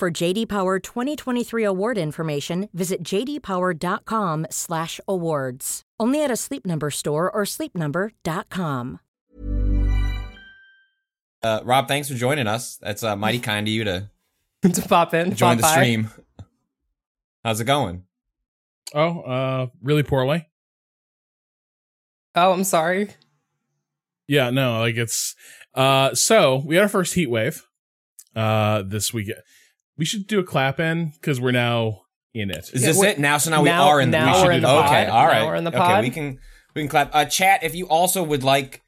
For JD Power 2023 award information, visit jdpower.com/awards. Only at a Sleep Number store or sleepnumber.com. Uh, Rob, thanks for joining us. That's uh, mighty kind of you to to pop in, join pop the by. stream. How's it going? Oh, uh, really poorly. Oh, I'm sorry. Yeah, no, like it's uh so we had our first heat wave uh this week. We should do a clap in because we're now in it. Is Yeah, this it? Now, so now, now- we are in. now we should we're do in the Okay, pod. all Now we're in the okay, pod. we can we can clap. Uh, chat. If you also would like,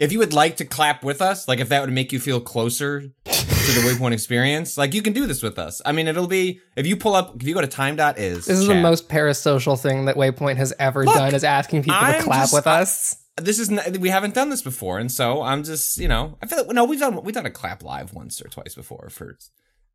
if you would like to clap with us, like if that would make you feel closer to the Waypoint experience, like you can do this with us. I mean, it'll be if you pull up if you go to time.is. This is the most parasocial thing that Waypoint has ever Look, done is asking people I'm to clap just- with us. This is n- we haven't done this before, and so I'm just you know I feel like no we've done we've done a clap live once or twice before for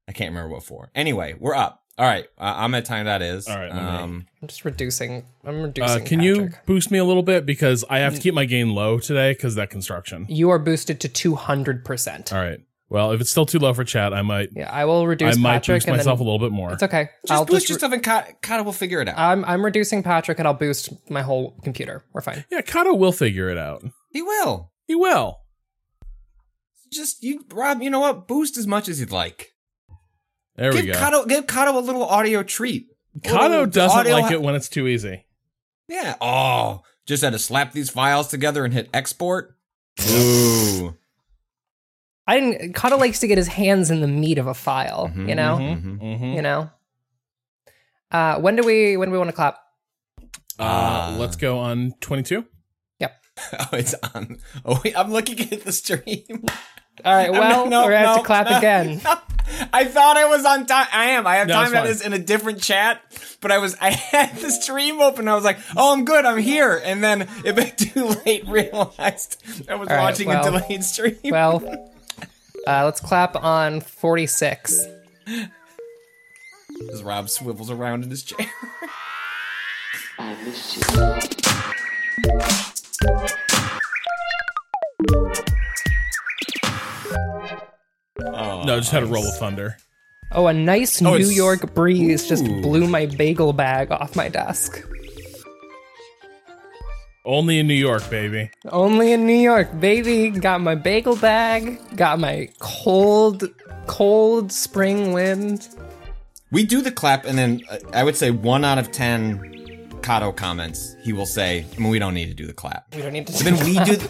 I can't remember what for. Anyway, we're up. All right, uh, I'm at time that is. All right, um, I'm just reducing. I'm Uh, reducing. can you boost me a little bit because I have to keep my gain low today because that construction. You are boosted to 200. percent All right. Well, if it's still too low for chat, I might Yeah, I will reduce I might Patrick boost and myself then a little bit more. it's okay. just I'll boost just. your stuff and Kato, Kato will figure it out. I'm I'm reducing Patrick and I'll boost my whole computer. We're fine. Yeah, Kato will figure it out. he will. He will. Just you, Rob. You know what? Boost as much as you'd like. There we give go. Kato, give Kato a little audio treat. A Kato doesn't audio like ha- it when it's too easy. Yeah. Oh, just had to slap these files together and hit export. Ooh. I didn't. Kato likes to get his hands in the meat of a file. Mhm, you know. mhm. Mm-hmm. You know. Uh, when do we when do we want to clap? Uh, Uh, let's go on 22. Yep. Oh, it's on. Oh, wait, I'm looking at the stream. All right. Well, not- no, we're gonna have to clap no, again. no. I thought I was on time. I am. I have No, time it's that fine. is in a different chat, but I was. I had the stream open. I was like, "Oh, I'm good. I'm here." And then, if I too late, realized I was All right, watching well- a delayed stream. Well, uh, let's clap on 46. As Rob swivels around in his chair. Oh, No, just had a roll of thunder. Oh, a nice Oh, New it's- York breeze just blew my bagel bag off my desk. Only in New York, baby. Only in New York, baby. Got my bagel bag. Got my cold, cold spring wind. We do the clap, and then uh, I would say one out of ten Kato comments, he will say, I mean, "We don't need to do the clap." We don't need to. But then we do, the,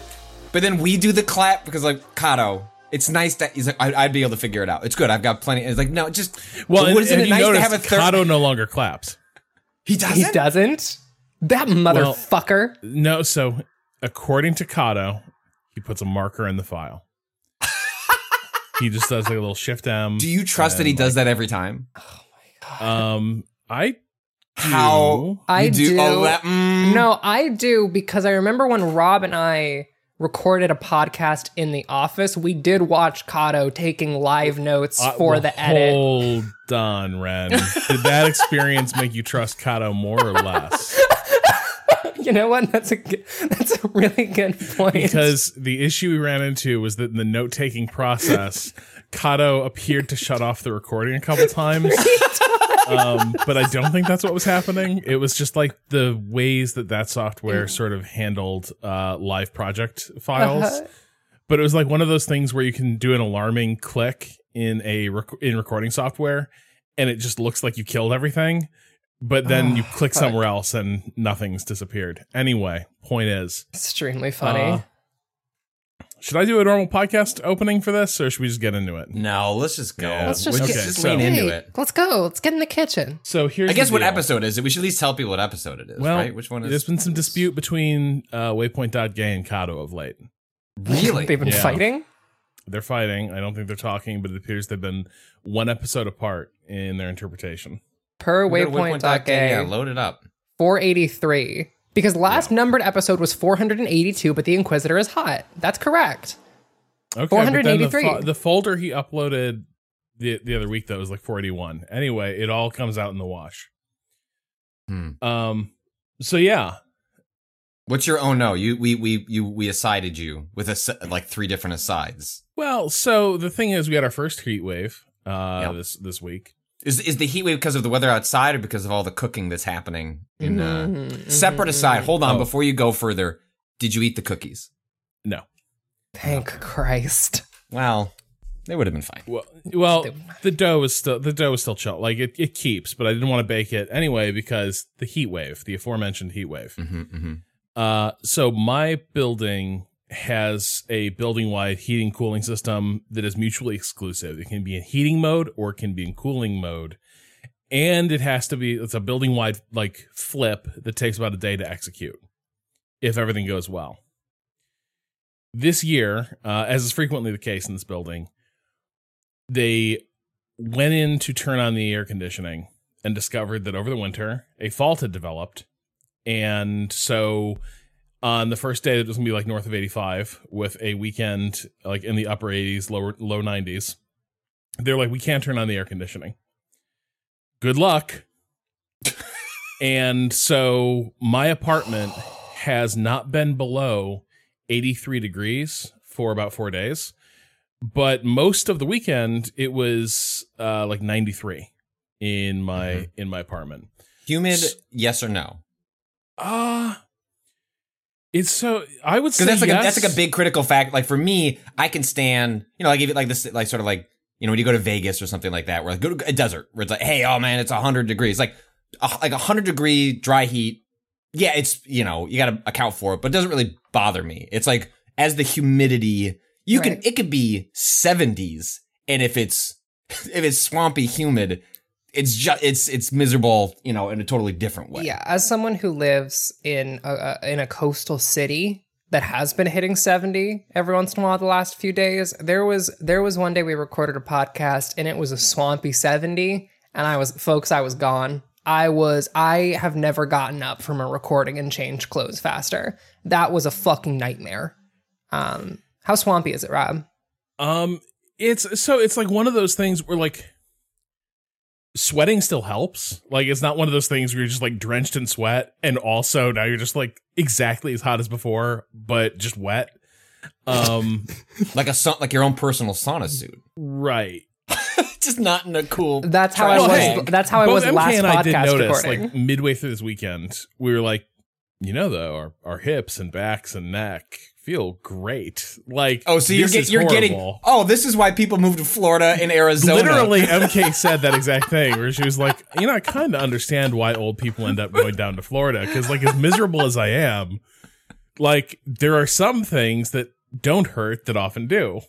but then we do the clap because like Kato, it's nice that he's like, I, I'd be able to figure it out. It's good. I've got plenty. It's like no, just Well, and, isn't and it you nice to have a third? Kato no longer claps. he doesn't. He doesn't. That motherfucker. No, so according to Kato, he puts a marker in the file. he just does like a little shift M. Do you trust that he and, does that every time? Um, I do. How I you do. Oh, that, mm. No, I do because I remember when Rob and I recorded a podcast in the office, we did watch Kato taking live notes Uh, for well, the edit. Hold on, Ren. Did that experience make you trust Kato more or less? You know what? That's a good, that's a really good point. Because the issue we ran into was that in the note taking process, Kato appeared to shut off the recording a couple times. um, but I don't think that's what was happening. It was just like the ways that that software sort of handled uh, live project files. Uh-huh. But it was like one of those things where you can do an alarming click in a rec- in recording software, and it just looks like you killed everything. But then you click somewhere else and nothing's disappeared. Anyway, point is, extremely funny. uh, should I do a normal podcast opening for this, or should we just get into it? No, let's just go. Yeah. Let's just We'll get- just so- lean into Hey, it. Let's go. Let's get in the kitchen. So here's I guess what episode is it? We should at least tell people what episode it is, Well, right? Which one is? There's been some dispute between uh, Waypoint.gay and Kato of late. really? They've been Yeah. fighting. They're fighting. I don't think they're talking, but it appears they've been one episode apart in their interpretation. Per Go to waypoint.gay, Yeah, load it up. 483. Because last numbered episode was 482, but the Inquisitor is hot. That's correct. Okay, but then the, 483. fo- the folder he uploaded the the other week though was like 481. Anyway, it all comes out in the wash. Hmm. Um. So yeah, What's your oh no? You we we you we assided you with a like three different asides. Well, so the thing is, we had our first heat wave uh, Yep. this this week. Is is the heat wave because of the weather outside or because of all the cooking that's happening in uh Mhm, separate mhm, aside. Hold on Oh. before you go further. Did you eat the cookies? No, Thank Christ. Well, they would have been fine. well, well, the dough is still the dough is still chill. Like it, it keeps, but I didn't want to bake it anyway because the heat wave, the aforementioned heat wave. hmm hmm Uh, so my building has a building wide heating cooling system that is mutually exclusive. It can be in heating mode or it can be in cooling mode. And it has to be, it's a building wide like flip that takes about a day to execute if everything goes well. This year, uh, as is frequently the case in this building, they went in to turn on the air conditioning and discovered that over the winter, a fault had developed and so on the first day, it was gonna be like north of 85 with a weekend like in the upper 80s, lower low 90s. They're like, we can't turn on the air conditioning. Good luck. and so my apartment has not been below 83 degrees for about four days. But most of the weekend it was uh like 93 in my Mhm. in my apartment. Humid, S- yes or no? Uh it's so I would say that's like a, that's like a big critical fact. Like for me, I can stand. You know, like even like this, like sort of like you know when you go to Vegas or something like that, where like go to a desert where it's like, hey, oh man, it's hundred degrees. Like a, like a hundred degree dry heat. Yeah, it's you know you got to account for it, but it doesn't really bother me. It's like as the humidity, you can it could be seventies, and if it's if it's swampy, humid, it's just it's it's miserable. You know, in a totally different way. Yeah, as someone who lives in a, a in a coastal city that has been hitting 70 every once in a while the last few days, there was there was one day we recorded a podcast and it was a swampy 70 and I was folks I was gone. I was I have never gotten up from a recording and changed clothes faster. That was a fucking nightmare. Um how swampy is it, Rob? um it's so it's like one of those things where like sweating still helps. Like it's not one of those things where you're just like drenched in sweat and also now you're just like exactly as hot as before but just wet. Um like a sa- like your own personal sauna suit. right. just not in a cool. That's how I was bag. that's how I Both was MK last and I did podcast notice, recording. like midway through this weekend, we were like, you know, though, our, our hips and backs and neck feel great. Like, Oh, so you're, get, you're getting. Oh, this is why people move to Florida and Arizona. Literally, MK said that exact thing, where she was like, you know, I kind of understand why old people end up going down to Florida because, like, as miserable as I am, like, there are some things that don't hurt that often do.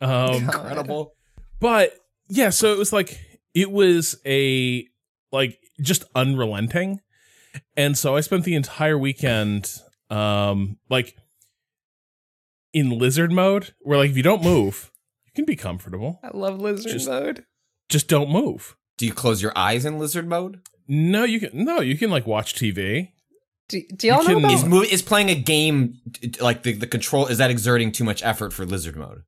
Um, incredible. but yeah, so it was like it was a like just unrelenting. And so I spent the entire weekend um like in lizard mode where like if you don't move, you can be comfortable. I love lizard Just- mode. Just don't move. Do you close your eyes in lizard mode? No, you can no, you can like watch TV. Do, do y'all You know can- about Is move is playing a game like the the control? Is that exerting too much effort for lizard mode?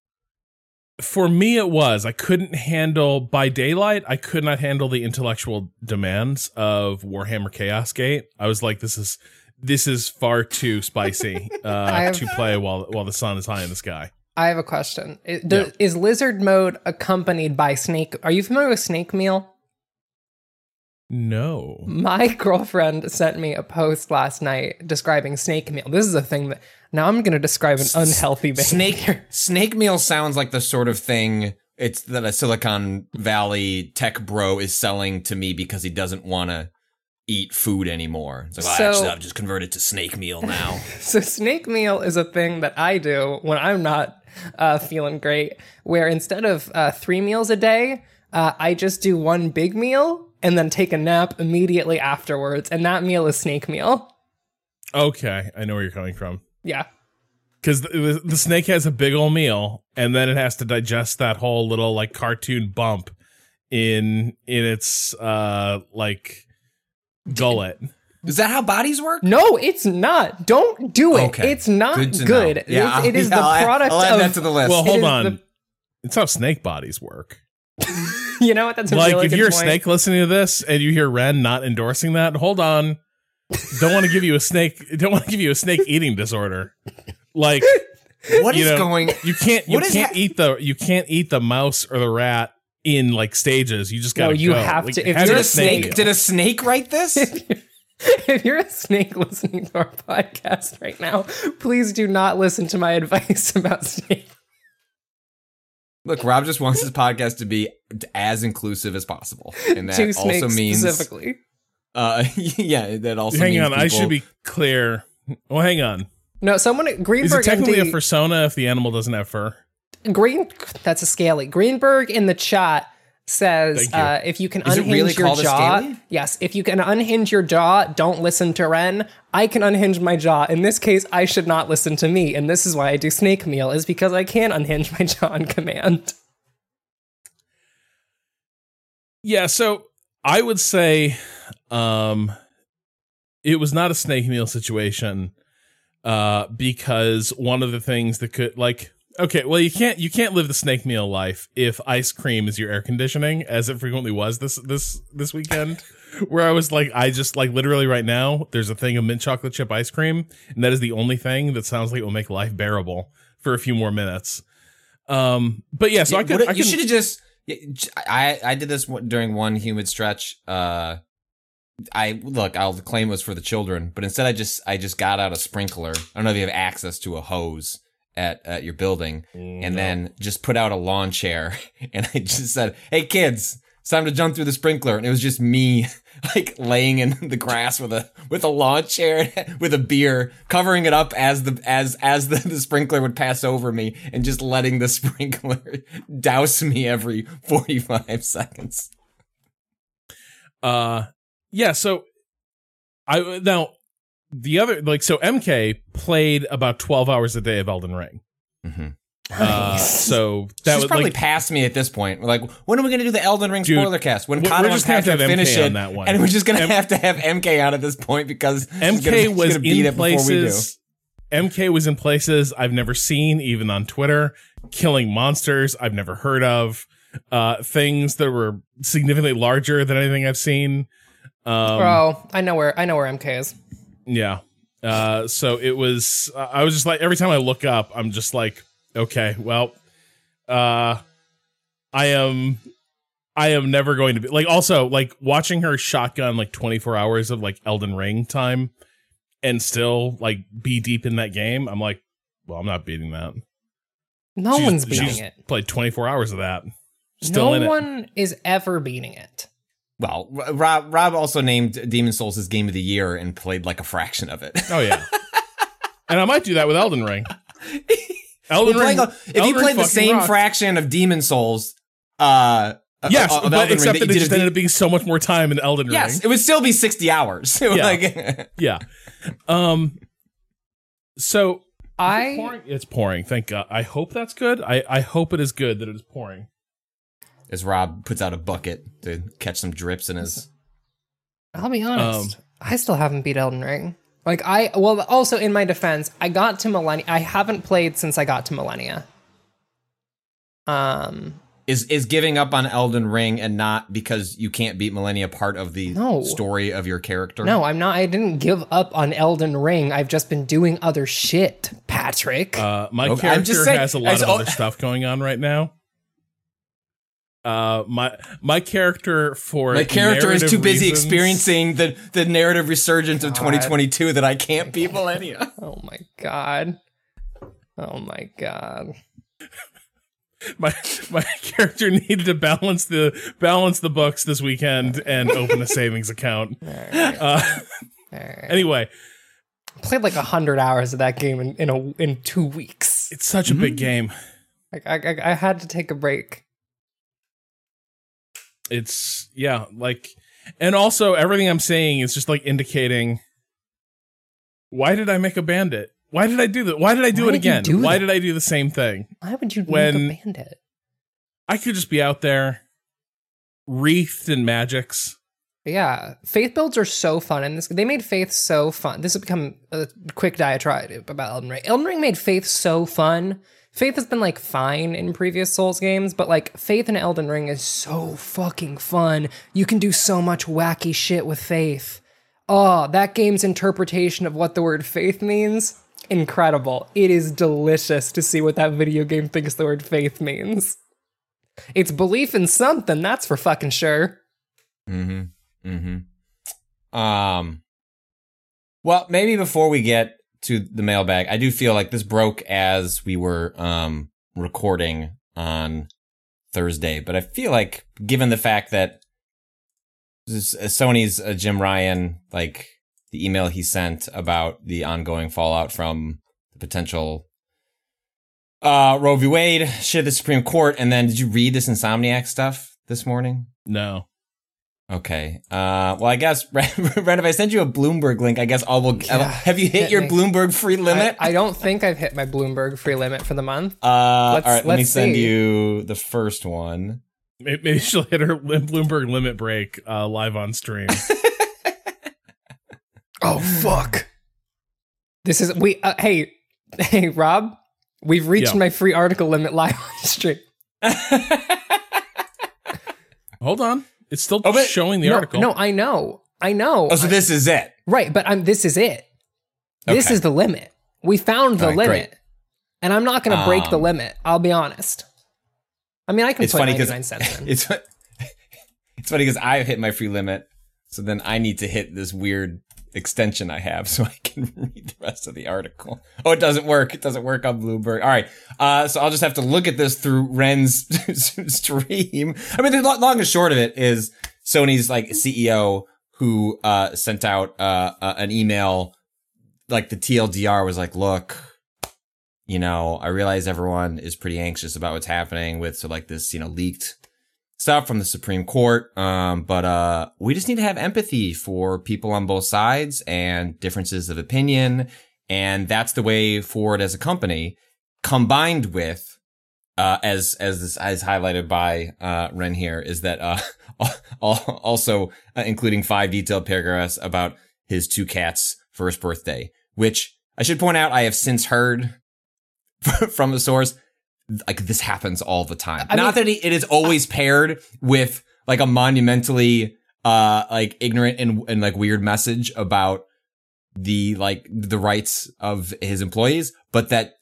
For me it was I couldn't handle by daylight, I could not handle the intellectual demands of Warhammer Chaos Gate. I was like this is this is far too spicy uh, have- to play while while the sun is high in the sky. I have a question. I- do- Yeah. Is lizard mode accompanied by snake? Are you familiar with snake meal? No. My girlfriend sent me a post last night describing snake meal. This is a thing that now I'm going to describe an unhealthy Snake snake meal sounds like the sort of thing it's that a Silicon Valley tech bro is selling to me because he doesn't want to eat food anymore. It's like, well, So- actually, I've just converted to snake meal now. So snake meal is a thing that I do when I'm not uh, feeling great. Where instead of uh, three meals a day, uh, I just do one big meal and then take a nap immediately afterwards, and that meal is snake meal. Okay, I know where you're coming from. Yeah. because the, the snake has a big old meal, and then it has to digest that whole little like cartoon bump in in its uh like gullet. Is that how bodies work? No, it's not. Don't do it. Okay. It's not Good to good. know. It's- Yeah, it is I'll- the I'll add- product I'll add of. that to the list. Well, hold is on. the- It's how snake bodies work. you know what? That's a like really if good you're a snake listening to this and you hear Ren not endorsing that, hold on. Don't want to give you a snake. Don't want to give you a snake eating disorder. Like What you know, going? you can't you can't ha- eat the you can't eat the mouse or the rat in like stages. You just gotta you go. have Like, to- if have you're a Snake? snake- Did a snake write this? if you're a snake listening to our podcast right now, please do not listen to my advice about snake. Look, Rob just wants his podcast to be as inclusive as possible, and that to also means, specifically. uh, yeah, that also hang means on, I should be clear. Well, hang on. No, someone Greenberg. Is Greenberg it technically MD a persona if the animal doesn't have fur? Green that's a scaly. Greenberg in the chat says you. uh, if you can Is unhinge really your jaw. Yes, if you can unhinge your jaw, don't listen to Ren. I can unhinge my jaw. In this case, I should not listen to me, and this is why I do snake meal is because I can unhinge my jaw on command. Yeah, so I would say um it was not a snake meal situation uh because one of the things that could like okay, well you can't you can't live the snake meal life if ice cream is your air conditioning as it frequently was this this this weekend where I was like I just like literally right now there's a thing of mint chocolate chip ice cream and that is the only thing that sounds like it will make life bearable for a few more minutes. Um but yeah, so I could what- I you should have just. I I did this during one humid stretch. Uh, I look. I'll claim it was for the children, but instead I just I just got out a sprinkler. I don't know if you have access to a hose at at your building, and then just put out a lawn chair, and I just said, "Hey kids." It's time to jump through the sprinkler, and it was just me, like laying in the grass with a with a lawn chair with a beer, covering it up as the as as the, the sprinkler would pass over me, and just letting the sprinkler douse me every forty five seconds. Uh, yeah. So I now the other like so MK played about twelve hours a day of Elden Ring. Mm-hmm. Uh, so that She's was probably like past me at this point. We're like, when are we going to do the Elden Ring Dude, spoiler cast? When we're- Connor just gonna have to have finish MK it, on that one. and we're just going to M- have to have MK out at this point because she's MK gonna, she's was gonna beat in it before we do. places. MK was in places I've never seen, even on Twitter, killing monsters I've never heard of, uh, things that were significantly larger than anything I've seen. Um, Bro, I know where I know where MK is. Yeah. Uh, so it was, I was just like, every time I look up, I'm just like, okay, well, uh, I am, I am never going to be like, also like watching her shotgun like 24 hours of like Elden Ring time and still like be deep in that game. I'm like, well, I'm not beating that. No She's- one's beating it. Played 24 hours of that. Still no one is ever beating it. Well, Rob Rob also named Demon Souls his game of the year and played like a fraction of it. Oh yeah. and I might do that with Elden Ring. Elden Ring. playing a- if Elden you Ring played the same rocks. fraction of Demon Souls, uh, Yes, of but Elden Ring except that, it just ended up being so much more time in Elden Ring. Yes, Ring. it would still be sixty hours. like, Yeah. Um. So I pouring, it's pouring. Thank God. I hope that's good. I I hope it is good that it is pouring. As Rob puts out a bucket to catch some drips in his. I'll be honest. Um, I still haven't beat Elden Ring. Like I well also in my defense, I got to Malenia I haven't played since I got to Malenia. Um Is is giving up on Elden Ring and not because you can't beat Malenia part of the No. story of your character? no, I'm not I didn't give up on Elden Ring. I've just been doing other shit, Patrick. Uh, my Okay, I'm just character saying- has a lot of other stuff going on right now. Uh, my my character for My character is too busy reasons- experiencing the, the narrative resurgence of 2022 that I can't be Malenia. oh my god. Oh my god. my my character needed to balance the balance the books this weekend and open a savings account. Alright, Uh, alright. anyway, played like a hundred hours of that game in, in a in two weeks. it's such a big game. Like I, I I had to take a break. It's yeah, like, and also everything I'm saying is just like indicating. Why did I make a bandit? Why did I do that? Why did I do Why it again? do Why that? did I do the same thing? Why would you When- make a bandit? I could just be out there wreathed in magics. Yeah, faith builds are so fun, and this they made faith so fun. This has become a quick diatribe about Elden Ring. Elden Ring made faith so fun. Faith has been like fine in previous Souls games, but like Faith in Elden Ring is so fucking fun. You can do so much wacky shit with Faith. Oh, that game's interpretation of what the word faith means, incredible. It is delicious to see what that video game thinks the word faith means. It's belief in something, that's for fucking sure. Mm-hmm. Mm-hmm. Um. Well, maybe before we get to the mailbag, I do feel like this broke as we were um recording on Thursday, but I feel like given the fact that uh, Sony's uh, Jim Ryan, like the email he sent about the ongoing fallout from the potential uh Roe v. Wade shit the Supreme Court, and then did you read this Insomniac stuff this morning? No. Okay. Uh, well, I guess, Ren, if I send you a Bloomberg link, I guess all will. Yeah, have you hit hit your me. Bloomberg free limit? I, I don't think I've hit my Bloomberg free limit for the month. uh, let's- all right. Let me let's send you the first one. Maybe she'll hit her Bloomberg limit break uh, live on stream. Oh fuck! This is we. Uh, hey, hey, Rob. We've reached Yeah. my free article limit live on stream. Hold on. It's still Oh, but- showing the no, article. no, I know, I know. oh, so this is it. right, but I'm. This is it. This Okay. is the limit. We found the All right, limit, great. and I'm not going to break the Um, limit. I'll be honest. I mean, I can It's put funny 99 because cents in. it's it's funny because I've hit my free limit, so then I need to hit this weird extension I have so I can read the rest of the article. Oh, it doesn't work. It doesn't work on Bloomberg. All right. Uh, so I'll just have to look at this through Ren's stream. I mean, the long and short of it is Sony's like CEO who uh, sent out uh, uh, an email. Like the TLDR was like, look, you know, I realize everyone is pretty anxious about what's happening with so like this, you know, leaked stuff from the Supreme Court. Um, but uh, we just need to have empathy for people on both sides and differences of opinion, and that's the way forward as a company. Combined with, uh, as as this as highlighted by uh, Ren here, is that uh, also uh, including five detailed paragraphs about his two cats' first birthday, which I should point out I have since heard from the source like this happens all the time. I Not mean- that it is always paired with like a monumentally uh like ignorant and, and like weird message about the like the rights of his employees, but that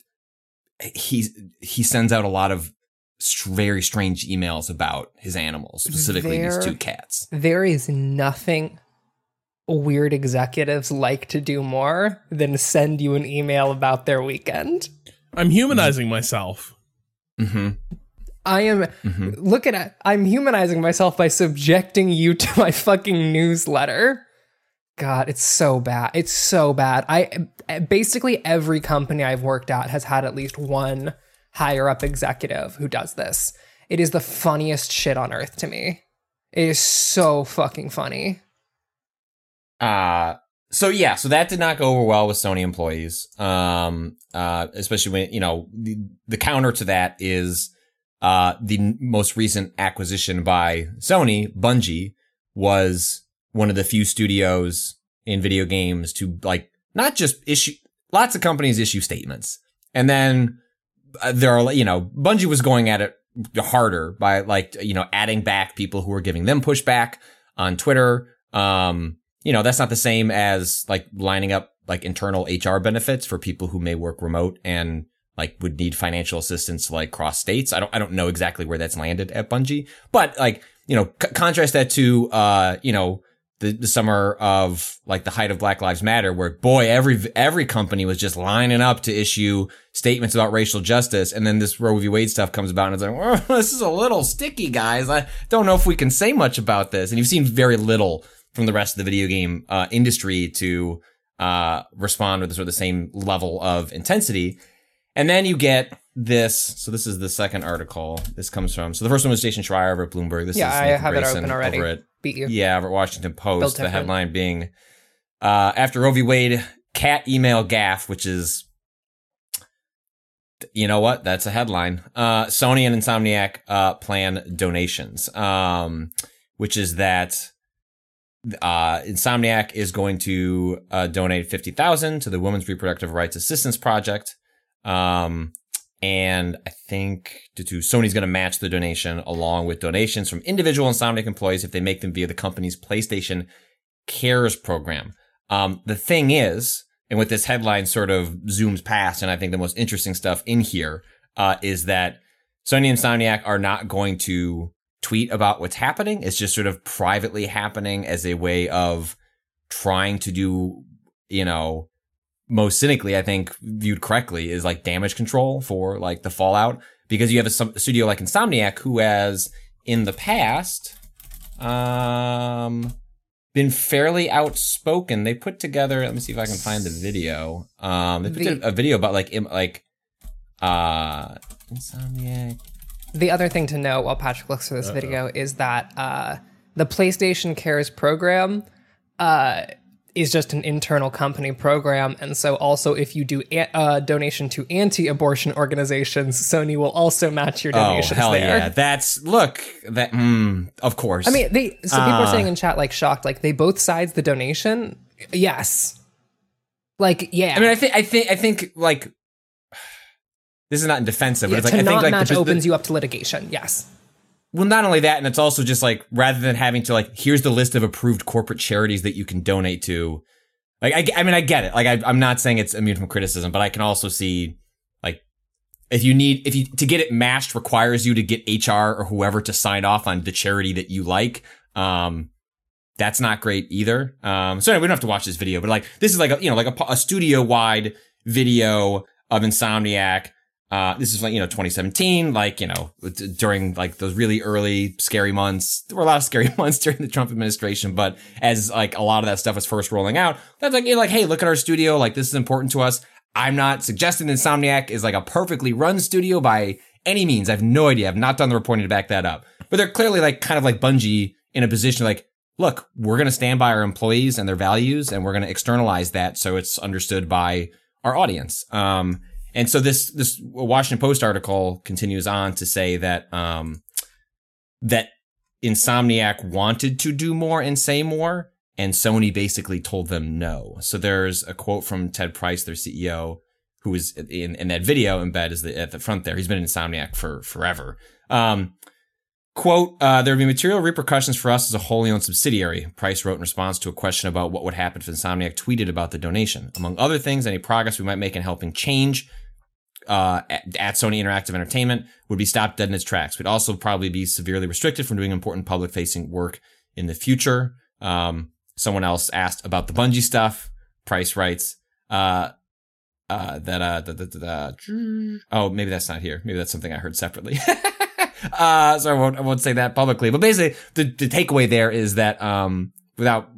he he sends out a lot of str- very strange emails about his animals, specifically There- these two cats. there is nothing weird executives like to do more than send you an email about their weekend. I'm humanizing myself. Mm-hmm. I am Mhm. look at. I'm humanizing myself by subjecting you to my fucking newsletter. God, it's so bad. It's so bad. I basically every company I've worked at has had at least one higher up executive who does this. It is the funniest shit on earth to me. It is so fucking funny. Uh so yeah, so that did not go over well with Sony employees. Um uh especially when, you know, the, the counter to that is uh the most recent acquisition by Sony, Bungie, was one of the few studios in video games to like not just issue lots of companies issue statements. And then uh, there are you know, Bungie was going at it harder by like you know, adding back people who were giving them pushback on Twitter. Um you know, that's not the same as like lining up like internal HR benefits for people who may work remote and like would need financial assistance like cross states. I don't, I don't know exactly where that's landed at Bungie, but like, you know, c- contrast that to, uh, you know, the, the summer of like the height of Black Lives Matter, where boy, every, every company was just lining up to issue statements about racial justice. And then this Roe v. Wade stuff comes about and it's like, well, this is a little sticky, guys. I don't know if we can say much about this. And you've seen very little from the rest of the video game uh, industry to uh, respond with the sort of the same level of intensity. And then you get this. So this is the second article. This comes from. So the first one was Jason Schreier over at Bloomberg. This Yeah, is I Nathan have it open already. Over at, Beat you. yeah, over at Washington Post. The headline being uh, after Roe v. Wade cat email gaff, which is you know what? That's a headline. Uh, Sony and Insomniac uh, plan donations, um, which is that uh, Insomniac is going to uh, donate fifty thousand to the Women's Reproductive Rights Assistance Project, um, and I think to, to Sony's going to match the donation along with donations from individual Insomniac employees if they make them via the company's PlayStation Cares program. Um, the thing is, and with this headline sort of zooms past, and I think the most interesting stuff in here uh, is that Sony and Insomniac are not going to tweet about what's happening. It's just sort of privately happening as a way of trying to do, you know, most cynically, I think viewed correctly is like damage control for like the fallout because you have a, a studio like Insomniac who has in the past, um, been fairly outspoken. They put together. Let me see if I can find the video. Um, they put the, a video about like Im, like uh Insomniac. The other thing to note while Patrick looks for this Uh-oh. video is that uh, the PlayStation Cares program uh, is just an internal company program, and so also if you do a uh, donation to anti-abortion organizations, Sony will also match your donations. Oh hell there. yeah! That's look that mm, of course. I mean, they so people are saying in chat like shocked, like they both sides the donation. Yes, like yeah. I mean, I think I think I think like this is not in defensive, yeah, but it's like not I think like match the, opens the, you up to litigation. Yes. Well, not only that, and it's also just like rather than having to like here's the list of approved corporate charities that you can donate to. Like I, I mean, I get it. Like I, I'm not saying it's immune from criticism, but I can also see like if you need if you to get it matched requires you to get HR or whoever to sign off on the charity that you like. Um, that's not great either. Um, so anyway, we don't have to watch this video, but like this is like a you know like a, a studio wide video of Insomniac uh, this is like, you know, 2017, like, you know, during like those really early scary months. There were a lot of scary months during the Trump administration, but as like a lot of that stuff was first rolling out, that's like, you're like, hey, look at our studio. Like, this is important to us. I'm not suggesting Insomniac is like a perfectly run studio by any means. I have no idea. I've not done the reporting to back that up, but they're clearly like kind of like Bungie in a position like, look, we're going to stand by our employees and their values and we're going to externalize that so it's understood by our audience. Um, and so this this Washington Post article continues on to say that um, that Insomniac wanted to do more and say more, and Sony basically told them no. So there's a quote from Ted Price, their CEO, who is in, in that video embed is the, at the front there. He's been in Insomniac for forever. Um, Quote, uh, there would be material repercussions for us as a wholly owned subsidiary, Price wrote in response to a question about what would happen if Insomniac tweeted about the donation. Among other things, any progress we might make in helping change uh, at, Sony Interactive Entertainment would be stopped dead in its tracks. We'd also probably be severely restricted from doing important public facing work in the future. Um, someone else asked about the Bungie stuff. Price writes, uh, uh, that, uh, the, the, the, oh, maybe that's not here. Maybe that's something I heard separately. uh, so I won't, I won't say that publicly, but basically the, the takeaway there is that, um, without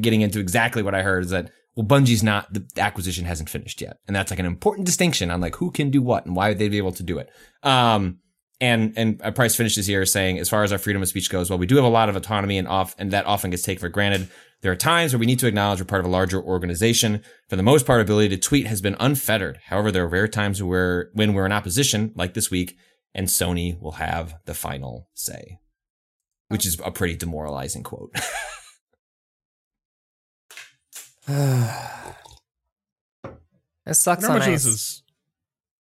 getting into exactly what I heard is that well, Bungie's not, the acquisition hasn't finished yet. And that's like an important distinction on like who can do what and why would they'd be able to do it. Um, and, and Price finishes here saying, as far as our freedom of speech goes, well, we do have a lot of autonomy and off, and that often gets taken for granted. There are times where we need to acknowledge we're part of a larger organization. For the most part, ability to tweet has been unfettered. However, there are rare times where, when we're in opposition, like this week, and Sony will have the final say, which is a pretty demoralizing quote. it sucks. How much this is?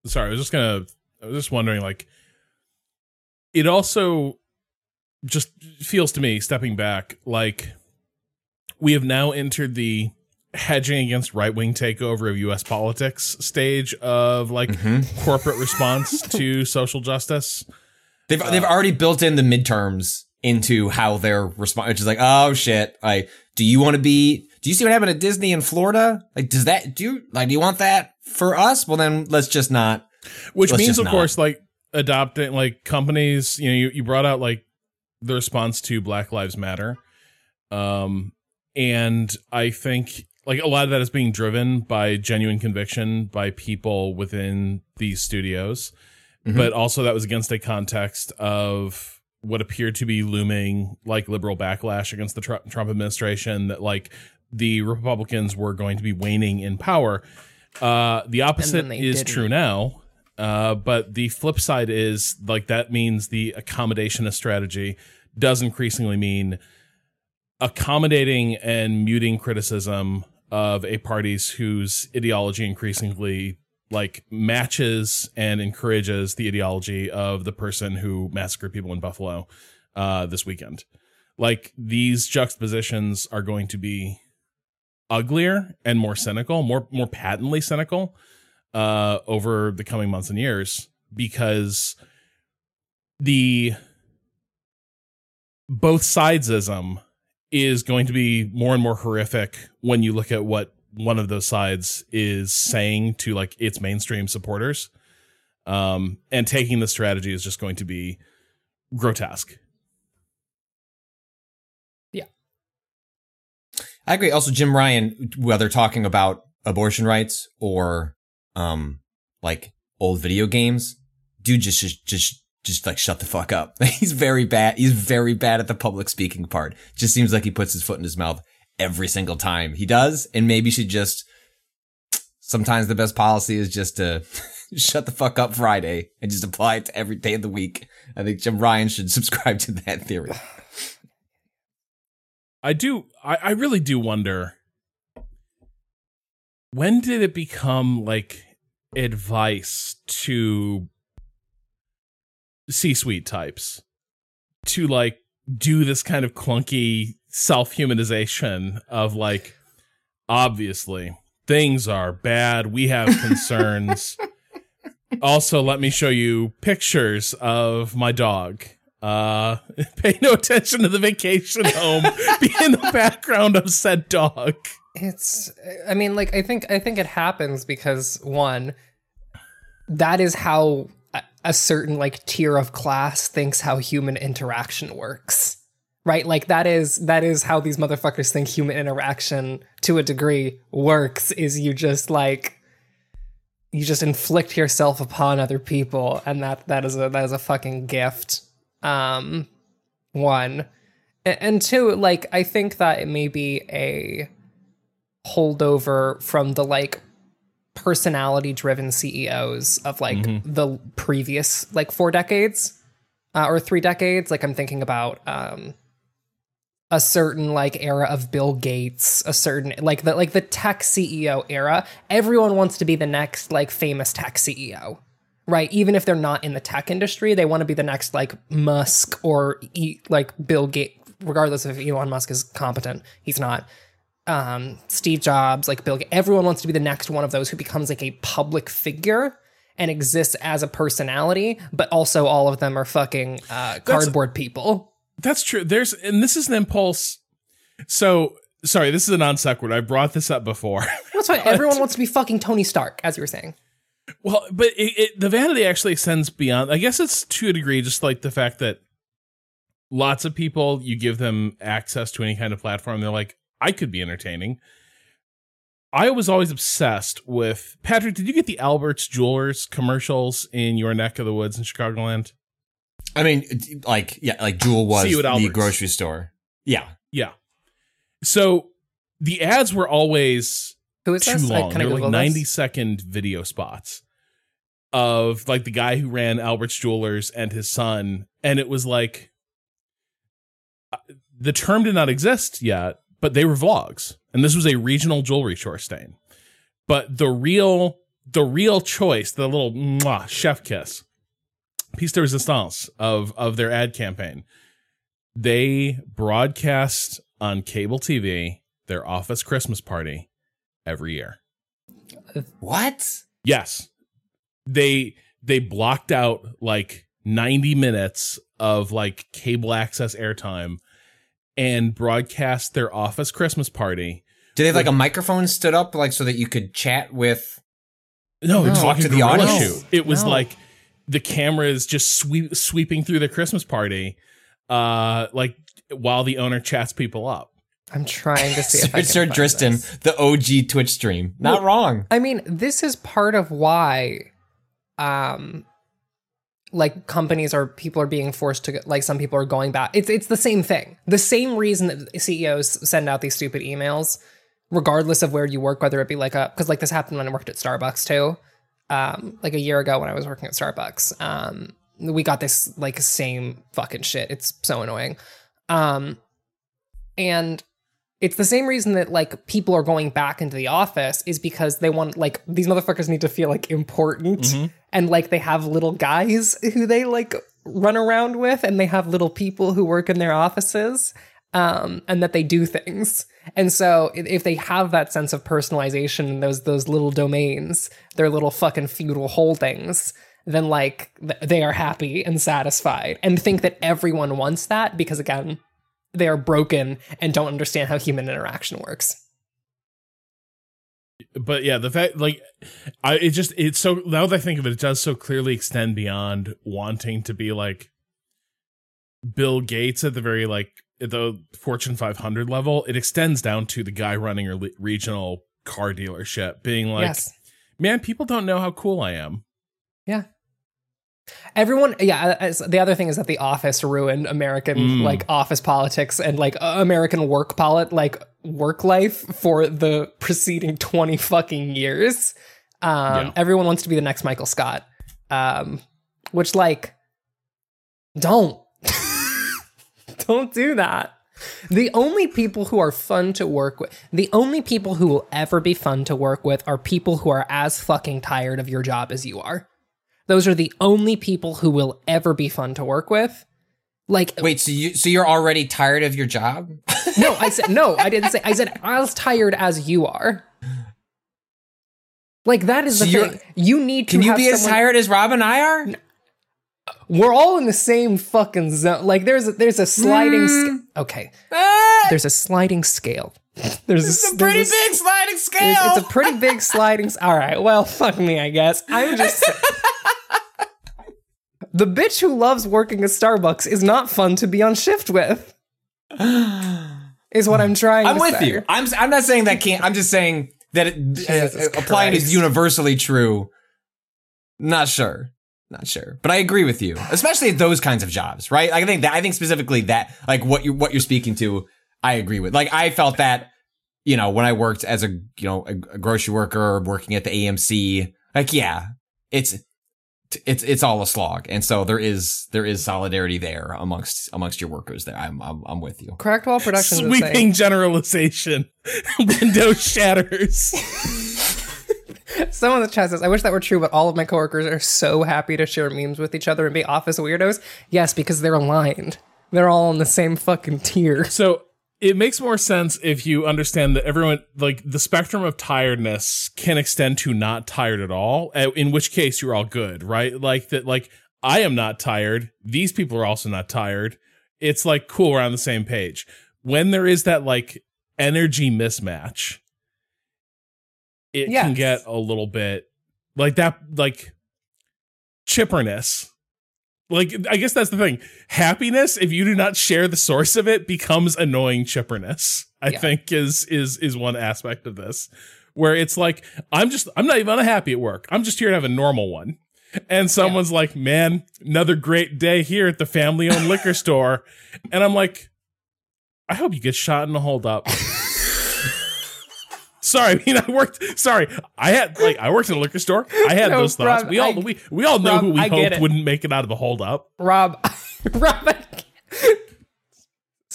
Sorry, I was just gonna. I was just wondering, like, it also just feels to me, stepping back, like we have now entered the hedging against right wing takeover of U.S. politics stage of like mm-hmm. corporate response to social justice. They've uh, they've already built in the midterms into how they're responding, which is like, oh shit, I do you want to be do you see what happened at Disney in Florida? Like, does that do you like? Do you want that for us? Well, then let's just not. Which means, of not. course, like adopting like companies. You know, you, you brought out like the response to Black Lives Matter, um, and I think like a lot of that is being driven by genuine conviction by people within these studios, mm-hmm. but also that was against a context of what appeared to be looming like liberal backlash against the Trump administration that like the Republicans were going to be waning in power. Uh, the opposite is didn't. true now. Uh, but the flip side is like that means the accommodationist strategy does increasingly mean accommodating and muting criticism of a party's whose ideology increasingly like matches and encourages the ideology of the person who massacred people in Buffalo uh, this weekend. Like these juxtapositions are going to be uglier and more cynical, more more patently cynical uh, over the coming months and years because the both sidesism is going to be more and more horrific when you look at what one of those sides is saying to like its mainstream supporters. Um, and taking the strategy is just going to be grotesque. I agree. Also, Jim Ryan, whether talking about abortion rights or um like old video games, dude just just just just like shut the fuck up. He's very bad. He's very bad at the public speaking part. Just seems like he puts his foot in his mouth every single time he does. And maybe should just sometimes the best policy is just to shut the fuck up Friday and just apply it to every day of the week. I think Jim Ryan should subscribe to that theory. I do I, I really do wonder when did it become like advice to C-suite types to like do this kind of clunky self-humanization of like obviously things are bad we have concerns. Also let me show you pictures of my dog uh pay no attention to the vacation home be in the background of said dog It's I mean like I think I think it happens because one that is how a- certain like tier of class thinks how human interaction works. Right? Like that is that is how these motherfuckers think human interaction to a degree works is you just like you just inflict yourself upon other people and that that is a that is a fucking gift. Um one and two like I think that it may be a holdover from the like personality driven CEOs of like the previous like four decades uh, or three decades. Like I'm thinking about um, a certain like era of Bill Gates, a certain like the like the tech CEO era. Everyone wants to be the next like famous tech CEO. Right, even if they're not in the tech industry, they want to be the next like Musk or e- like Bill Gates. Regardless if Elon Musk is competent, he's not um, Steve Jobs, like Bill Gates, everyone wants to be the next one of those who becomes like a public figure and exists as a personality, but also all of them are fucking uh, cardboard people. That's true. There's, and this is an impulse. So, sorry, this is a non sequitur. I brought this up before. That's why everyone wants to be fucking Tony Stark, as you were saying. Well, but it, it, the vanity actually extends beyond. I guess it's to a degree, just like the fact that lots of people, you give them access to any kind of platform, they're like, I could be entertaining. I was always obsessed with Patrick. Did you get the Alberts Jewelers commercials in your neck of the woods in Chicagoland? I mean, like, yeah, like Jewel was the grocery store. Yeah. Yeah. So the ads were always Who is too this? long. can They I were Google like? 90 second video spots of like the guy who ran Albert's Jewelers and his son. And it was like uh, the term did not exist yet, but they were vlogs. And this was a regional jewelry store stain. But the real the real choice, the little mwah, chef kiss, piece de resistance of of their ad campaign, they broadcast on cable TV their office Christmas party every year. What? Yes. They they blocked out like 90 minutes of like cable access airtime and broadcast their office Christmas party. Do they have like a microphone stood up, like so that you could chat with? No, No. talk Talk to to the the audience. audience. It was No. like the cameras just sweep, sweeping through the Christmas party, uh, like while the owner chats people up. I'm trying to see if I can Sir find Driston, this. the OG Twitch stream. Not wrong. I mean, this is part of why, um, like companies or people are being forced to like some people are going back. It's it's the same thing. The same reason that CEOs send out these stupid emails, regardless of where you work, whether it be like a because like this happened when I worked at Starbucks too. um, like a year ago when I was working at Starbucks. Um, we got this like same fucking shit. It's so annoying. Um, and it's the same reason that like people are going back into the office is because they want like these motherfuckers need to feel like important and like they have little guys who they like run around with and they have little people who work in their offices um and that they do things. And so if they have that sense of personalization in those those little domains their little fucking feudal holdings then like th- they are happy and satisfied and think that everyone wants that because again they are broken and don't understand how human interaction works. but yeah, the fact like I it just it's so now that I think of it, it does so clearly extend beyond wanting to be like Bill Gates at the very like at the Fortune 500 level. It extends down to the guy running a regional car dealership, being like, yes. "Man, people don't know how cool I am." Yeah. Everyone, yeah. As, the other thing is that The Office ruined American Mm. like office politics and like uh, American work polit like work life for the preceding twenty fucking years. Um, Yeah. Everyone wants to be the next Michael Scott, um, which like don't don't do that. The only people who are fun to work with, the only people who will ever be fun to work with are people who are as fucking tired of your job as you are. Those are the only people who will ever be fun to work with. Like, Wait, so you so you're already tired of your job? no, I said, no, I didn't say, I said as tired as you are. Like, that is the So you're- thing. You need to Can you be as tired as Rob and I are? We're all in the same fucking zone. Like, there's a, there's a sliding, Mm. sca- okay, Ah, there's a sliding scale. There's a there's pretty s- big sliding scale. It's, it's a pretty big sliding. All right. Well, fuck me, I guess. I'm just. The bitch who loves working at Starbucks is not fun to be on shift with. Is what I'm trying. I'm with say. you. I'm I'm not saying that can't. I'm just saying that it, uh, applying is universally true. Not sure. Not sure. But I agree with you. Especially at those kinds of jobs, right? Like I think that I think specifically that like what you what you're speaking to, I agree with. Like I felt that, you know, when I worked as a you know, a grocery worker working at the AMC, like yeah, it's it's it's all a slog. And so there is there is solidarity there amongst amongst your workers there. I'm I'm, I'm with you. Cracked Wall Productions Sweeping generalization. Window shatters. Someone in the chat says, I wish that were true, but all of my coworkers are so happy to share memes with each other and be office weirdos. Yes, because they're aligned. They're all on the same fucking tier. So it makes more sense if you understand that everyone, like the spectrum of tiredness can extend to not tired at all, uh, in which case you're all good, right? Like that, like I am not tired. These people are also not tired. It's like cool, we're on the same page. When there is that like energy mismatch, it can get a little bit like that, like chipperness. Like, I guess that's the thing. Happiness, if you do not share the source of it, becomes annoying chipperness. I Yeah. think is is is one aspect of this, where it's like I'm just I'm not even unhappy at work. I'm just here to have a normal one. And someone's like, "Man, another great day here at the family-owned liquor store," and I'm like, "I hope you get shot in a holdup." Sorry, I mean I worked. Sorry, I had like I worked in a liquor store. I had No, those thoughts. Rob, we all I- we we all know Rob, who we I hoped it. wouldn't make it out of the holdup. Rob, Rob, I can't-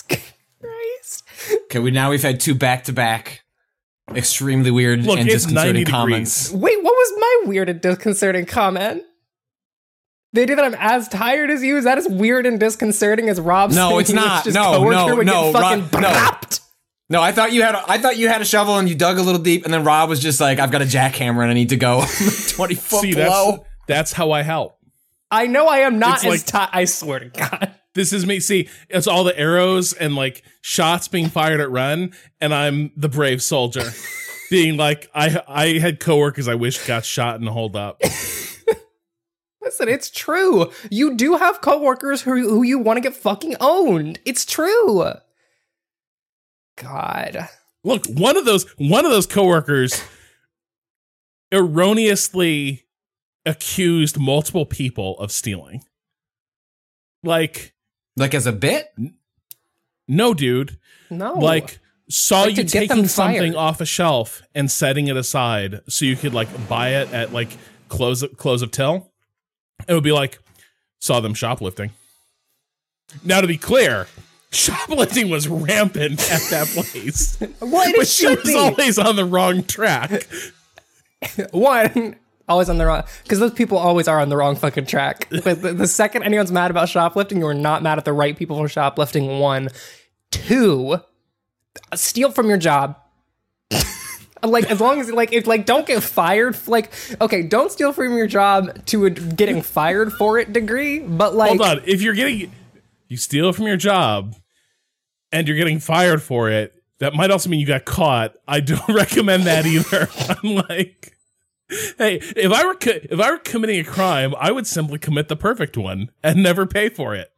Christ. Okay, we now we've had two back to back extremely weird Look, and disconcerting comments. degrees. Wait, what was my weird and disconcerting comment? The idea that I'm as tired as you is that as weird and disconcerting as Rob's. No, it's his not. just No, coworker no, would no, get fucking Rob- no. Brapped. No, I thought you had a, I thought you had a shovel and you dug a little deep, and then Rob was just like, "I've got a jackhammer and I need to go twenty foot See, below." that's that's how I help. I know I am not It's as like- tired. I swear to God. This is me. See, it's all the arrows and like shots being fired at Ren, and I'm the brave soldier, being like, I I had coworkers I wish got shot and hold up. Listen, it's true. You do have coworkers who who you want to get fucking owned. It's true. God. Look, one of those one of those coworkers erroneously accused multiple people of stealing. Like, Like as a bit. no, dude. No. like saw Like you taking something off a shelf and setting it aside so you could like buy it at like close close of till, it would be like saw them shoplifting. Now to be clear, shoplifting was rampant at that place. What but she was always on the wrong track. One, always on the wrong because those people always are on the wrong fucking track. But the, the second anyone's mad about shoplifting, you are not mad at the right people for shoplifting. One, two, steal from your job. like as long as like if like don't get fired like okay don't steal from your job to a getting fired for it degree but like Hold on, if you're getting you steal from your job and you're getting fired for it, that might also mean you got caught. I don't recommend that either. I'm like Hey, if I were co- if I were committing a crime, I would simply commit the perfect one and never pay for it.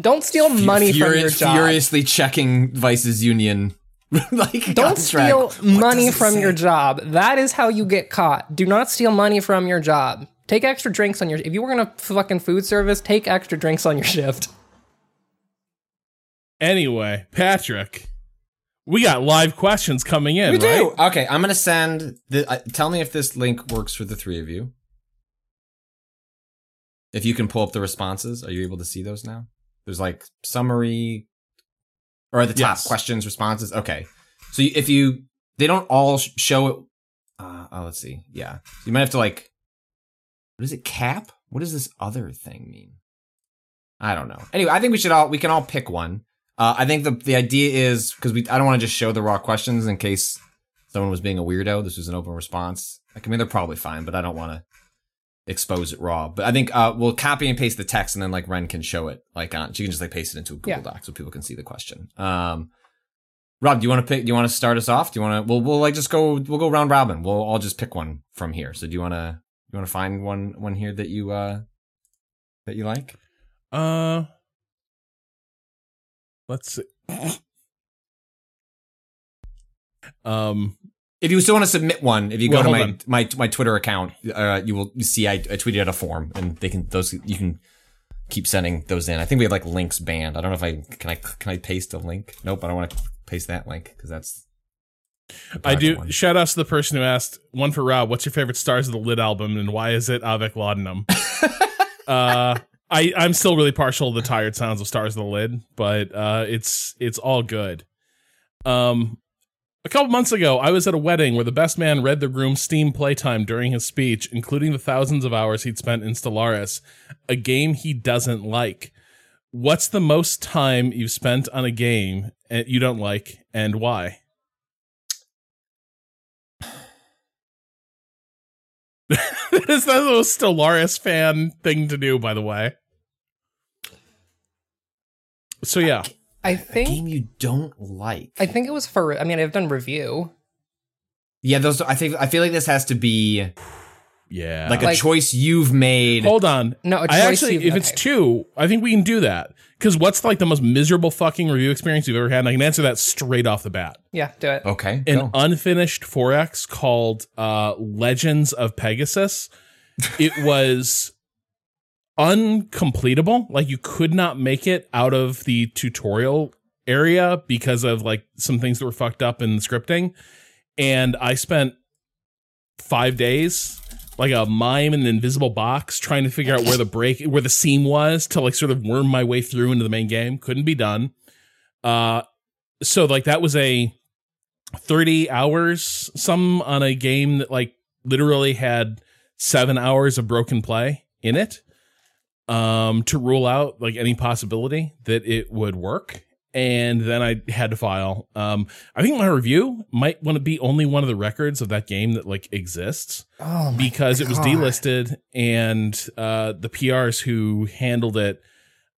don't steal money from your job Furiously checking Vice's union. like Don't contract. steal What money from say? your job. That is how you get caught. Do not steal money from your job. Take extra drinks on your. If you were in a fucking food service, take extra drinks on your shift. Anyway, Patrick, we got live questions coming in. We do. right? Okay, I'm gonna send. The, uh, tell me if this link works for the three of you. If you can pull up the responses, are you able to see those now? There's like summary, or at the top Yes. questions, responses. Okay, so if you, they don't all show it. Uh, oh, let's see. Yeah, you might have to like. What is it? Cap? What does this other thing mean? I don't know. Anyway, I think we should all we can all pick one. Uh, I think the the idea is because we I don't want to just show the raw questions in case someone was being a weirdo. This was an open response. Like, I mean, they're probably fine, but I don't want to expose it raw. But I think uh, we'll copy and paste the text, and then like Ren can show it. Like, on she can just like paste it into a Google Yeah. Doc so people can see the question. Um, Rob, do you want to pick? Do you want to start us off? Do you want to? We'll we'll like just go. We'll go round robin. We'll all just pick one from here. So do you want to? You want to find one one here that you uh that you like? Uh, let's see. Um, If you still want to submit one, if you Well, go to my, on. my my Twitter account, uh, you will see I, I tweeted out a form, and they can those you can keep sending those in. I think we have like links banned. I don't know if I can I can I paste a link. Nope, I don't want to paste that link because that's. I do one. shout outs to the person who asked one for Rob. What's your favorite stars of the Lid album, and why is it Avec Laudenum? uh, I I'm still really partial to the tired sounds of Stars of the Lid, but uh, it's it's all good. Um, a couple months ago, I was at a wedding where the best man read the groom's Steam playtime during his speech, including the thousands of hours he'd spent in Stellaris, a game he doesn't like. What's the most time you've spent on a game and you don't like, and why? that is the most Stellaris fan thing to do, by the way. So yeah, I think. game you don't like. I think it was for. I mean, I've done review. yeah, those. I think I feel like this has to be yeah. like a Like- choice you've made. hold on. No, a I choice actually, you've- if it's okay. two, I think we can do that. Because what's like the most miserable fucking review experience you've ever had? And I can answer that straight off the bat. Yeah, do it. Okay, An go. unfinished 4X called uh, Legends of Pegasus. It was uncompletable. Like you could not make it out of the tutorial area because of like some things that were fucked up in the scripting. And I spent five days like a mime in an invisible box trying to figure out where the break where the seam was to like sort of worm my way through into the main game. Couldn't be done. Uh so like that was a 30 hours some on a game that like literally had seven hours of broken play in it um to rule out like any possibility that it would work and then i had to file. Um i think my review might want to be only one of the records of that game that like exists Oh because it was delisted and uh the prs who handled it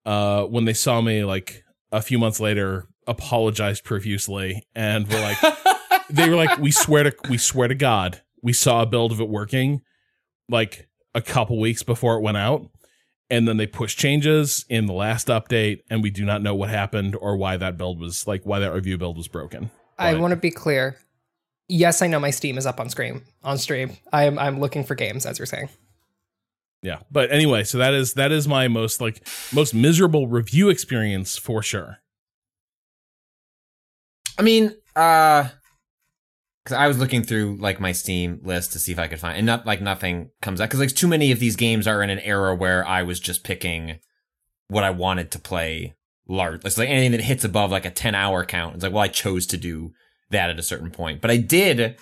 uh when they saw me like a few months later apologized profusely and were like they were like we swear to we swear to god we saw a build of it working like a couple weeks before it went out and then they push changes in the last update and we do not know what happened or why that build was like why that review build was broken I want to be clear. Yes, I know my Steam is up on stream. On stream, I'm I'm looking for games as you're saying. yeah but anyway so that is that is my most like most miserable review experience for sure I mean, uh, because I was looking through like my Steam list to see if I could find, and not like nothing comes out because like too many of these games are in an era where I was just picking what I wanted to play large. It's like anything that hits above like a ten hour count. It's like well, I chose to do that at a certain point, but I did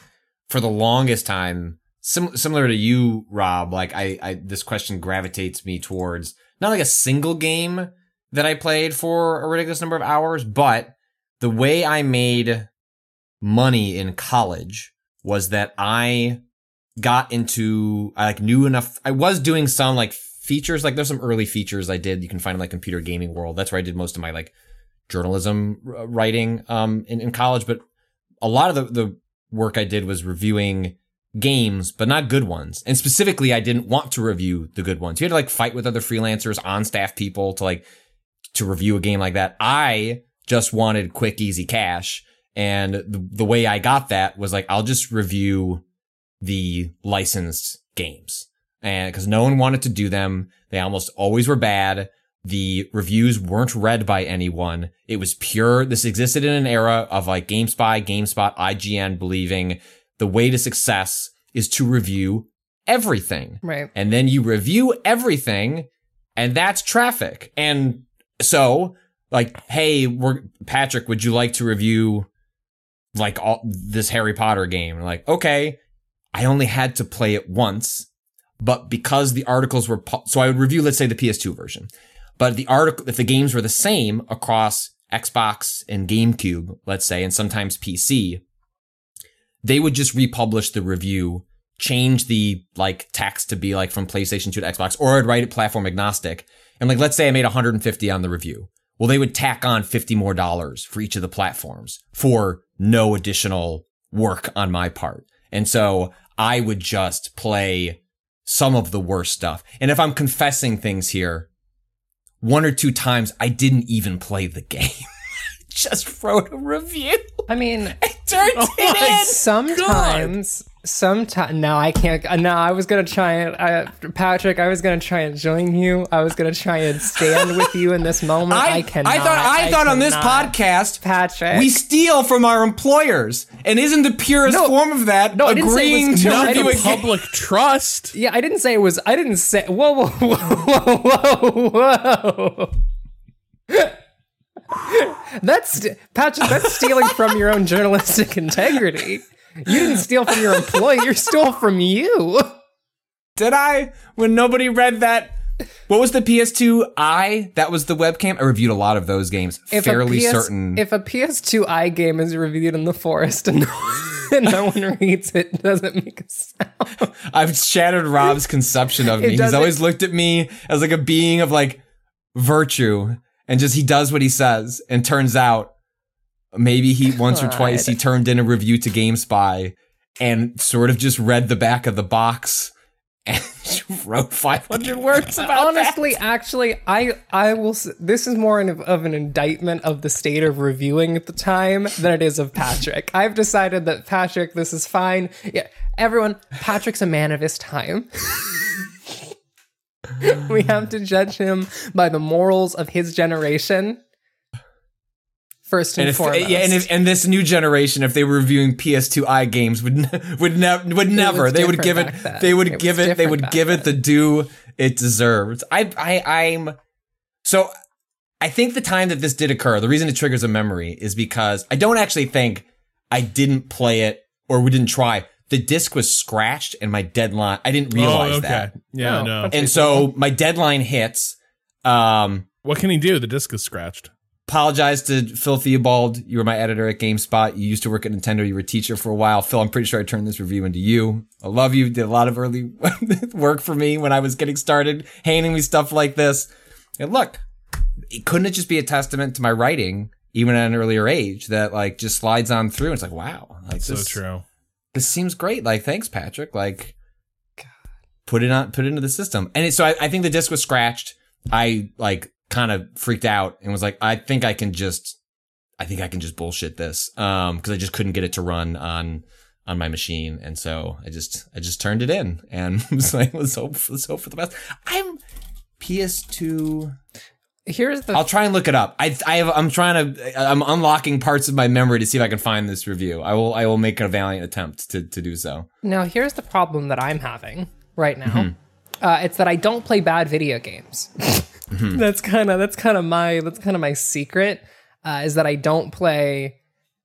for the longest time. Sim- similar to you, Rob, like I, I, this question gravitates me towards not like a single game that I played for a ridiculous number of hours, but the way I made money in college was that I got into I like knew enough I was doing some like features like there's some early features I did. You can find in like computer gaming world. That's where I did most of my like journalism writing um in, in college. But a lot of the, the work I did was reviewing games but not good ones. And specifically I didn't want to review the good ones. You had to like fight with other freelancers on staff people to like to review a game like that. I just wanted quick easy cash and the, the way I got that was like, I'll just review the licensed games. And cause no one wanted to do them. They almost always were bad. The reviews weren't read by anyone. It was pure. This existed in an era of like GameSpy, GameSpot, IGN believing the way to success is to review everything. Right. And then you review everything and that's traffic. And so like, hey, we're Patrick, would you like to review like all this Harry Potter game. Like, okay, I only had to play it once, but because the articles were, pu- so I would review, let's say the PS2 version, but the article, if the games were the same across Xbox and GameCube, let's say, and sometimes PC, they would just republish the review, change the like text to be like from PlayStation 2 to Xbox, or I'd write it platform agnostic. And like, let's say I made 150 on the review. Well, they would tack on 50 more dollars for each of the platforms for no additional work on my part. And so I would just play some of the worst stuff. And if I'm confessing things here, one or two times I didn't even play the game. Just wrote a review. I mean, I turned Oh it in. sometimes, sometimes. No, I can't. No, I was gonna try and I, Patrick. I was gonna try and join you. I was gonna try and stand with you in this moment. I, cannot. I thought I, thought on this podcast, Patrick. we steal from our employers, and isn't the purest No. form of that No, I didn't say it agreeing was- to Not review the a game? public trust. Yeah, I didn't say it was. I didn't say. Whoa, whoa, whoa, whoa, whoa, whoa. That's Patrick. That's stealing from your own journalistic integrity. You didn't steal from your employee. You stole from you. Did I? When nobody read that. What was the PS2 i? That was the webcam. I reviewed a lot of those games. If fairly PS certain. If a PS2i game is reviewed in the forest and no, and no one reads it, it doesn't make a sound. I've shattered Rob's conception of me. He's always looked at me as like a being of like virtue and just he does what he says. And turns out maybe he once or twice he turned in a review to GameSpy and sort of just read the back of the box and wrote 500 words about that. Honestly, actually, I I will. This is more of, of an indictment of the state of reviewing at the time than it is of Patrick. I've decided that Patrick, this is fine. Yeah, everyone, Patrick's a man of his time. we have to judge him by the morals of his generation. First and, And if, foremost, yeah, and if and this new generation, if they were reviewing PS2i games, would would never would never. They would give it. then. They would It give it. They would give it the due it deserves. I I I'm so. I think the time that this did occur, the reason it triggers a memory is because I don't actually think I didn't play it or we didn't try. The disc was scratched and my deadline. I didn't realize oh, okay. that, Yeah, Oh, no. okay. and so my deadline hits. Um, What can he do? The disc is scratched. apologize to Phil Theobald. You were my editor at GameSpot. You used to work at Nintendo. You were a teacher for a while. Phil, I'm pretty sure I turned this review into you. I love you. Did a lot of early work for me when I was getting started, handing me stuff like this. And look, it couldn't it just be a testament to my writing, even at an earlier age, that like just slides on through. And It's like, wow, like So this, true. This seems great. Like, thanks, Patrick. Like, put it on, put it into the system. And it, so I, I think the disc was scratched. I like kind of freaked out and was like, I think I can just, I think I can just bullshit this. Um, cause I just couldn't get it to run on, on my machine. And so I just, I just turned it in and was like, let's hope, let's hope for the best. I'm PS2. Here's the I'll try and look it up. I I have, I'm trying to I'm unlocking parts of my memory to see if I can find this review. I will I will make a valiant attempt to to do so. now. Here's the problem that I'm having right now. Mm-hmm. Uh, it's that I don't play bad video games. Mm-hmm. That's kind of that's kind of my that's kind of my secret. Uh, is that I don't play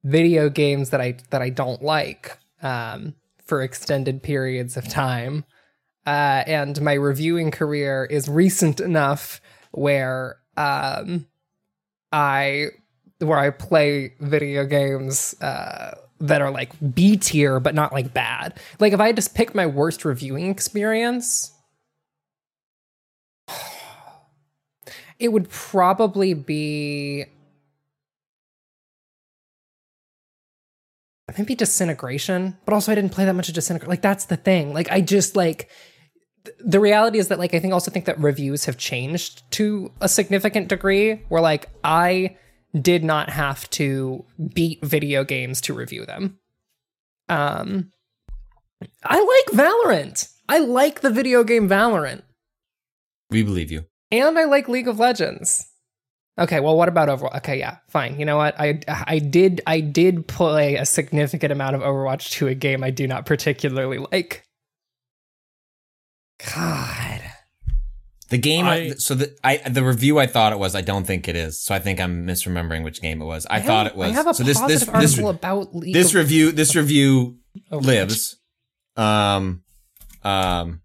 video games that I that I don't like um, for extended periods of time. Uh, and my reviewing career is recent enough where um, I where I play video games uh, that are like B tier but not like bad. Like if I had just pick my worst reviewing experience, it would probably be maybe disintegration but also i didn't play that much of disintegration like that's the thing like i just like the reality is that like i think also think that reviews have changed to a significant degree where like i did not have to beat video games to review them um i like valorant i like the video game valorant We believe you. and I like League of Legends. Okay, well, what about Overwatch? Okay, yeah, fine. You know what? I I did I did play a significant amount of Overwatch to a game I do not particularly like. God, The game. I- so the I the review I thought it was. I don't think it is. So I think I'm misremembering which game it was. I, thought have- it was. I have a so this positive this this article about League this of review this review Overwatch. lives. Um, um,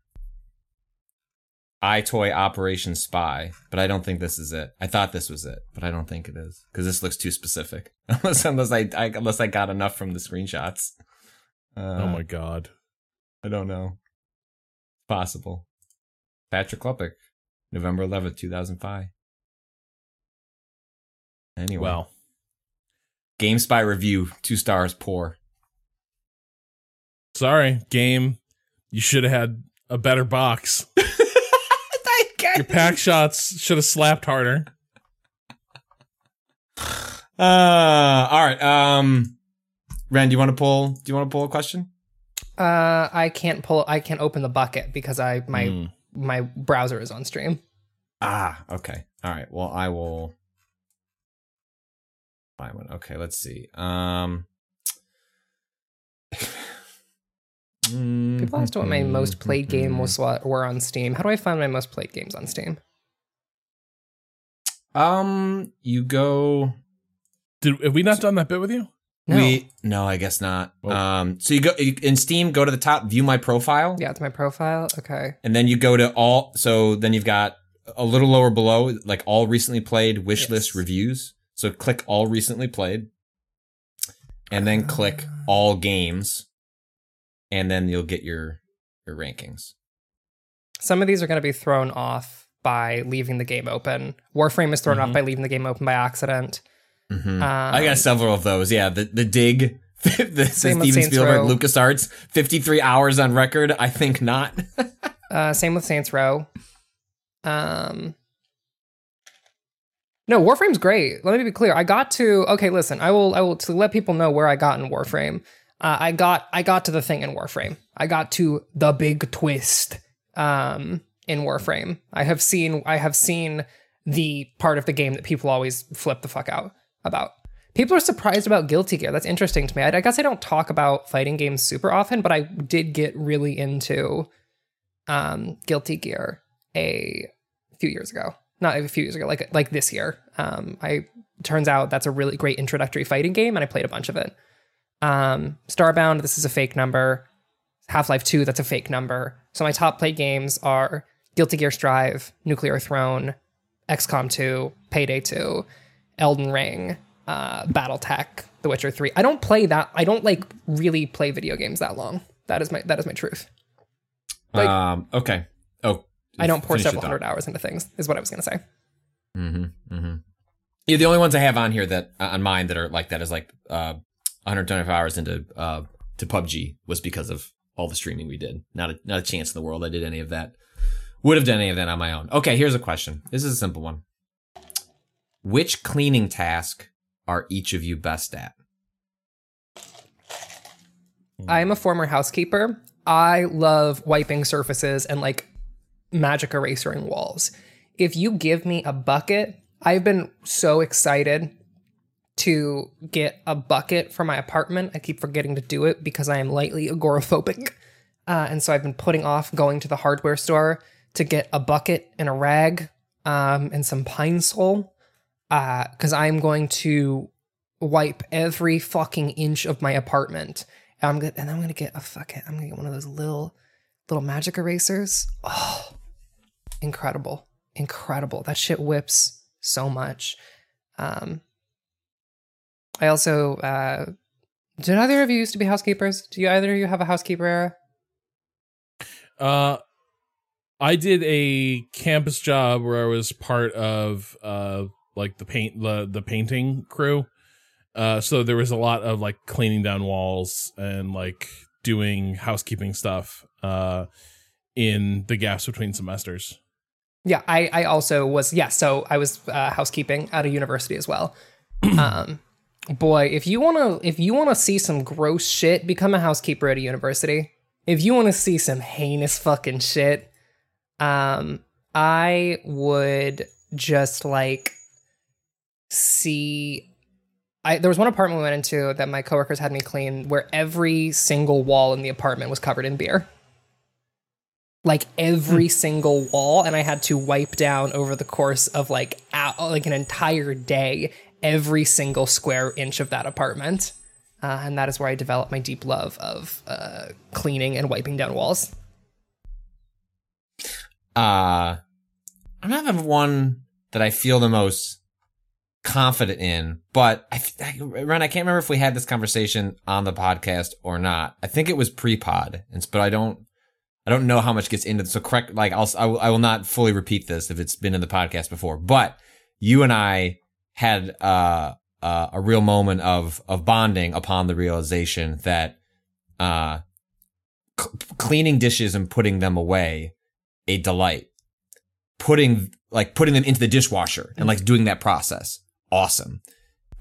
EyeToy Operation Spy, but I don't think this is it. I thought this was it, but I don't think it is because this looks too specific. unless unless I, I unless I got enough from the screenshots. Uh, oh my god. I don't know. Possible. Patrick Klepek, November eleventh, two thousand five. Anyway, Well, GameSpy review two stars poor. sorry, game. You should have had a better box. Your pack shots should have slapped harder. Uh, all right. Um, Ren, do you want to pull? Do you want to pull a question? Uh, I can't pull. I can't open the bucket because I my Mm. my browser is on stream. Ah, okay. All right. Well, I will find one. Okay, let's see. Um, People asked what my most played game Mm-hmm. was what were on Steam. How do I find my most played games on Steam? Um, you go. Did have we not done that bit with you? No. We no, I guess not. Well- um, so you go in Steam, go to the top, view my profile, yeah, it's my profile. Okay. and then you go to all. So then you've got a little lower below, like all recently played wish list reviews. So click all recently played, and then click all games, and then you'll get your your rankings. Some of these are going to be thrown off by leaving the game open. Warframe is thrown Mhm. off by leaving the game open by accident. Mhm. Um, I got several of those. Yeah, the the dig. the Same with Steven Spielberg, Row. LucasArts, 53 hours on record. I think not. Uh, same with Saints Row. Um, no, Warframe's great. Let me be clear. I got to okay. Listen, I will. I will to let people know where I got in Warframe. Uh, I got. I got to the thing in Warframe. I got to the big twist. Um, in Warframe, I have seen. I have seen the part of the game that people always flip the fuck out about. People are surprised about Guilty Gear. That's interesting to me. I, I guess I don't talk about fighting games super often, but I did get really into um, Guilty Gear a few years ago. Not a few years ago, like like this year. Um, I turns out that's a really great introductory fighting game, and I played a bunch of it. Um, Starbound, this is a fake number. Half Life Two, that's a fake number. So my top played games are Guilty Gear Strive, Nuclear Throne, XCOM 2, Payday 2, Elden Ring, uh, BattleTech, The Witcher 3. I don't play that. I don't like really play video games that long. That is my that is my truth. Like- um. Okay. Oh. I don't pour several hundred hours into things. Is what I was gonna say. Mm-hmm. Mm-hmm. Yeah, the only ones I have on here that uh, on mine that are like that is like uh 125 hours into uh to PUBG was because of all the streaming we did. Not a not a chance in the world I did any of that. Would have done any of that on my own. Okay, here's a question. This is a simple one. Which cleaning task are each of you best at? I am a former housekeeper. I love wiping surfaces and like magic erasering walls. If you give me a bucket I've been so excited to get a bucket for my apartment. I keep forgetting to do it because I am lightly agoraphobic. Uh, and so I've been putting off going to the hardware store to get a bucket and a rag um, and some pine sol because uh, I'm going to wipe every fucking inch of my apartment. And I'm gonna, and I'm gonna get a fucking, I'm gonna get one of those little, little magic erasers. Oh, incredible, incredible! That shit whips so much. Um, I also, uh, did either of you used to be housekeepers? Do you either of you have a housekeeper era? Uh, I did a campus job where I was part of uh like the paint the the painting crew. Uh, so there was a lot of like cleaning down walls and like doing housekeeping stuff uh in the gaps between semesters. Yeah, I I also was yeah, so I was uh, housekeeping at a university as well. um boy, if you want to if you want to see some gross shit, become a housekeeper at a university. If you want to see some heinous fucking shit, um I would just like see I, there was one apartment we went into that my coworkers had me clean where every single wall in the apartment was covered in beer. Like every hmm. single wall, and I had to wipe down over the course of like like an entire day every single square inch of that apartment. Uh, and that is where I developed my deep love of uh, cleaning and wiping down walls. Uh, I'm not the one that I feel the most confident in, but I, I, Ren, I can't remember if we had this conversation on the podcast or not. I think it was pre-pod, and but I don't, I don't know how much gets into. So correct, like I'll, I will, I will not fully repeat this if it's been in the podcast before. But you and I had uh, uh, a real moment of of bonding upon the realization that uh, c- cleaning dishes and putting them away a delight. Putting like putting them into the dishwasher and like doing that process, awesome.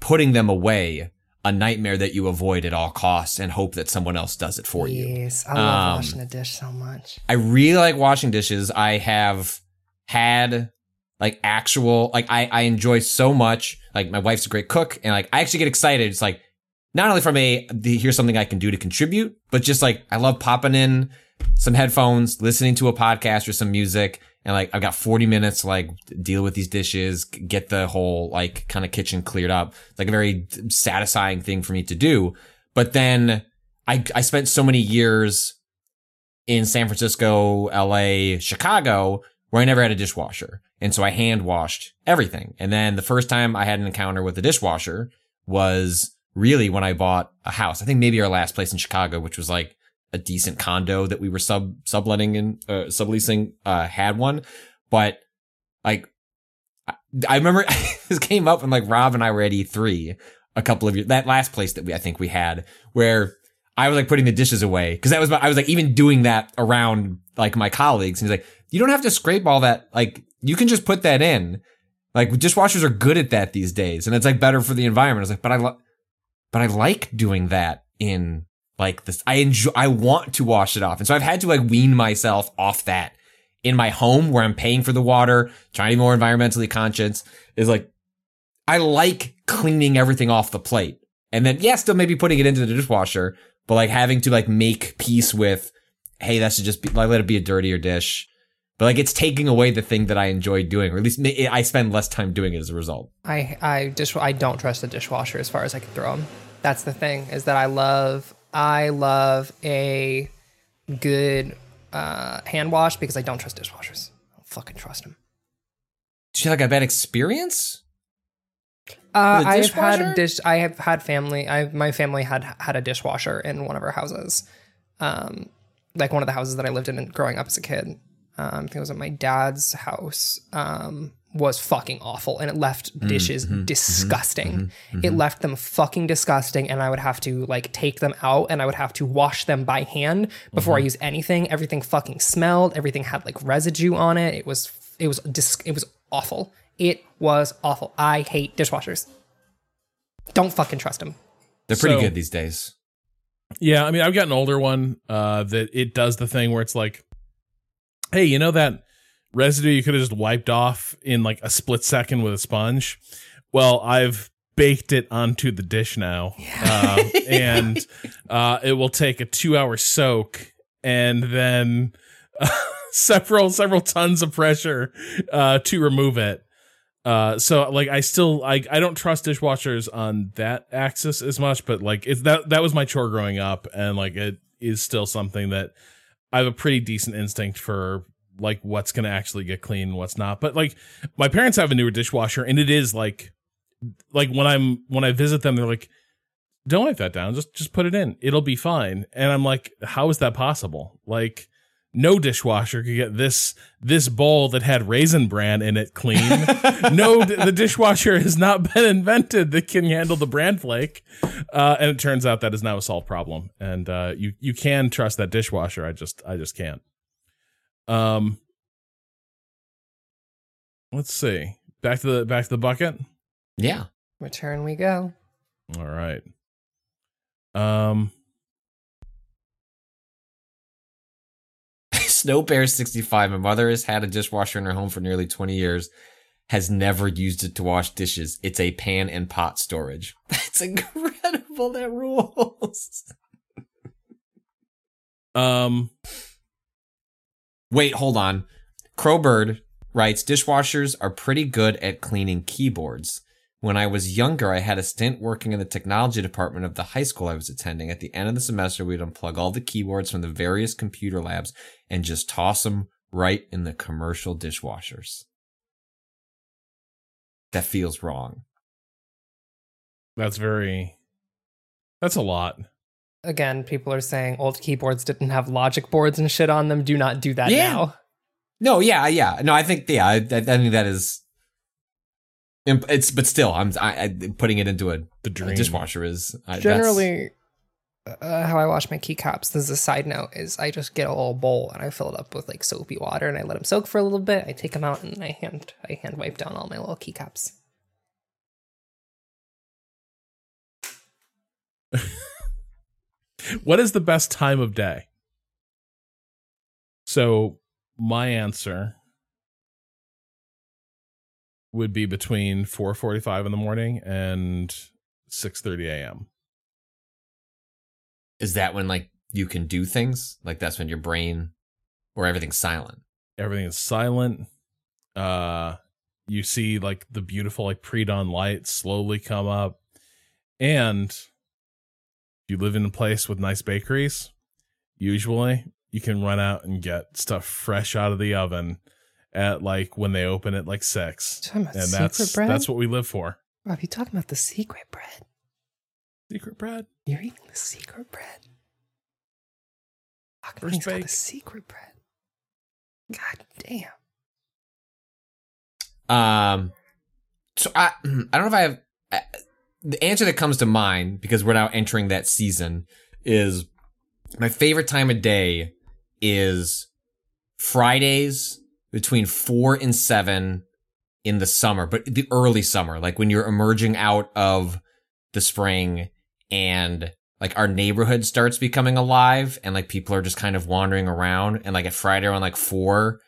Putting them away, a nightmare that you avoid at all costs and hope that someone else does it for you. Yes, I love um, washing a dish so much. I really like washing dishes. I have had like actual like I I enjoy so much. Like my wife's a great cook, and like I actually get excited. It's like not only from a here's something I can do to contribute, but just like I love popping in some headphones, listening to a podcast or some music, and like I've got 40 minutes to like deal with these dishes, get the whole like kind of kitchen cleared up. It's like a very satisfying thing for me to do. But then I I spent so many years in San Francisco, LA, Chicago where I never had a dishwasher. And so I hand washed everything. And then the first time I had an encounter with a dishwasher was really when I bought a house. I think maybe our last place in Chicago, which was like a decent condo that we were sub subletting and uh, subleasing, uh, had one. But like, I, I remember this came up when like Rob and I were at E3 a couple of years, that last place that we, I think we had where I was like putting the dishes away. Cause that was, I was like even doing that around like my colleagues. And he's like, you don't have to scrape all that. Like you can just put that in. Like dishwashers are good at that these days, and it's like better for the environment. I was like, but I, lo- but I like doing that in like this. I enjoy. I want to wash it off, and so I've had to like wean myself off that in my home where I'm paying for the water, trying to be more environmentally conscious. Is like I like cleaning everything off the plate, and then yeah, still maybe putting it into the dishwasher, but like having to like make peace with, hey, that should just be like let it be a dirtier dish but like it's taking away the thing that I enjoy doing, or at least I spend less time doing it as a result. I I dish I don't trust the dishwasher as far as I can throw them. That's the thing is that I love I love a good uh, hand wash because I don't trust dishwashers. I don't fucking trust them. Do you have like a bad experience? Uh, I've had a dish. I have had family. I my family had had a dishwasher in one of our houses, um, like one of the houses that I lived in growing up as a kid um, I think it was at my dad's house, um, was fucking awful. And it left mm-hmm, dishes mm-hmm, disgusting. Mm-hmm, it left them fucking disgusting. And I would have to like take them out and I would have to wash them by hand before I use anything. Everything fucking smelled. Everything had like residue on it. It was, it was, dis- it was awful. It was awful. I hate dishwashers. Don't fucking trust them. They're pretty so, good these days. Yeah, I mean, I've got an older one uh, that it does the thing where it's like hey, you know that residue you could have just wiped off in like a split second with a sponge. Well, I've baked it onto the dish now, uh, and uh, it will take a two-hour soak and then uh, several several tons of pressure uh, to remove it. Uh, so like I still I I don't trust dishwashers on that axis as much, but like it's that that was my chore growing up, and like it is still something that I have a pretty decent instinct for like what's gonna actually get clean and what's not. But like my parents have a newer dishwasher, and it is like like when I'm when I visit them, they're like, "Don't wipe that down. Just just put it in. It'll be fine." And I'm like, "How is that possible?" Like no dishwasher could get this this bowl that had raisin bran in it clean. no, the dishwasher has not been invented that can handle the bran flake. Uh, and it turns out that is now a solved problem. And uh, you you can trust that dishwasher. I just I just can't. Um, let's see. Back to the back to the bucket. Yeah. Return we go. All right. Um. Snow Bear 65. My mother has had a dishwasher in her home for nearly 20 years, has never used it to wash dishes. It's a pan and pot storage. That's incredible. That rules. Um. Wait, hold on. Crowbird writes dishwashers are pretty good at cleaning keyboards. When I was younger, I had a stint working in the technology department of the high school I was attending. At the end of the semester, we'd unplug all the keyboards from the various computer labs and just toss them right in the commercial dishwashers. That feels wrong. That's very. That's a lot. Again, people are saying old keyboards didn't have logic boards and shit on them. Do not do that Yeah. now. No, yeah, yeah. No, I think, yeah, I, I think that is. Imp- It's, but still, I'm I, I, putting it into a, The a dream. dishwasher is I, Generally, uh, how I wash my keycaps, this is a side note, is I just get a little bowl and I fill it up with like soapy water and I let them soak for a little bit. I take them out and I hand I hand wipe down all my little keycaps. What is the best time of day? So my answer would be between 4:45 in the morning and 6:30 a.m. is that when like you can do things like that's when your brain or everything's silent Everything is silent. Uh you see like the beautiful like pre-dawn light slowly come up and if you live in a place with nice bakeries, usually you can run out and get stuff fresh out of the oven at like when they open at like 6. And that's bread? that's what we live for. Rob, you talking about the secret bread? Secret bread. You're eating the secret bread. Fuck, First he's the secret bread. God damn. um so i i don't know if i have uh, the answer that comes to mind because we're now entering that season is my favorite time of day is fridays between 4 and 7 in the summer but the early summer like when you're emerging out of the spring and like our neighborhood starts becoming alive and like people are just kind of wandering around. And like at friday around like four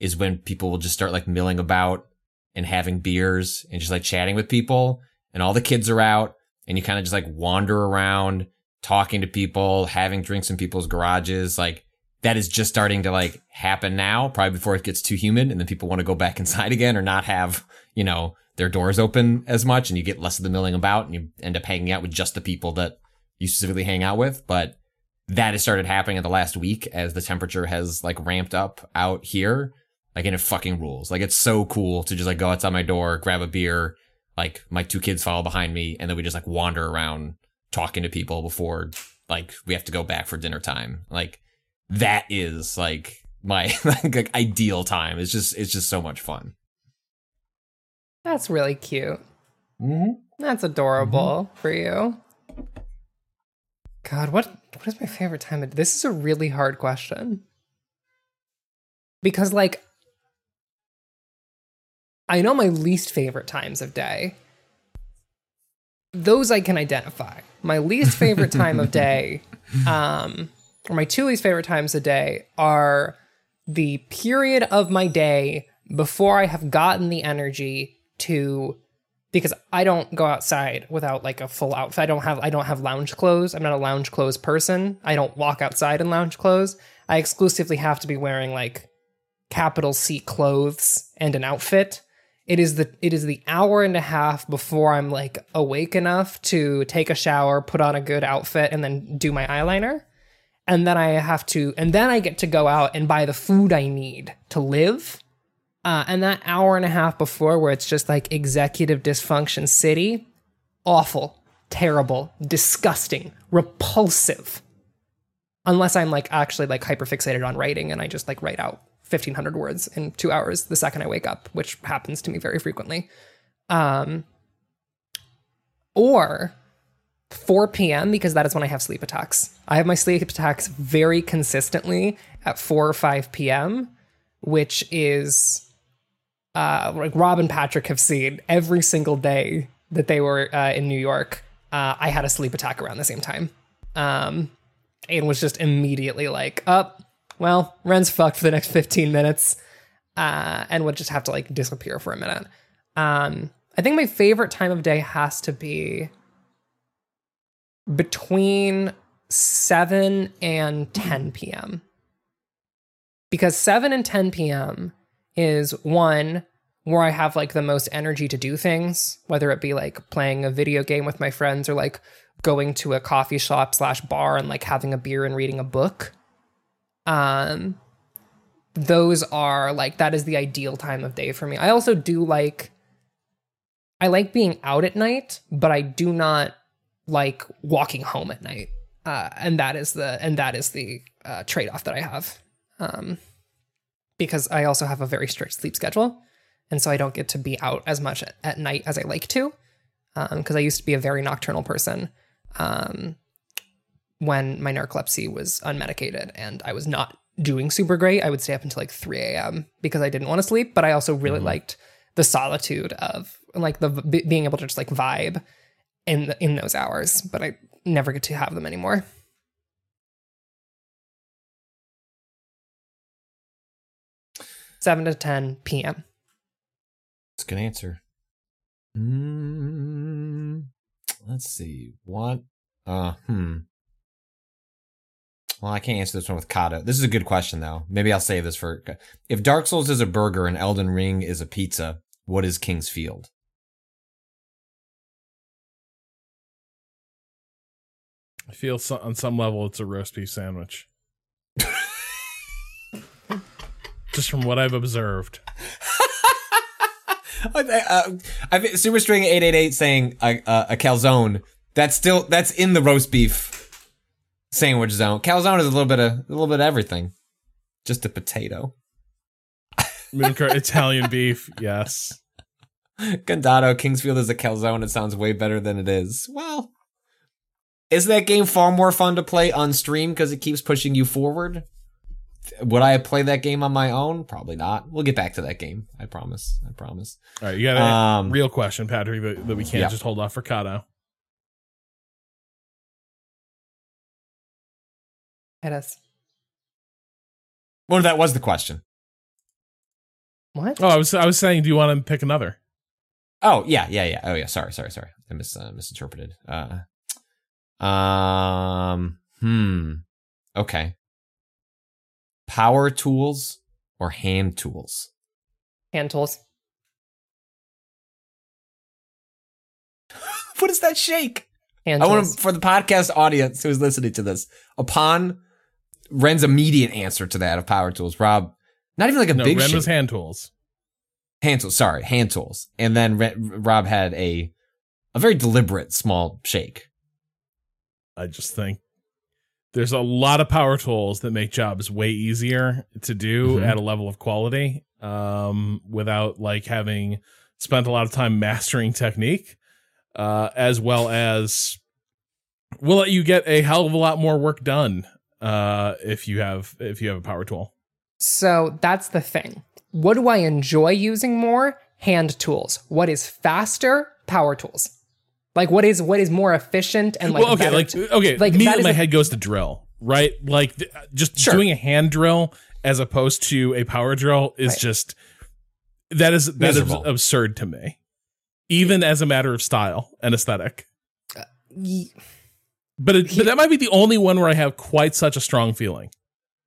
is when people will just start like milling about and having beers and just like chatting with people. And all the kids are out and you kind of just like wander around talking to people having drinks in people's garages like that is just starting to like happen now probably before it gets too humid and then people want to go back inside again or not have you know their doors open as much and you get less of the milling about and you end up hanging out with just the people that you specifically hang out with. But that has started happening in the last week as the temperature has like ramped up out here. Like and it fucking rules. Like it's so cool to just like go outside my door grab a beer like my two kids follow behind me and then we just like wander around talking to people before like we have to go back for dinner time. Like that is like my like ideal time it's just it's just so much fun That's really cute. mm-hmm. That's adorable for you. God, what what is my favorite time of This is a really hard question. Because like I know my least favorite times of day. Those I can identify. My least favorite time of day um my two least favorite times a day are the period of my day before I have gotten the energy to because I don't go outside without like a full outfit. I don't have I don't have lounge clothes. I'm not a lounge clothes person. I don't walk outside in lounge clothes. I exclusively have to be wearing like capital C clothes and an outfit. It is the it is the hour and a half before I'm like awake enough to take a shower, put on a good outfit and then do my eyeliner. And then I have to and then I get to go out and buy the food I need to live uh, and that hour and a half before, where it's just like executive dysfunction city, awful, terrible, disgusting, repulsive. Unless I'm like actually like hyper fixated on writing and I just like write out 1500 words in two hours the second I wake up, which happens to me very frequently. Um, or 4 p.m. because that is when I have sleep attacks. I have my sleep attacks very consistently at 4 or 5 p.m., which is uh, like Rob and Patrick have seen every single day that they were uh, in New York. Uh, I had a sleep attack around the same time, um, and was just immediately like, "Up, oh, well, Ren's fucked for the next fifteen minutes," uh, and would just have to like disappear for a minute. Um, I think my favorite time of day has to be between 7 and 10 p.m. Because 7 and 10 p.m is one where I have like the most energy to do things, whether it be like playing a video game with my friends or like going to a coffee shop slash bar and like having a beer and reading a book. Um, those are like that is the ideal time of day for me. I also do like I like being out at night, but I do not like walking home at night. Uh, and that is the and that is the uh, trade off that I have. Um, because I also have a very strict sleep schedule. And so I don't get to be out as much at, at night as I like to. Because um, I used to be a very nocturnal person um, when my narcolepsy was unmedicated and I was not doing super great. I would stay up until like 3 a.m. because I didn't want to sleep, but I also really mm-hmm. liked the solitude of like the b- being able to just like vibe in the, in those hours. But I never get to have them anymore. 7 to 10 p.m. That's a good answer. Mm, let's see. What? Uh, hmm. Well, I can't answer this one with Kato. This is a good question, though. Maybe I'll save this for. If Dark Souls is a burger and Elden Ring is a pizza, what is King's Field? I feel so, on some level it's a roast beef sandwich. just from what I've observed. uh, I think Super String eight eight eight saying a, a, a calzone. That's still that's in the roast beef sandwich zone. Calzone is a little bit of a little bit of everything. Just a potato. Italian beef, yes. Gondado, Kingsfield is a calzone. It sounds way better than it is. Well, is that game far more fun to play on stream because it keeps pushing you forward? would I play that game on my own? Probably not. We'll get back to that game. I promise. I promise. All right, you got a um, real question, Patrick, that, that we can't yeah. just hold off for Kato. Hit us. Well, that was the question. What? Oh, I was I was saying, do you want to pick another? Oh yeah, yeah, yeah. Oh yeah. Sorry, sorry, sorry. I mis uh, misinterpreted. Uh, um. Hmm. Okay power tools or hand tools? Hand tools. what is that shake? Hand I tools. want to, for the podcast audience who's listening to this, upon Ren's immediate answer to that of power tools, Rob, not even like a no, big Ren shake. was hand tools. Hand tools, sorry, hand tools. And then Ren, Rob had a a very deliberate small shake. I just think there's a lot of power tools that make jobs way easier to do mm-hmm. at a level of quality um, without like having spent a lot of time mastering technique uh, as well as will let you get a hell of a lot more work done uh, if you have if you have a power tool. So that's the thing. What do i enjoy using more? Hand tools. What is faster? Power tools like what is what is more efficient and like well, okay, like okay, like immediately my a- head goes to drill, right? Like th- just sure. doing a hand drill as opposed to a power drill is Right. just that is that is Miserable. absurd to me. Even as a matter of style and aesthetic. Ye- But, it, but that might be the only one where I have quite such a strong feeling.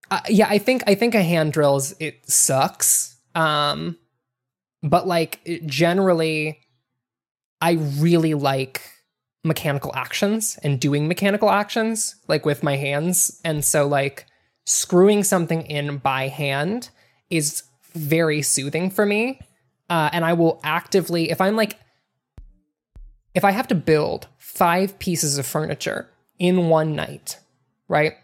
Uh, yeah, I think I think a hand drills it sucks. Um, but like generally, I really like mechanical actions and doing mechanical actions like with my hands, and so like screwing something in by hand is very soothing for me. Uh, and I will actively, if I'm like, if I have to build five pieces of furniture in one night, right?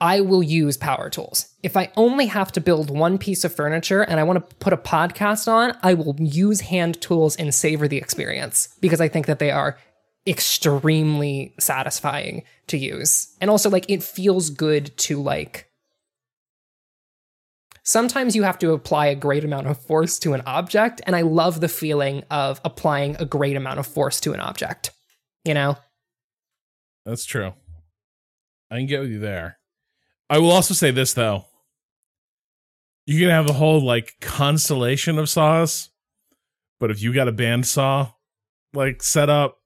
I will use power tools. If I only have to build one piece of furniture and I want to put a podcast on, I will use hand tools and savor the experience because I think that they are extremely satisfying to use. And also like it feels good to like Sometimes you have to apply a great amount of force to an object and I love the feeling of applying a great amount of force to an object. You know? That's true. I can get with you there. I will also say this though. You can have a whole like constellation of saws, but if you got a bandsaw like set up,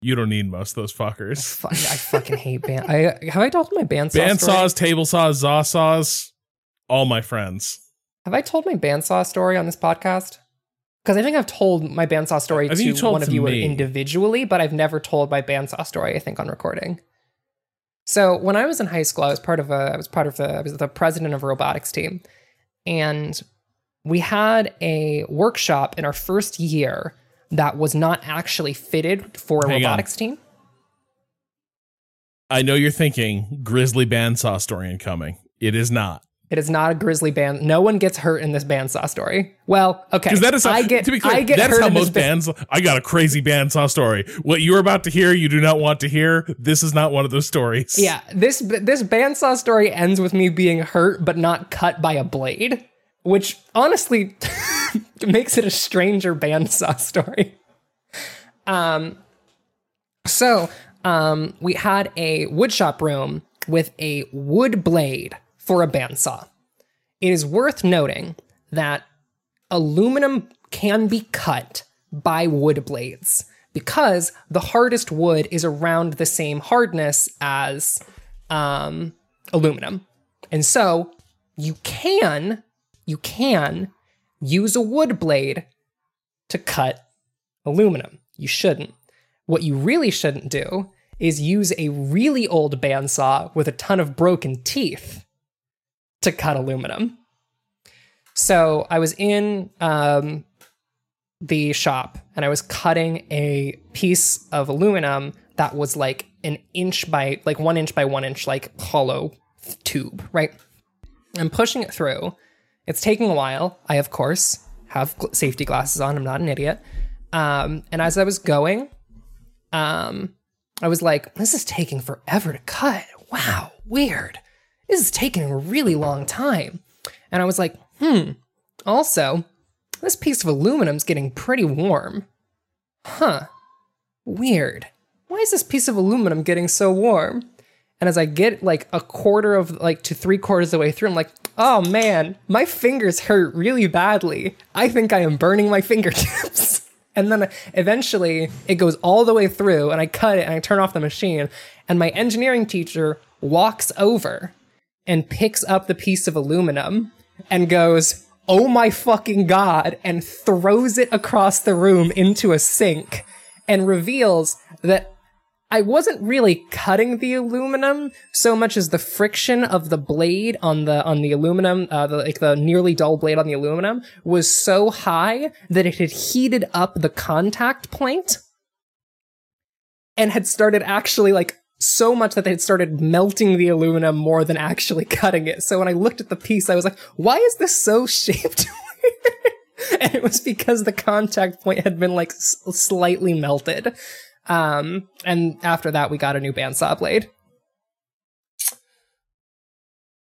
you don't need most of those fuckers. Fuck, I fucking hate band. I have I told my bandsaw story? Bandsaws, table saws, zaw saws, all my friends. Have I told my bandsaw story on this podcast? Because I think I've told my bandsaw story I to one of you me. individually, but I've never told my bandsaw story. I think on recording. So when I was in high school, I was part of a. I was part of the. I was the president of a robotics team, and we had a workshop in our first year that was not actually fitted for a Hang on. robotics team. I know you're thinking grizzly bandsaw story incoming. It is not. It is not a grizzly band. No one gets hurt in this bandsaw story. Well, okay. Because that is how, I get. to be clear, I get that's how most ban- bands. I got a crazy bandsaw story. What you're about to hear, you do not want to hear. This is not one of those stories. Yeah, this this bandsaw story ends with me being hurt but not cut by a blade, which honestly makes it a stranger bandsaw story. Um, so um, we had a woodshop room with a wood blade for a bandsaw. It is worth noting that aluminum can be cut by wood blades because the hardest wood is around the same hardness as um, aluminum. And so you can you can use a wood blade to cut aluminum. You shouldn't. What you really shouldn't do is use a really old bandsaw with a ton of broken teeth to cut aluminum. So I was in um, the shop and I was cutting a piece of aluminum that was like an inch by like one inch by one inch, like hollow tube, right? I'm pushing it through. It's taking a while. I, of course, have gl- safety glasses on. I'm not an idiot. Um, and as I was going, um, I was like, this is taking forever to cut. Wow, weird. This is taking a really long time. And I was like, hmm, also, this piece of aluminum's getting pretty warm. Huh, weird. Why is this piece of aluminum getting so warm? And as I get like a quarter of like to three quarters of the way through, I'm like, oh man, my fingers hurt really badly. I think I am burning my fingertips. and then eventually it goes all the way through and I cut it and I turn off the machine. And my engineering teacher walks over and picks up the piece of aluminum and goes, oh my fucking god, and throws it across the room into a sink and reveals that I wasn't really cutting the aluminum so much as the friction of the blade on the on the aluminum, uh, the, like the nearly dull blade on the aluminum, was so high that it had heated up the contact point and had started actually like so much that they had started melting the aluminum more than actually cutting it. So when I looked at the piece, I was like, "Why is this so shaped?" and it was because the contact point had been like s- slightly melted. Um, and after that, we got a new bandsaw blade.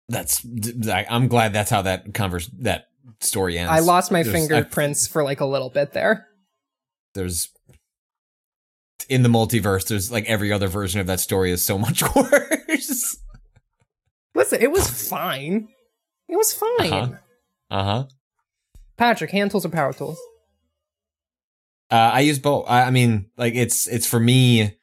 That's. I- I'm glad that's how that converse that story ends. I lost my There's- I- fingerprints for like a little bit there. there's in the multiverse. There's like every other version of that story is so much worse. Listen, it was fine. It was fine. Uh-huh. Uh huh. Patrick, hand tools or power tools? Uh, I use both. I, I mean, like it's it's for me.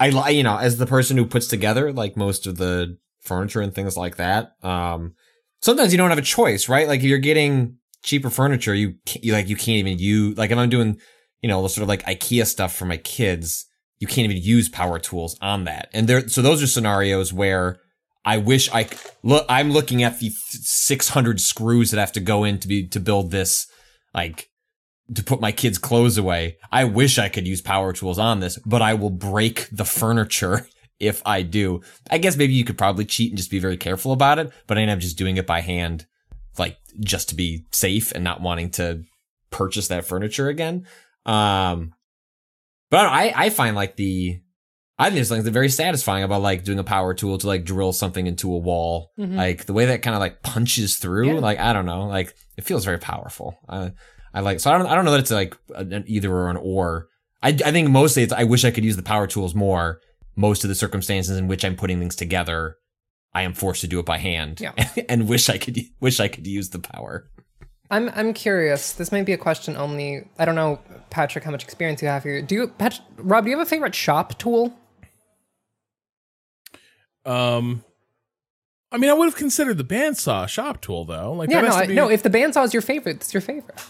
I li- you know as the person who puts together like most of the furniture and things like that. Um, sometimes you don't have a choice, right? Like if you're getting cheaper furniture, you, can't, you like you can't even use like if I'm doing you know the sort of like IKEA stuff for my kids, you can't even use power tools on that. And there, so those are scenarios where I wish I look. I'm looking at the 600 screws that I have to go in to be to build this like to put my kids' clothes away. I wish I could use power tools on this, but I will break the furniture if I do. I guess maybe you could probably cheat and just be very careful about it, but I end up just doing it by hand, like just to be safe and not wanting to purchase that furniture again. Um, but I, I find like the, I think there's something very satisfying about like doing a power tool to like drill something into a wall. Mhm. Like the way that kind of like punches through, Yeah. like, I don't know, like it feels very powerful. I, I like, so I don't, I don't know that it's like an either or an or. I, I think mostly it's, I wish I could use the power tools more. Most of the circumstances in which I'm putting things together, I am forced to do it by hand Yeah. and wish I could, wish I could use the power. I'm I'm curious. This might be a question only. I don't know, Patrick, how much experience you have here. Do you, Pat, Rob? Do you have a favorite shop tool? Um, I mean, I would have considered the bandsaw a shop tool though. Like, Yeah, no, I, be- no. If the bandsaw is your favorite, it's your favorite.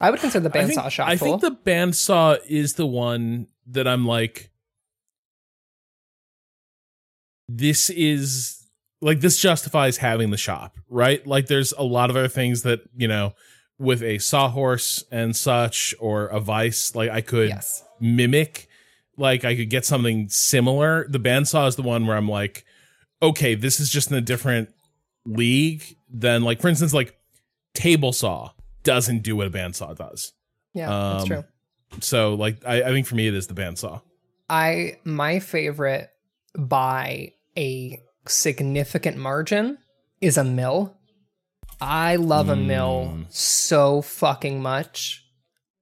I would consider the bandsaw shop I tool. think the bandsaw is the one that I'm like, this is like this justifies having the shop, right? Like, there's a lot of other things that you know, with a sawhorse and such, or a vice, like I could yes. mimic. Like, I could get something similar. The bandsaw is the one where I'm like, okay, this is just in a different league than like, for instance, like table saw doesn't do what a bandsaw does. Yeah, that's Um, true. So like I, I think for me it is the bandsaw. I my favorite by a significant margin is a mill. I love a mill Mm. so fucking much.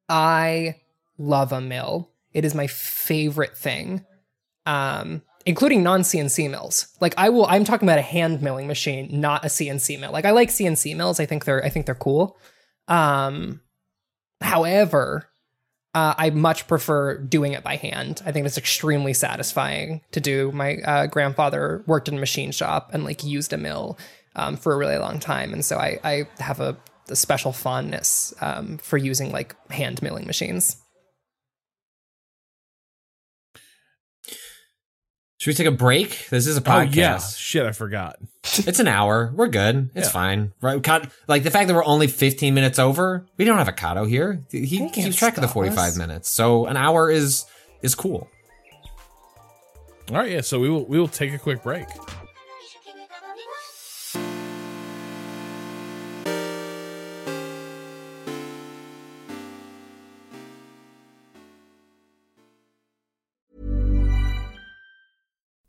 I love a mill. It is my favorite thing. Um including non-CNC mills. Like I will I'm talking about a hand milling machine, not a CNC mill. Like I like CNC mills. I think they're I think they're cool. Um however, uh, I much prefer doing it by hand. I think it's extremely satisfying to do. My uh, grandfather worked in a machine shop and like used a mill um, for a really long time, and so I, I have a, a special fondness um, for using like hand milling machines. Should we take a break? This is a oh, podcast. Oh podcast. yeah, shit, I forgot. It's an hour. We're good. It's Yeah. fine. Right? Cut- Like the fact that we're only 15 minutes over. We don't have a Kato here. He keeps track of the 45 us. minutes. So an hour is is cool. All right, yeah. So we will we will take a quick break.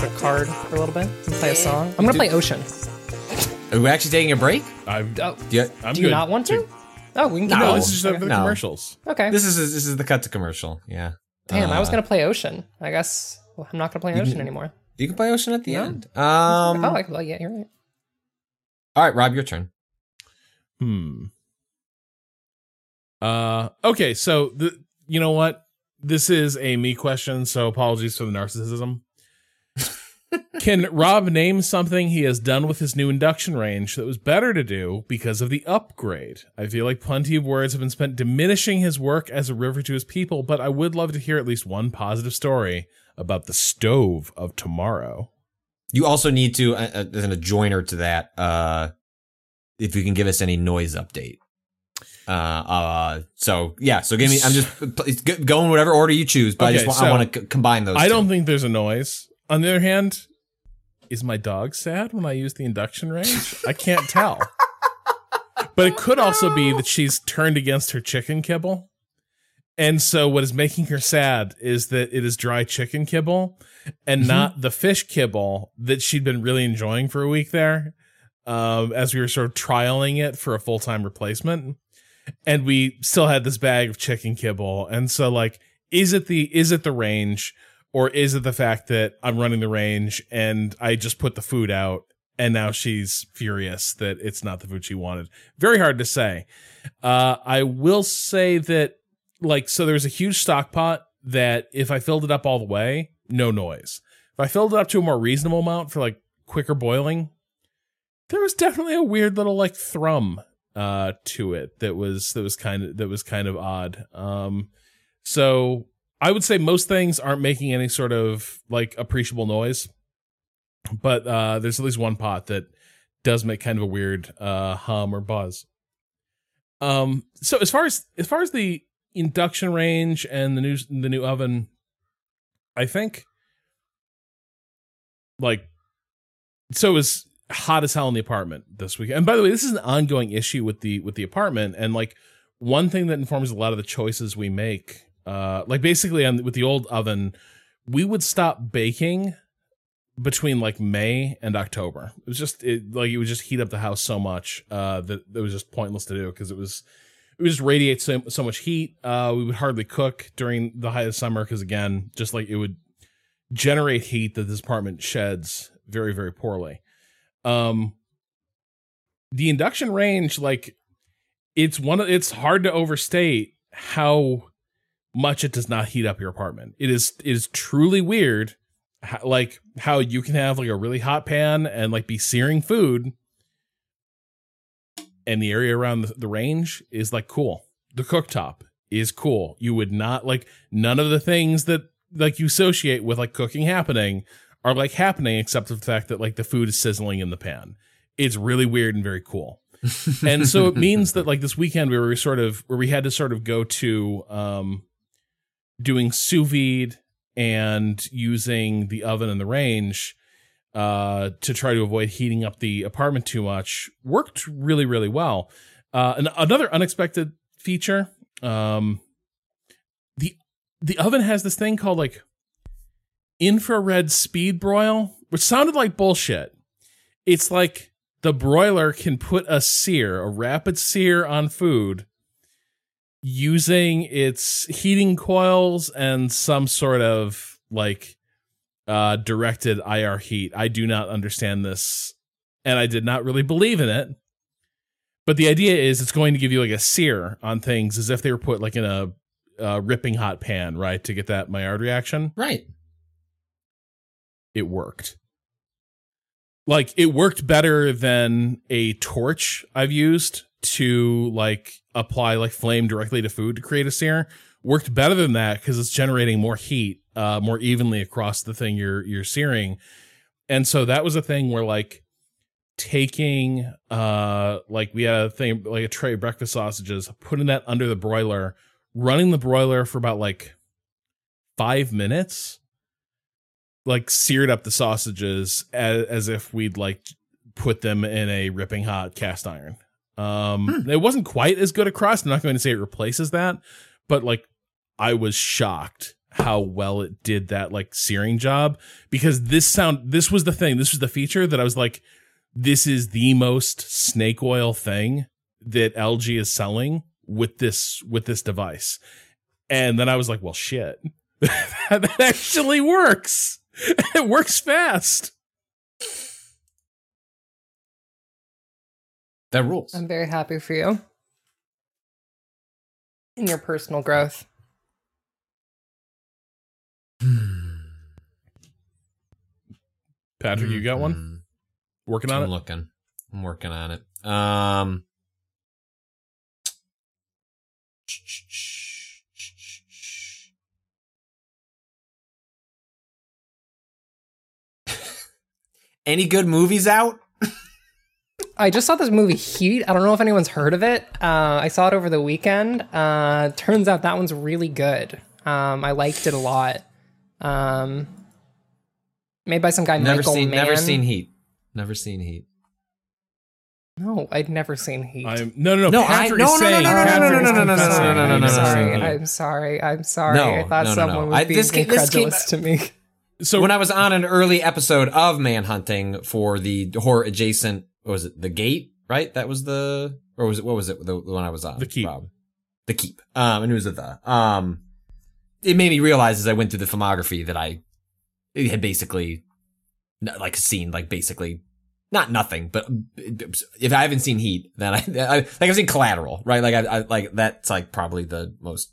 go to card for a little bit and play a song. I'm gonna play Ocean. Are we actually taking a break? I'm, Oh, Do you- I'm do you good not want to? Oh, we can keep No, No, going. this is just okay. the No. commercials. okay. this is this is the cut to commercial. Yeah. Damn, I was Uh, gonna play Ocean. I guess well, I'm not gonna play Ocean anymore. You can play Ocean at the No. end. Um. oh, I, well, yeah, you're right. all right, Rob, your turn. Hmm. Uh. Okay. So the you know what this is a me question. So apologies for the narcissism. Can Rob name something he has done with his new induction range that was better to do because of the upgrade? I feel like plenty of words have been spent diminishing his work as a river to his people, but I would love to hear at least one positive story about the stove of tomorrow. You also need to, uh, uh, as an joiner to that, uh, if you can give us any noise update. Uh, uh, so yeah, so give me. I'm just go in whatever order you choose, but I just want, so I want to c- combine those. I don't think there's a noise. On the other hand, is my dog sad when I use the induction range? I can't tell. But it could also be that she's turned against her chicken kibble. And so what is making her sad is that it is dry chicken kibble and Mm-hmm. not the fish kibble that she'd been really enjoying for a week there. Um, as we were sort of trialing it for a full time replacement. And we still had this bag of chicken kibble. And so like, is it the is it the range or is it the fact that I'm running the range and I just put the food out and now she's furious that it's not the food she wanted? Very hard to say. Uh, I will say that like so there's a huge stock pot that if I filled it up all the way, no noise. If I filled it up to a more reasonable amount for like quicker boiling, there was definitely a weird little like thrum uh to it that was that was kind of that was kind of odd. Um so I would say most things aren't making any sort of like appreciable noise. But uh there's at least one pot that does make kind of a weird uh hum or buzz. Um so as far as as far as the induction range and the new the new oven I think like so it was hot as hell in the apartment this week. And by the way, this is an ongoing issue with the with the apartment and like one thing that informs a lot of the choices we make uh like basically on with the old oven we would stop baking between like May and October. It was just it, like it would just heat up the house so much uh that it was just pointless to do because it was it would just radiate so, so much heat. Uh we would hardly cook during the height of summer because again, just like it would generate heat that this apartment sheds very very poorly. Um the induction range like it's one of it's hard to overstate how much it does not heat up your apartment. It is it is truly weird how, like how you can have like a really hot pan and like be searing food and the area around the, the range is like cool. The cooktop is cool. You would not like none of the things that like you associate with like cooking happening are like happening except for the fact that like the food is sizzling in the pan. It's really weird and very cool. and so it means that like this weekend we were sort of where we had to sort of go to um doing sous vide and using the oven and the range uh to try to avoid heating up the apartment too much worked really really well. Uh and another unexpected feature um the the oven has this thing called like infrared speed broil which sounded like bullshit. It's like the broiler can put a sear a rapid sear on food using its heating coils and some sort of like uh directed IR heat. I do not understand this and I did not really believe in it. But the idea is it's going to give you like a sear on things as if they were put like in a, a ripping hot pan, right? To get that Maillard reaction. right. It worked. Like it worked better than a torch I've used to like apply like flame directly to food to create a sear. Worked better than that because it's generating more heat uh more evenly across the thing you're you're searing. And so that was a thing where like taking uh like we had a thing like a tray of breakfast sausages, putting that under the broiler, running the broiler for about like five minutes, like seared up the sausages as, as if we'd like put them in a ripping hot cast iron. Um it wasn't quite as good a. I'm not going to say it replaces that, but like I was shocked how well it did that like searing job because this sound this was the thing. This was the feature that i was like this is the most snake oil thing that lg is selling with this with this device. And then i was like well shit. That actually works. It works fast That rules. I'm very happy for you in your personal growth. patrick you got one Mm, working I'm on it looking. I'm working on it. Um. Any good movies out? I just saw this movie Heat. I don't know if anyone's heard of it. Uh, I saw it over the weekend. Uh, turns out that one's really good. Um, I liked it a lot. Um, made by some guy Never Michael seen, Mann. never seen Heat. Never seen Heat. No, I'd never seen Heat. I'm no no no. No, I- Patrick no, is no, no, saying. no, no, no, Patrick no, is no, no, no, no, confessing. no, no, no, I'm no, no, sorry. no, no. I'm sorry. I'm sorry. No, I thought no, no, someone no. was I- being this came- this came- incredulous to me. So when I was on an early episode of Manhunting for the horror adjacent, what was it The Gate? Right, that was the, or was it what was it the, the one I was on? The Keep. Rob? The Keep. Um, and it was at the um. It made me realize as I went through the filmography that I it had basically like seen like basically not nothing, but if I haven't seen Heat, then I, I like I've seen Collateral, right? Like I, I like that's like probably the most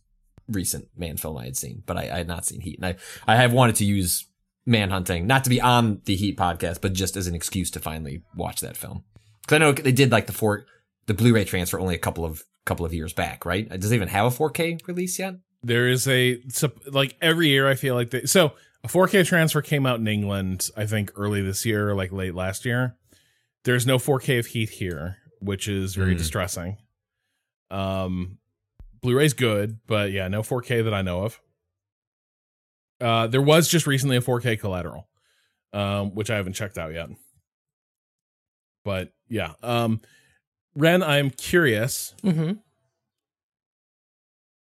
recent Mann film I had seen, but I, I had not seen Heat, and I I have wanted to use Manhunting not to be on the Heat podcast, but just as an excuse to finally watch that film because I know they did like the four the Blu-ray transfer only a couple of couple of years back, right? Does it even have a 4K release yet? there is a like every year I feel like they so a 4K transfer came out in England I think early this year or like late last year. There's no 4K of Heat here, which is very Mm. distressing. Um Blu-ray's good, but yeah, no 4K that I know of. Uh there was just recently a 4K collateral, um, which I haven't checked out yet. But yeah. Um Ren, I'm curious. hmm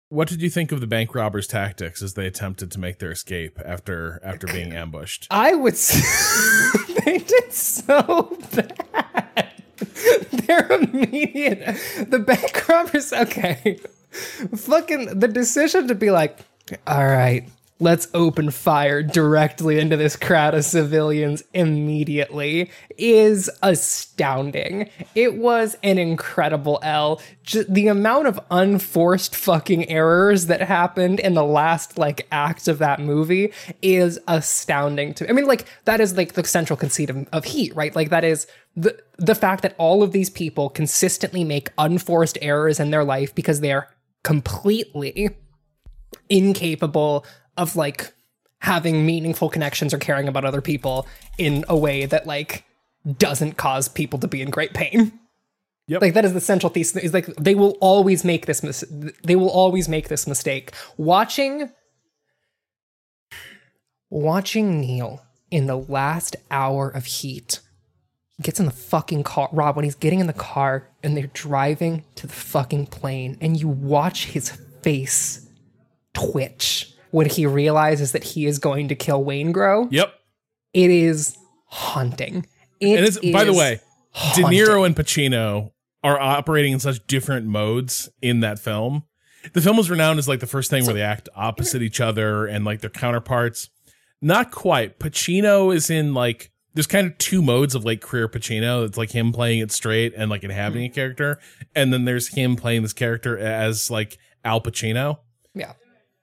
What did you think of the bank robbers' tactics as they attempted to make their escape after after being ambushed? I would. s- they did so bad. Their immediate, the bank robbers. Okay, fucking the decision to be like, all right, let's open fire directly into this crowd of civilians immediately is astounding. It was an incredible L. J- the amount of unforced fucking errors that happened in the last like act of that movie is astounding to me. I mean, like that is like the central conceit of, of Heat, right? Like that is the the fact that all of these people consistently make unforced errors in their life because they are completely incapable of like having meaningful connections or caring about other people in a way that like doesn't cause people to be in great pain. Yep. Like that is the central thesis is like they will always make this mis- they will always make this mistake. Watching watching Neil in the last hour of heat he gets in the fucking car Rob when he's getting in the car and they're driving to the fucking plane and you watch his face twitch when he realizes that he is going to kill Waingro. Yep. It is haunting. It And it's by the is way, De. Niro and Pacino are operating in such different modes in that film. The film is renowned as like the first thing where they act opposite each other and like their counterparts. Not quite. Pacino is in like there's kind of two modes of like career Pacino. It's like him playing it straight and like inhabiting a character, and then there's him playing this character as like Al Pacino.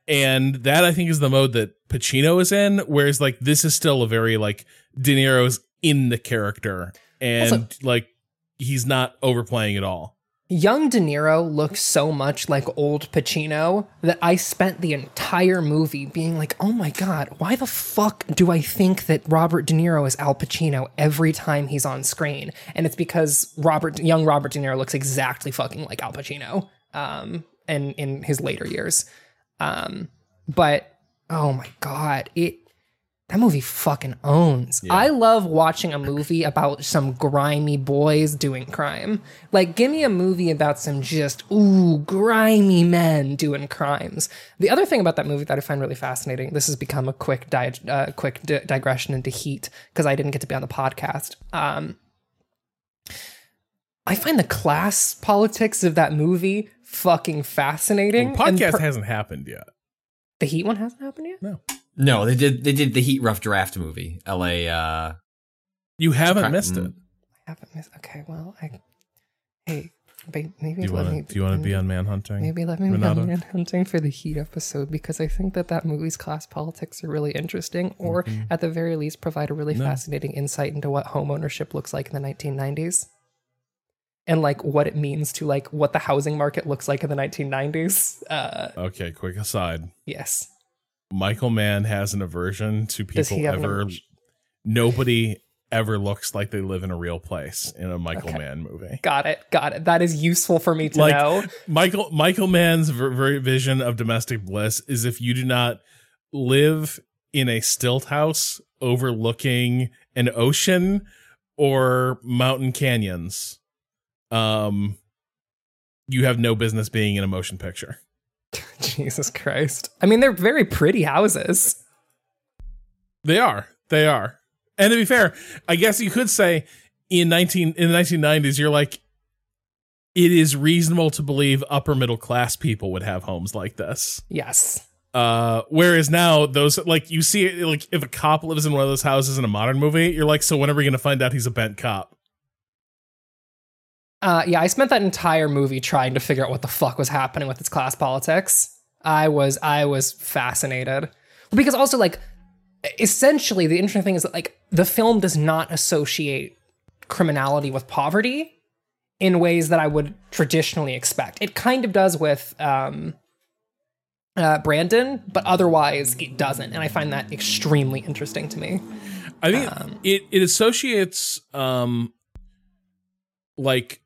And that I think is the mode that Pacino is in. Whereas like this is still a very like De Niro's in the character, and Also- like he's not overplaying at all. Young De Niro looks so much like old Pacino that I spent the entire movie being like, oh my God, why the fuck do I think that Robert De Niro is Al Pacino every time he's on screen? And it's because Robert, young Robert De Niro looks exactly fucking like Al Pacino um, and in his later years. Um, but oh my God, it. That movie fucking owns. I love watching a movie about some grimy boys doing crime. Like, give me a movie about some just, ooh, grimy men doing crimes. The other thing about that movie that I find really fascinating, this has become a quick, di- uh, quick di- digression into Heat because I didn't get to be on the podcast. Um, I find the class politics of that movie fucking fascinating. The and podcast per- hasn't happened yet. the Heat one hasn't happened yet? No, No, they did. They did the Heat Rough Draft movie. L.A. Uh, you haven't Cra- missed mm. it. I haven't missed. Okay, well, I. Hey, ba- maybe Do you want to? Do you want to be on Manhunting? Maybe let me be Renata? on Manhunting for the Heat episode because I think that that movie's class politics are really interesting, or at the very least, provide a really No. fascinating insight into what home ownership looks like in the 1990s, and like what it means to like what the housing market looks like in the 1990s. Uh, Okay, quick aside. yes, Michael Mann has an aversion to people he have an ever. Nobody ever looks like they live in a real place in a Michael Okay. Mann movie. Got it. Got it. That is useful for me to Like- know. Michael Michael Mann's ver- vision of domestic bliss is if you do not live in a stilt house overlooking an ocean or mountain canyons, um, you have no business being in a motion picture. Jesus Christ. I mean, they're very pretty houses. They are. They are. And to be fair, I guess you could say in nineteen in the nineteen nineties, you're like, it is reasonable to believe upper middle class people would have homes like this. Yes. Uh, whereas now those like you see like if a cop lives in one of those houses in a modern movie, you're like, so when are we gonna find out he's a bent cop? Uh, yeah, I spent that entire movie trying to figure out what the fuck was happening with its class politics. I was I was fascinated because also like essentially the interesting thing is that like the film does not associate criminality with poverty in ways that I would traditionally expect. It kind of does with um, uh, Breedan, but otherwise it doesn't, and I find that extremely interesting to me. I think it it associates um like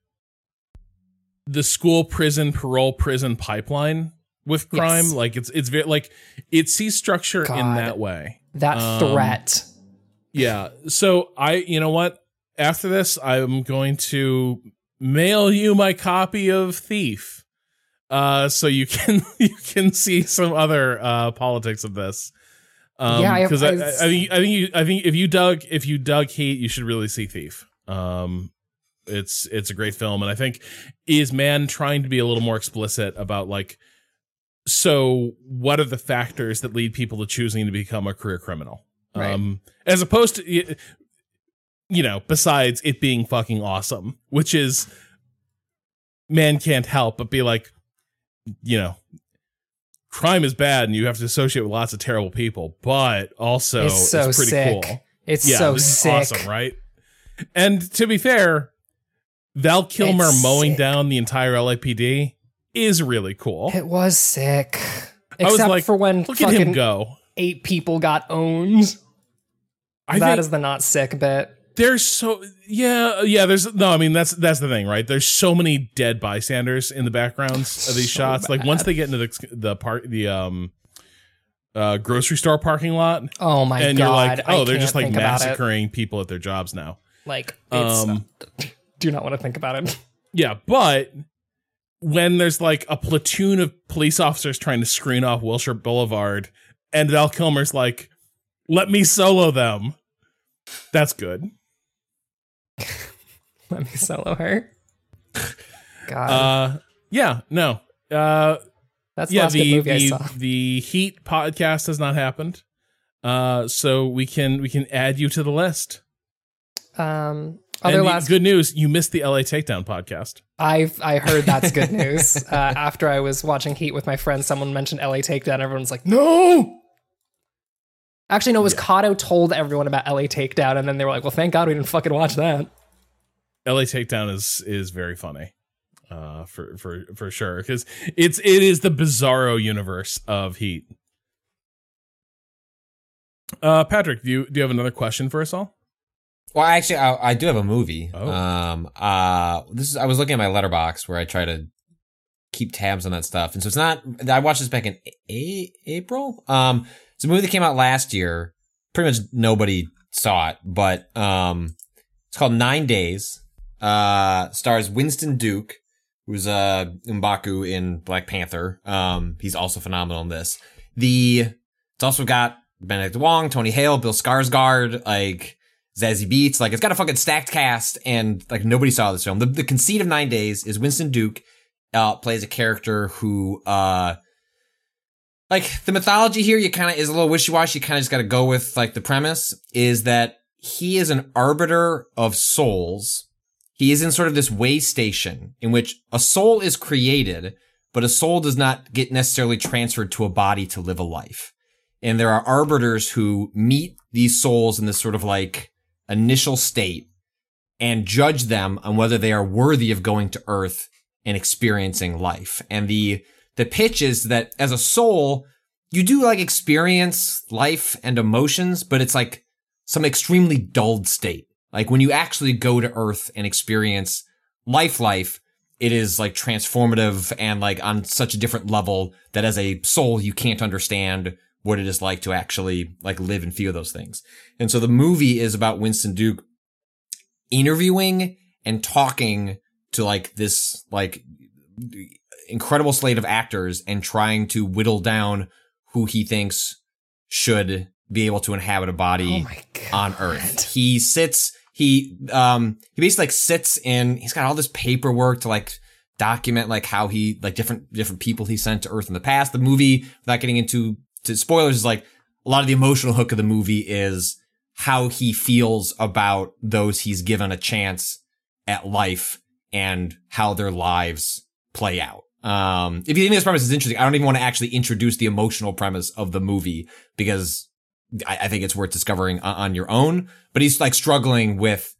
the school prison parole prison pipeline with crime. Yes. Like it's it's very like it sees structure in that way. That Um, threat. Yeah. So I you know what? After this, I'm going to mail you my copy of Thief. Uh so you can you can see some other uh politics of this. Um Yeah, because I, I- I, I think I think you I think if you dug if you dug Heat, you should really see Thief. Um it's it's a great film and I think is Mann trying to be a little more explicit about like so what are the factors that lead people to choosing to become a career criminal? Right. Um as opposed to you know, besides it being fucking awesome, which is Mann can't help but be like, you know, crime is bad and you have to associate with lots of terrible people, but also It's so pretty sick. cool. It's yeah, so sick. awesome, right? And to be fair, Val Kilmer It's mowing sick. down the entire LAPD is really cool. It was sick. I was Except like, for when Look at him go. eight people got owned. I That is the not sick bit. there's so yeah yeah there's no I mean that's that's the thing right there's so many dead bystanders in the backgrounds of these So shots like once they get into the the part the um uh grocery store parking lot Oh my and god! And you're like I oh they're just like think about it. massacring people at their jobs now Like, it's, um do not want to think about it. yeah but when there's like a platoon of police officers trying to screen off Wilshire Boulevard and Val Kilmer's like let me solo them that's good Let me solo her. God, uh yeah no uh that's the yeah, the the, the Heat podcast has not happened. Uh, so we can we can add you to the list. Um, other and last, good news, you missed the LA Takedown podcast. I've I heard that's good news. uh, after I was watching Heat with my friends, someone mentioned LA Takedown. Everyone's like, no. Actually, no, it was Kato told everyone about LA Takedown, and then they were like, well, thank God we didn't fucking watch that. LA Takedown is is very funny, uh, for for for sure because it's it is the bizarro universe of Heat. Uh, Patrick, do you do you have another question for us all? Well, actually, I, I do have a movie. Oh. Um, uh, this is I was looking at my Letterboxd where I try to keep tabs on that stuff, and so it's not. I watched this back in a- April. Um, it's a movie that came out last year. Pretty much nobody saw it, but um, it's called Nine Days. Uh, stars Winston Duke, who's uh M'Baku in Black Panther. Um, he's also phenomenal in this. The it's also got Benedict Wong, Tony Hale, Bill Skarsgård, like Zazie Beetz. Like it's got a fucking stacked cast, and like nobody saw this film. The, the conceit of Nine Days is Winston Duke uh, plays a character who, uh, like the mythology here, you kind of is a little wishy washy. You kind of just got to go with like the premise is that he is an arbiter of souls. He is in sort of this way station in which a soul is created, but a soul does not get necessarily transferred to a body to live a life. And there are arbiters who meet these souls in this sort of like initial state and judge them on whether they are worthy of going to earth and experiencing life. And the, the pitch is that as a soul, you do like experience life and emotions, but it's like some extremely dulled state. Like when you actually go to Earth and experience life, life, it is like transformative and like on such a different level that as a soul, you can't understand what it is like to actually like live and feel those things. And so the movie is about Winston Duke interviewing and talking to like this like incredible slate of actors and trying to whittle down who he thinks should be able to inhabit a body Oh on Earth. He sits, he, um, he basically like sits in, he's got all this paperwork to like document like how he, like different, different people he sent to Earth in the past. The movie, without getting into to spoilers, is like a lot of the emotional hook of the movie is how he feels about those he's given a chance at life and how their lives play out. Um, if you think this premise is interesting, I don't even want to actually introduce the emotional premise of the movie because I, I think it's worth discovering on, on your own. But he's like struggling with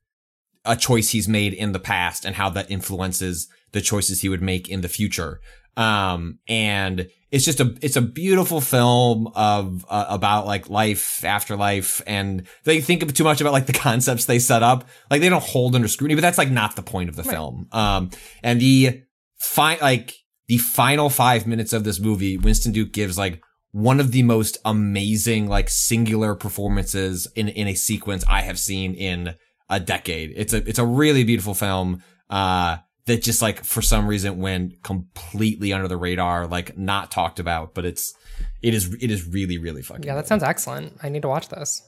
a choice he's made in the past and how that influences the choices he would make in the future. Um, and it's just a, it's a beautiful film of, uh, about like life, afterlife. And they think too much about like the concepts they set up. Like they don't hold under scrutiny, but that's like not the point of the film. Um, and the fine, like the final five minutes of this movie, Winston Duke gives like one of the most amazing, like singular performances in, in a sequence I have seen in a decade. It's a, it's a really beautiful film. Uh, that just like for some reason went completely under the radar, like not talked about, but it's it is it is really really fucking. Yeah, that good. sounds excellent. I need to watch this.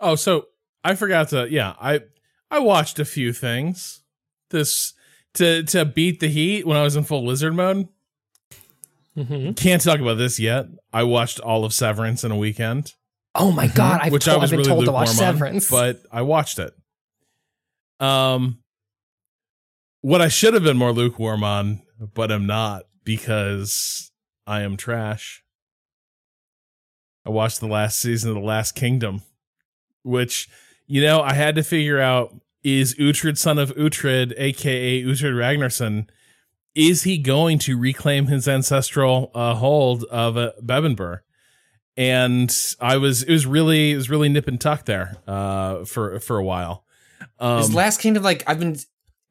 Oh, so I forgot to. Yeah, I I watched a few things. This to to beat the heat when I was in full lizard mode. Mm-hmm. Can't talk about this yet. I watched all of Severance in a weekend, Oh my god, I've, which told, I was I've been really told to watch lukewarm on, Severance. but I watched it. Um, what I should have been more lukewarm on, but I'm not because I am trash. I watched the last season of The Last Kingdom, which, you know, I had to figure out is Uhtred, son of Uhtred, aka Uhtred Ragnarsson, is he going to reclaim his ancestral uh, hold of uh, Bebbanburg? And I was, it was really, it was really nip and tuck there uh, for for a while. Um, is Last Kingdom like I've been?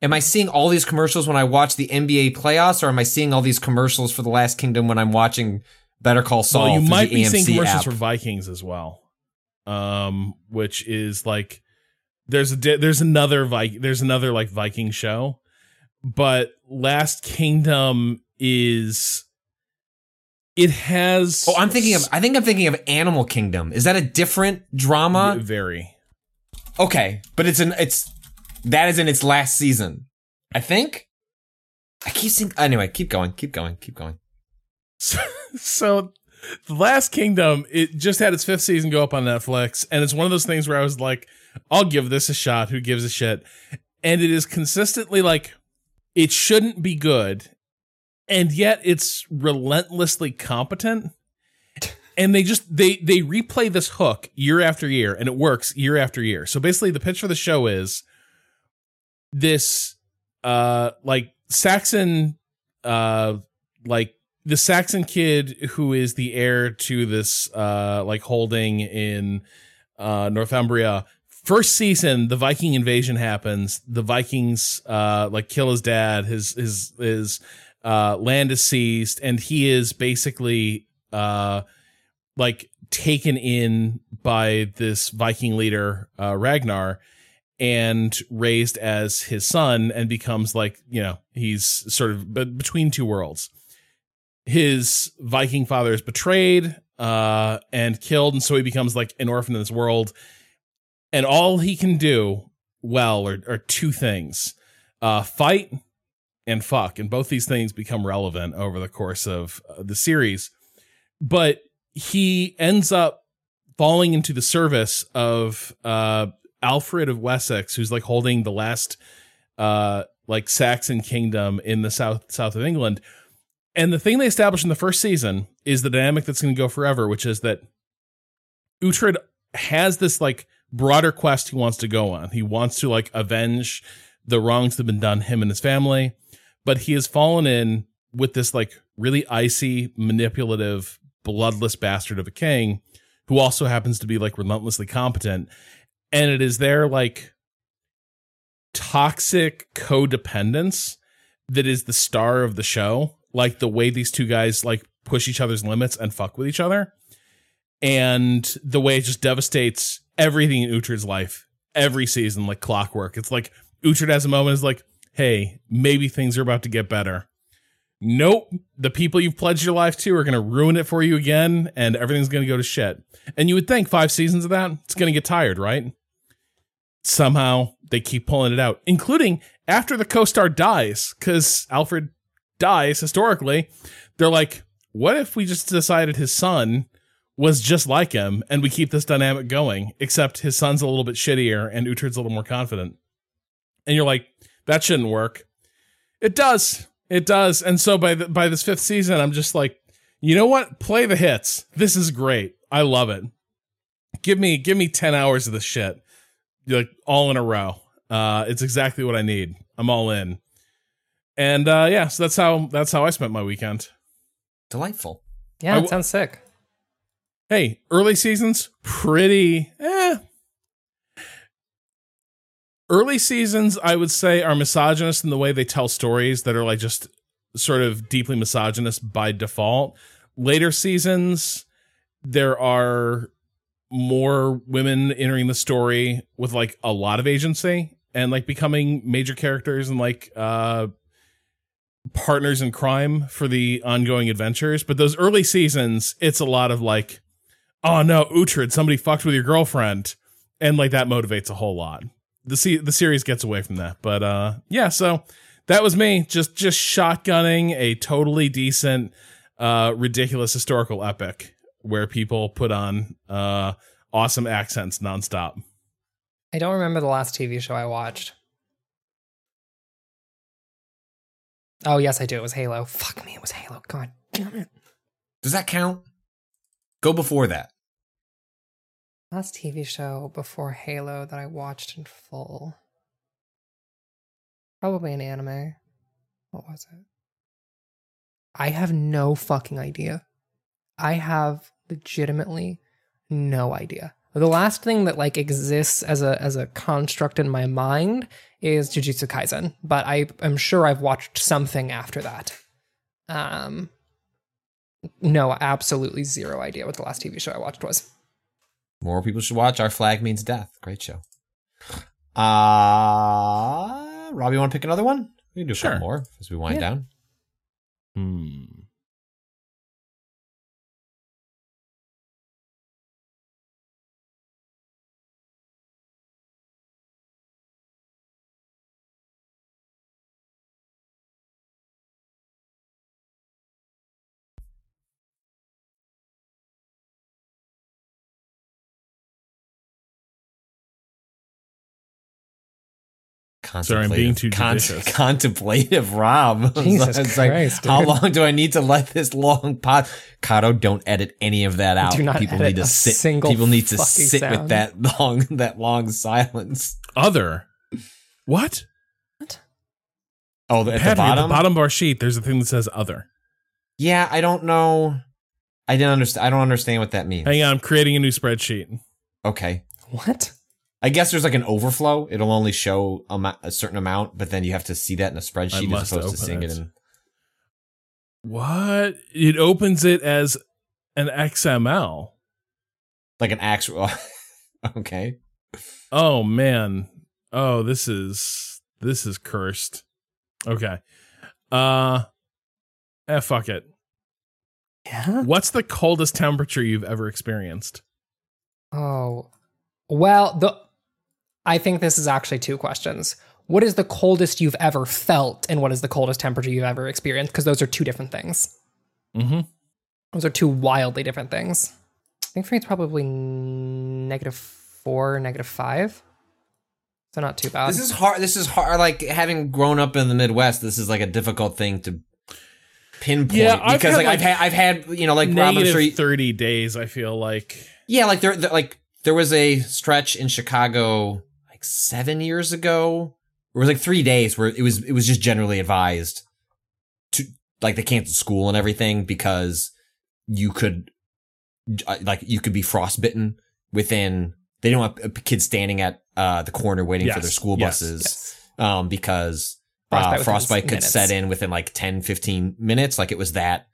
Am I seeing all these commercials when I watch the NBA playoffs, or am I seeing all these commercials for the Last Kingdom when I'm watching Better Call Saul? well, you might the be AMC seeing commercials app? for Vikings as well, um, which is like there's a there's another Vi- there's another like Viking show, but Last Kingdom is it has Oh, I'm thinking of. I think I'm thinking of Animal Kingdom. Is that a different drama? very Okay, but it's an it's that is in its last season. I think. I keep seeing. Anyway, keep going. Keep going. Keep going. So, so the last kingdom it just had its fifth season go up on netflix and it's one of those things where i was like i'll give this a shot who gives a shit and it is consistently like it shouldn't be good and yet it's relentlessly competent and they just they they replay this hook year after year and it works year after year so basically the pitch for the show is this uh like saxon uh like the Saxon kid who is the heir to this uh like holding in uh Northumbria. First season, the Viking invasion happens. The Vikings uh like kill his dad. His his his uh land is seized, and he is basically uh like taken in by this Viking leader uh Ragnar and raised as his son and becomes like you know he's sort of be- between two worlds his Viking father is betrayed uh, and killed, and so he becomes like an orphan in this world. And all he can do well are, are two things: uh, fight and fuck. And both these things become relevant over the course of uh, the series. But he ends up falling into the service of uh, Alfred of Wessex, who's like holding the last uh, like Saxon kingdom in the south south of England. And the thing they established in the first season is the dynamic that's going to go forever, which is that Uhtred has this like broader quest he wants to go on. He wants to like avenge the wrongs that have been done him and his family, but he has fallen in with this like really icy, manipulative, bloodless bastard of a king who also happens to be like relentlessly competent. And it is their like toxic codependence that is the star of the show. Like the way these two guys like push each other's limits and fuck with each other. And the way it just devastates everything in Uhtred's life every season, like clockwork. It's like Uhtred has a moment is like, hey, maybe things are about to get better. Nope. The people you've pledged your life to are going to ruin it for you again, and everything's going to go to shit. And you would think five seasons of that, it's going to get tired, right? Somehow they keep pulling it out, including after the co star dies, because Alfred dies historically. They're like, what if we just decided his son was just like him and we keep this dynamic going, except his son's a little bit shittier and Uhtred's a little more confident? And you're like, that shouldn't work. It does. It does. And so by the, by this fifth season, I'm just like, you know what? Play the hits. This is great. I love it. Give me give me 10 hours of this shit. Like all in a row. Uh it's exactly what I need. I'm all in. And uh yeah, so that's how that's how I spent my weekend. Delightful. Yeah, I it w- sounds sick. Hey, early seasons pretty eh early seasons i would say are misogynist in the way they tell stories that are like just sort of deeply misogynist by default later seasons there are more women entering the story with like a lot of agency and like becoming major characters and like uh partners in crime for the ongoing adventures. But those early seasons it's a lot of like oh no Uhtred somebody fucked with your girlfriend. And like that motivates a whole lot. The se- the series gets away from that. But uh yeah, so that was me just just shotgunning a totally decent uh ridiculous historical epic where people put on uh awesome accents nonstop. I don't remember the last TV show I watched. Oh yes, I do. It was Halo. Fuck me, it was Halo. God damn it. Does that count? Go before that. Last TV show before Halo that I watched in full. Probably an anime. What was it? I have no fucking idea. I have legitimately no idea. The last thing that like exists as a as a construct in my mind is Jujutsu Kaisen, but I am sure I've watched something after that. Um no, absolutely zero idea what the last TV show I watched was. More people should watch Our Flag Means Death. Great show. Uh Robbie, want to pick another one? We can do a Sure. couple more as we wind Yeah. down. Hmm. Sorry, I'm being too judicious. contemplative, Rob. Jesus It's like, Christ, how long do I need to let this long pod? Kato, don't edit any of that out. Do not people edit need to a sit. single People need to fucking sit with that long, that long silence. Other. What? Oh, at Patrick, the bottom. At the bottom of our sheet, there's a thing that says other. Yeah, I don't know. I didn't understand. I don't understand what that means. Hang on, I'm creating a new spreadsheet. Okay. What? I guess there's like an overflow. It'll only show a, ma- a certain amount, but then you have to see that in a spreadsheet as opposed to seeing it. it. in. What? It opens it as an XML. like an actual. okay. Oh man. Oh, this is this is cursed. Okay. Uh eh, fuck it. Yeah. What's the coldest temperature you've ever experienced? Oh, well, the I think this is actually two questions. What is the coldest you've ever felt, and what is the coldest temperature you've ever experienced? Because those are two different things. Mm-hmm. Those are two wildly different things. I think for me it's probably negative four, negative five. So not too bad. This is hard. This is hard. Like having grown up in the Midwest, this is like a difficult thing to pinpoint Yeah, I've because had, like, I've had I've had you know like Negative sure 30 days, I feel like. yeah like there, there like there was a stretch in Chicago like seven years ago. It was like three days where it was it was just generally advised to like they canceled school and everything because you could uh, like you could be frostbitten within. They didn't want kids standing at uh, the corner waiting for their school buses. yes. um, because Frostbite uh, frostbite could minutes. set in within like 10, 15 minutes. Like it was that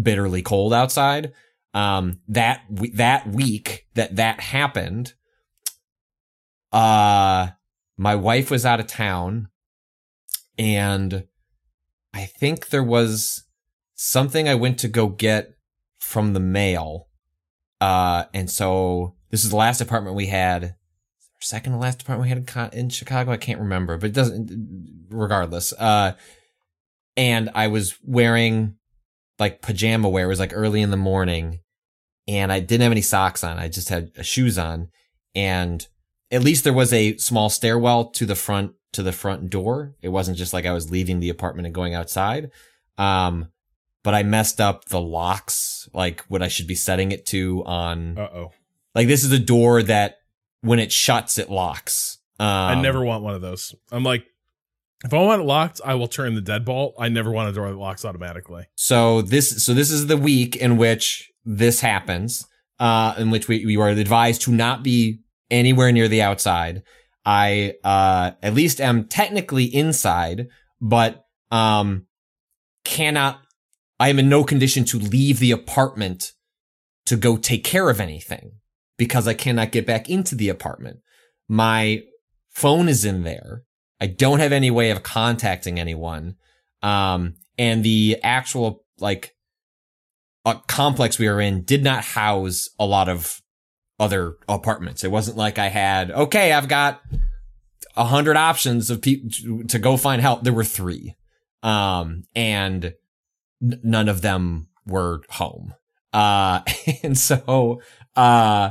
bitterly cold outside. Um, that that week that that happened, uh, my wife was out of town, and I think there was something I went to go get from the mail. Uh, and so this is the last apartment we had. Second to last apartment we had in, in Chicago. I can't remember, but it doesn't, regardless. Uh, and I was wearing like pajama wear. It was like early in the morning and I didn't have any socks on. I just had uh, shoes on and at least there was a small stairwell to the front, to the front door. It wasn't just like I was leaving the apartment and going outside. Um, but I messed up the locks, like what I should be setting it to on, Uh oh. like this is a door that when it shuts, it locks. Um, I never want one of those. I'm like, if I want it locked, I will turn the deadbolt. I never want a door that locks automatically. So this, so this is the week in which this happens, uh, in which we, we were advised to not be anywhere near the outside. I, uh, at least am technically inside, but, um, cannot, I am in no condition to leave the apartment to go take care of anything because I cannot get back into the apartment. My phone is in there. I don't have any way of contacting anyone. Um, and the actual like uh, complex we were in did not house a lot of other apartments. It wasn't like I had, okay, I've got a hundred options of people to go find help. There were three. Um, and n- none of them were home. Uh, and so, uh,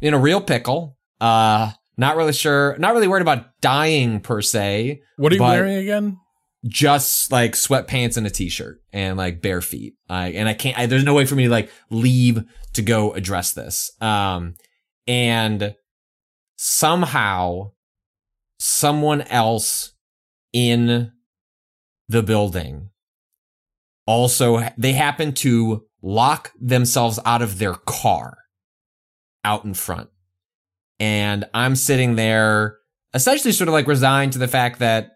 in a real pickle, uh, not really sure, not really worried about dying per se, What are you wearing again? Just like sweatpants and a t-shirt and like bare feet. I and I can't, I, there's no way for me to like leave to go address this. Um, and somehow someone else in the building also, they happen to lock themselves out of their car out in front. And I'm sitting there essentially sort of like resigned to the fact that,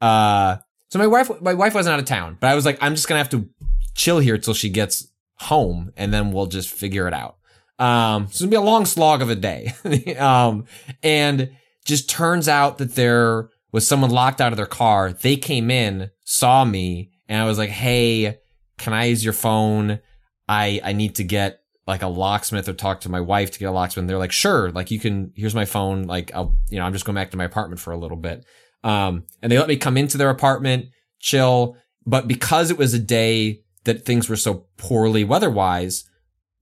uh, so my wife, my wife wasn't out of town, but I was like, I'm just gonna have to chill here till she gets home, and then we'll just figure it out. Um, so it's gonna be a long slog of a day. um, and just turns out that there was someone locked out of their car. They came in, saw me, and I was like, "Hey, can I use your phone? I I need to get like a locksmith or talk to my wife to get a locksmith." And they're like, "Sure, like you can. Here's my phone. Like I'll, you know, I'm just going back to my apartment for a little bit." Um, and they let me come into their apartment, chill. But because it was a day that things were so poorly weather-wise,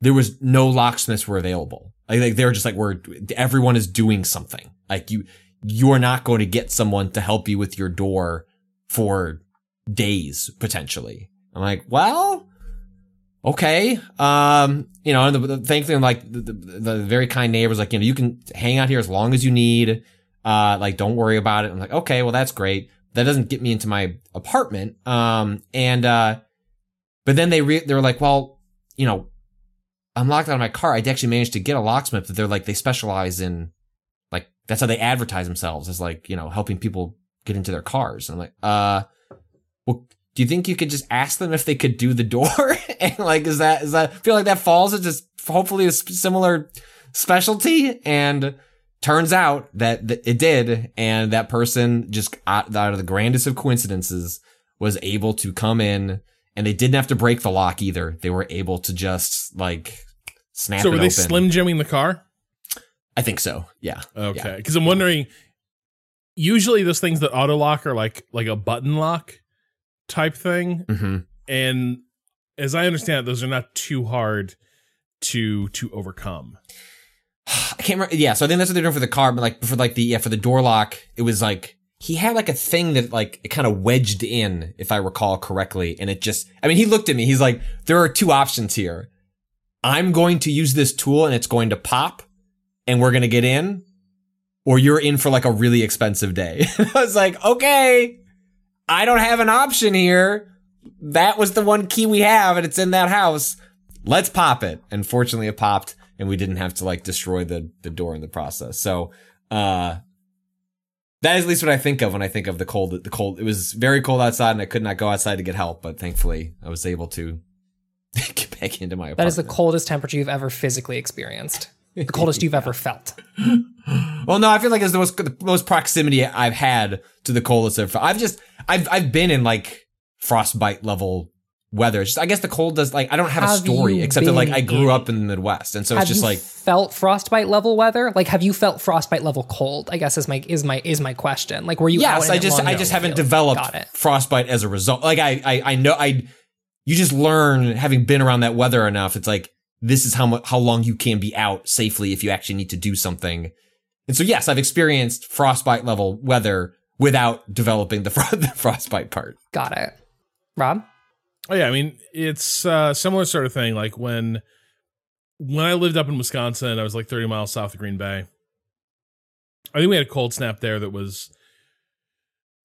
there was no locksmiths were available. Like, like they were just like, we're, everyone is doing something. Like you, you are not going to get someone to help you with your door for days, potentially. I'm like, well, okay. Um, you know, and the, the thankfully, I'm like, the, the, the very kind neighbors, like, you know, you can hang out here as long as you need. Uh, like, don't worry about it. I'm like, okay, well, that's great. That doesn't get me into my apartment. Um, and, uh, but then they re- they were like, well, you know, I'm locked out of my car. I actually managed to get a locksmith that they're like, they specialize in, like, that's how they advertise themselves as like, you know, helping people get into their cars. And I'm like, uh, well, do you think you could just ask them if they could do the door? and like, is that, is that, I feel like that falls into hopefully a similar specialty. And turns out that th- it did. And that person just out, out of the grandest of coincidences was able to come in and they didn't have to break the lock either. They were able to just like snap So it were they open. slim jimming the car? I think so. Yeah. Okay, because I'm wondering. Usually, those things that auto lock are like like a button lock type thing, hmm and as I understand it, those are not too hard to to overcome. I can't remember. Yeah, so I think that's what they're doing for the car, but like for like the yeah for the door lock, it was like he had like a thing that like it kind of wedged in, if I recall correctly, and it just. I mean, he looked at me. He's like, "There are two options here. I'm going to use this tool, and it's going to pop, and we're gonna get in, or you're in for like a really expensive day." I was like, "Okay, I don't have an option here. That was the one key we have, and it's in that house. Let's pop it." And fortunately, it popped and we didn't have to like destroy the the door in the process. So, uh, That is at least what I think of when I think of the cold. The cold. It was very cold outside, and I could not go outside to get help. But thankfully, I was able to get back into my apartment. That is the coldest temperature you've ever physically experienced. The coldest you've ever felt. Well, no, I feel like it's the most the most proximity I've had to the coldest I've. I've just I've I've been in like frostbite level weather. It's just I guess the cold does like I don't have, a story except that like I grew up in the Midwest, and so it's have just you like felt frostbite level weather? Like, have you felt frostbite level cold? I guess is my is my is my question. Like, were you? yes, I just I just haven't developed frostbite as a result. Like I I I know I you just learn having been around that weather enough. It's like this is how much how long you can be out safely if you actually need to do something. And so yes, I've experienced frostbite level weather without developing the, fro- the frostbite part. Got it. Rob, Oh yeah, I mean it's uh similar sort of thing. Like when when I lived up in Wisconsin, I was like 30 miles south of Green Bay. I think we had a cold snap there that was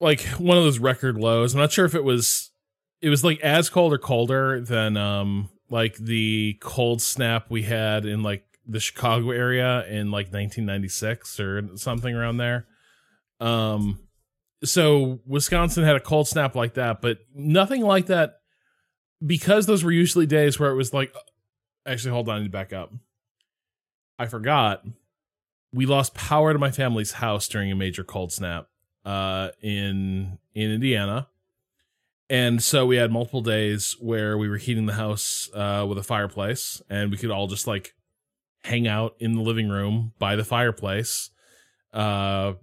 like one of those record lows. I'm not sure if it was it was like as cold or colder than um like the cold snap we had in like the Chicago area in like 1996 or something around there. Um so Wisconsin had a cold snap like that, but nothing like that because those were usually days where it was like actually hold on, I need to back up. I forgot. We lost power to my family's house during a major cold snap uh in in Indiana. And so we had multiple days where we were heating the house uh with a fireplace and we could all just like hang out in the living room by the fireplace. Uh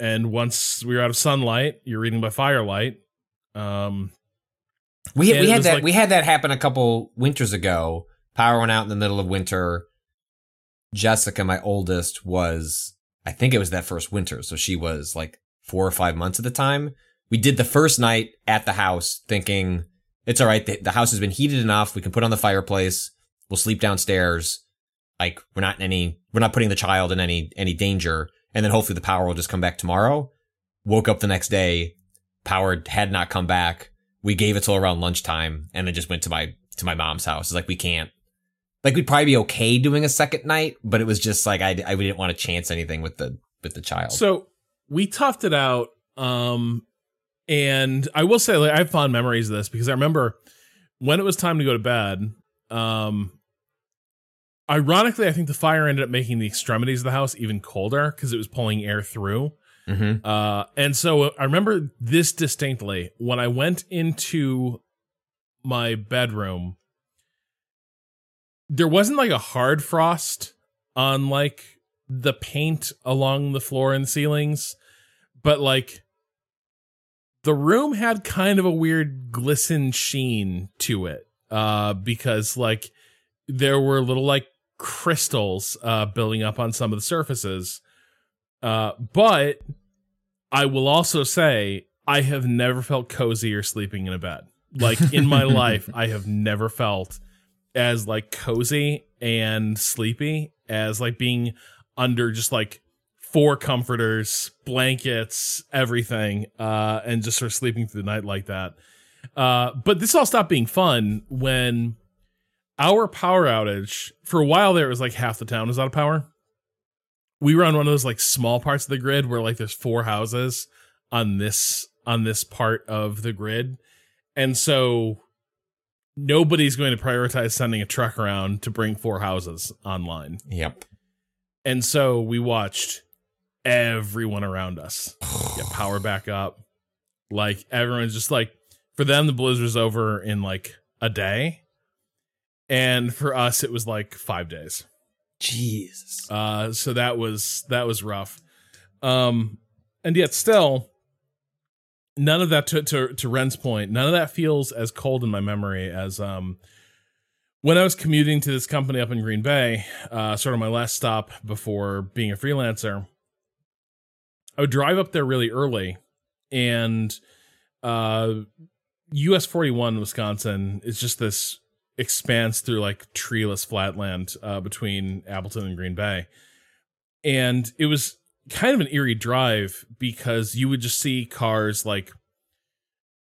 and once we were out of sunlight, you're reading by firelight. Um We we had that like- we had that happen a couple winters ago. Power went out in the middle of winter. Jessica, my oldest, was I think it was that first winter, so she was like four or five months at the time. We did the first night at the house, thinking it's all right. The, the house has been heated enough. We can put on the fireplace. We'll sleep downstairs. Like we're not in any we're not putting the child in any any danger. And then hopefully the power will just come back tomorrow. Woke up the next day, power had not come back we gave it till around lunchtime and then just went to my to my mom's house. It's like we can't like we'd probably be okay doing a second night, but it was just like I I didn't want to chance anything with the with the child. So we toughed it out. Um, and I will say, like, I have fond memories of this because I remember when it was time to go to bed. Um, ironically, I think the fire ended up making the extremities of the house even colder because it was pulling air through. Mm-hmm. Uh, and so I remember this distinctly when I went into my bedroom. There wasn't like a hard frost on like the paint along the floor and ceilings, but like the room had kind of a weird glisten sheen to it. Uh, because like there were little like crystals uh building up on some of the surfaces. Uh, but I will also say I have never felt cozier sleeping in a bed. Like in my life, I have never felt as like cozy and sleepy as like being under just like four comforters, blankets, everything, uh, and just sort of sleeping through the night like that. Uh, but this all stopped being fun when our power outage for a while there it was like half the town was out of power we were on one of those like small parts of the grid where like there's four houses on this on this part of the grid. And so nobody's going to prioritize sending a truck around to bring four houses online. Yep. and so we watched everyone around us get power back up. Like everyone's just like for them the blizzard's over in like a day. And for us it was like five days Jesus. uh, so that was that was rough. Um, and yet still, none of that to to to Ren's point, none of that feels as cold in my memory as um when I was commuting to this company up in Green Bay, uh, sort of my last stop before being a freelancer. I would drive up there really early, and uh, US forty one Wisconsin is just this expanse through like treeless flatland uh, between Appleton and Green Bay. And it was kind of an eerie drive because you would just see cars like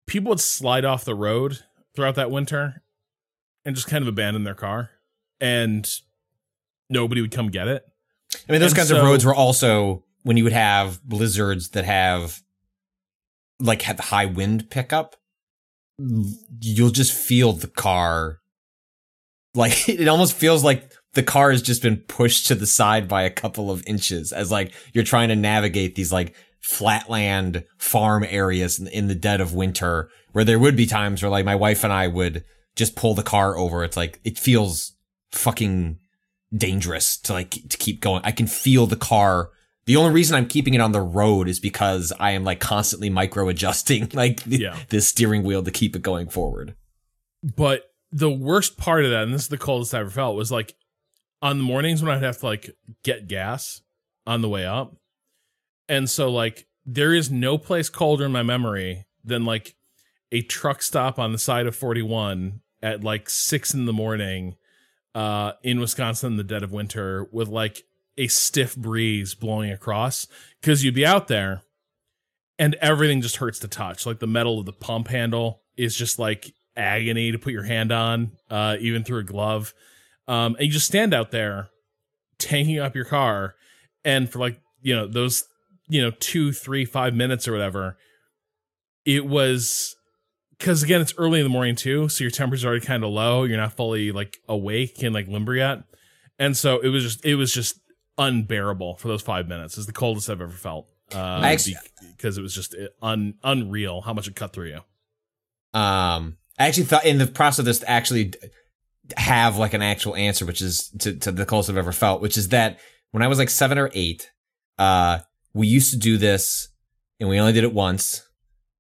people would slide off the road throughout that winter and just kind of abandon their car and nobody would come get it. I mean, those And kinds so- of roads were also when you would have blizzards that have like have high wind pickup, you'll just feel the car like it almost feels like the car has just been pushed to the side by a couple of inches as like you're trying to navigate these like flatland farm areas in, in the dead of winter where there would be times where like my wife and I would just pull the car over. It's like it feels fucking dangerous to like to keep going. I can feel the car. The only reason I'm keeping it on the road is because I am like constantly micro adjusting like the, Yeah. the steering wheel to keep it going forward. But the worst part of that, and this is the coldest I ever felt, was like on the mornings when I'd have to like get gas on the way up. And so like there is no place colder in my memory than like a truck stop on the side of 41 at like six in the morning uh in Wisconsin in the dead of winter with like a stiff breeze blowing across because you'd be out there and everything just hurts to touch. Like the metal of the pump handle is just like agony to put your hand on, uh, even through a glove. Um, and you just stand out there tanking up your car. And for like, you know, those, you know, two, three, five minutes or whatever, it was because again, it's early in the morning too. So your temperature's already kind of low. You're not fully like awake and like limber yet. And so it was just, it was just unbearable for those five minutes. It's the coldest I've ever felt. Uh, because it was just un, unreal how much it cut through you. Um, I actually thought in the process of this to actually have like an actual answer, which is to, to the closest I've ever felt, which is that when I was like seven or eight, uh, we used to do this and we only did it once.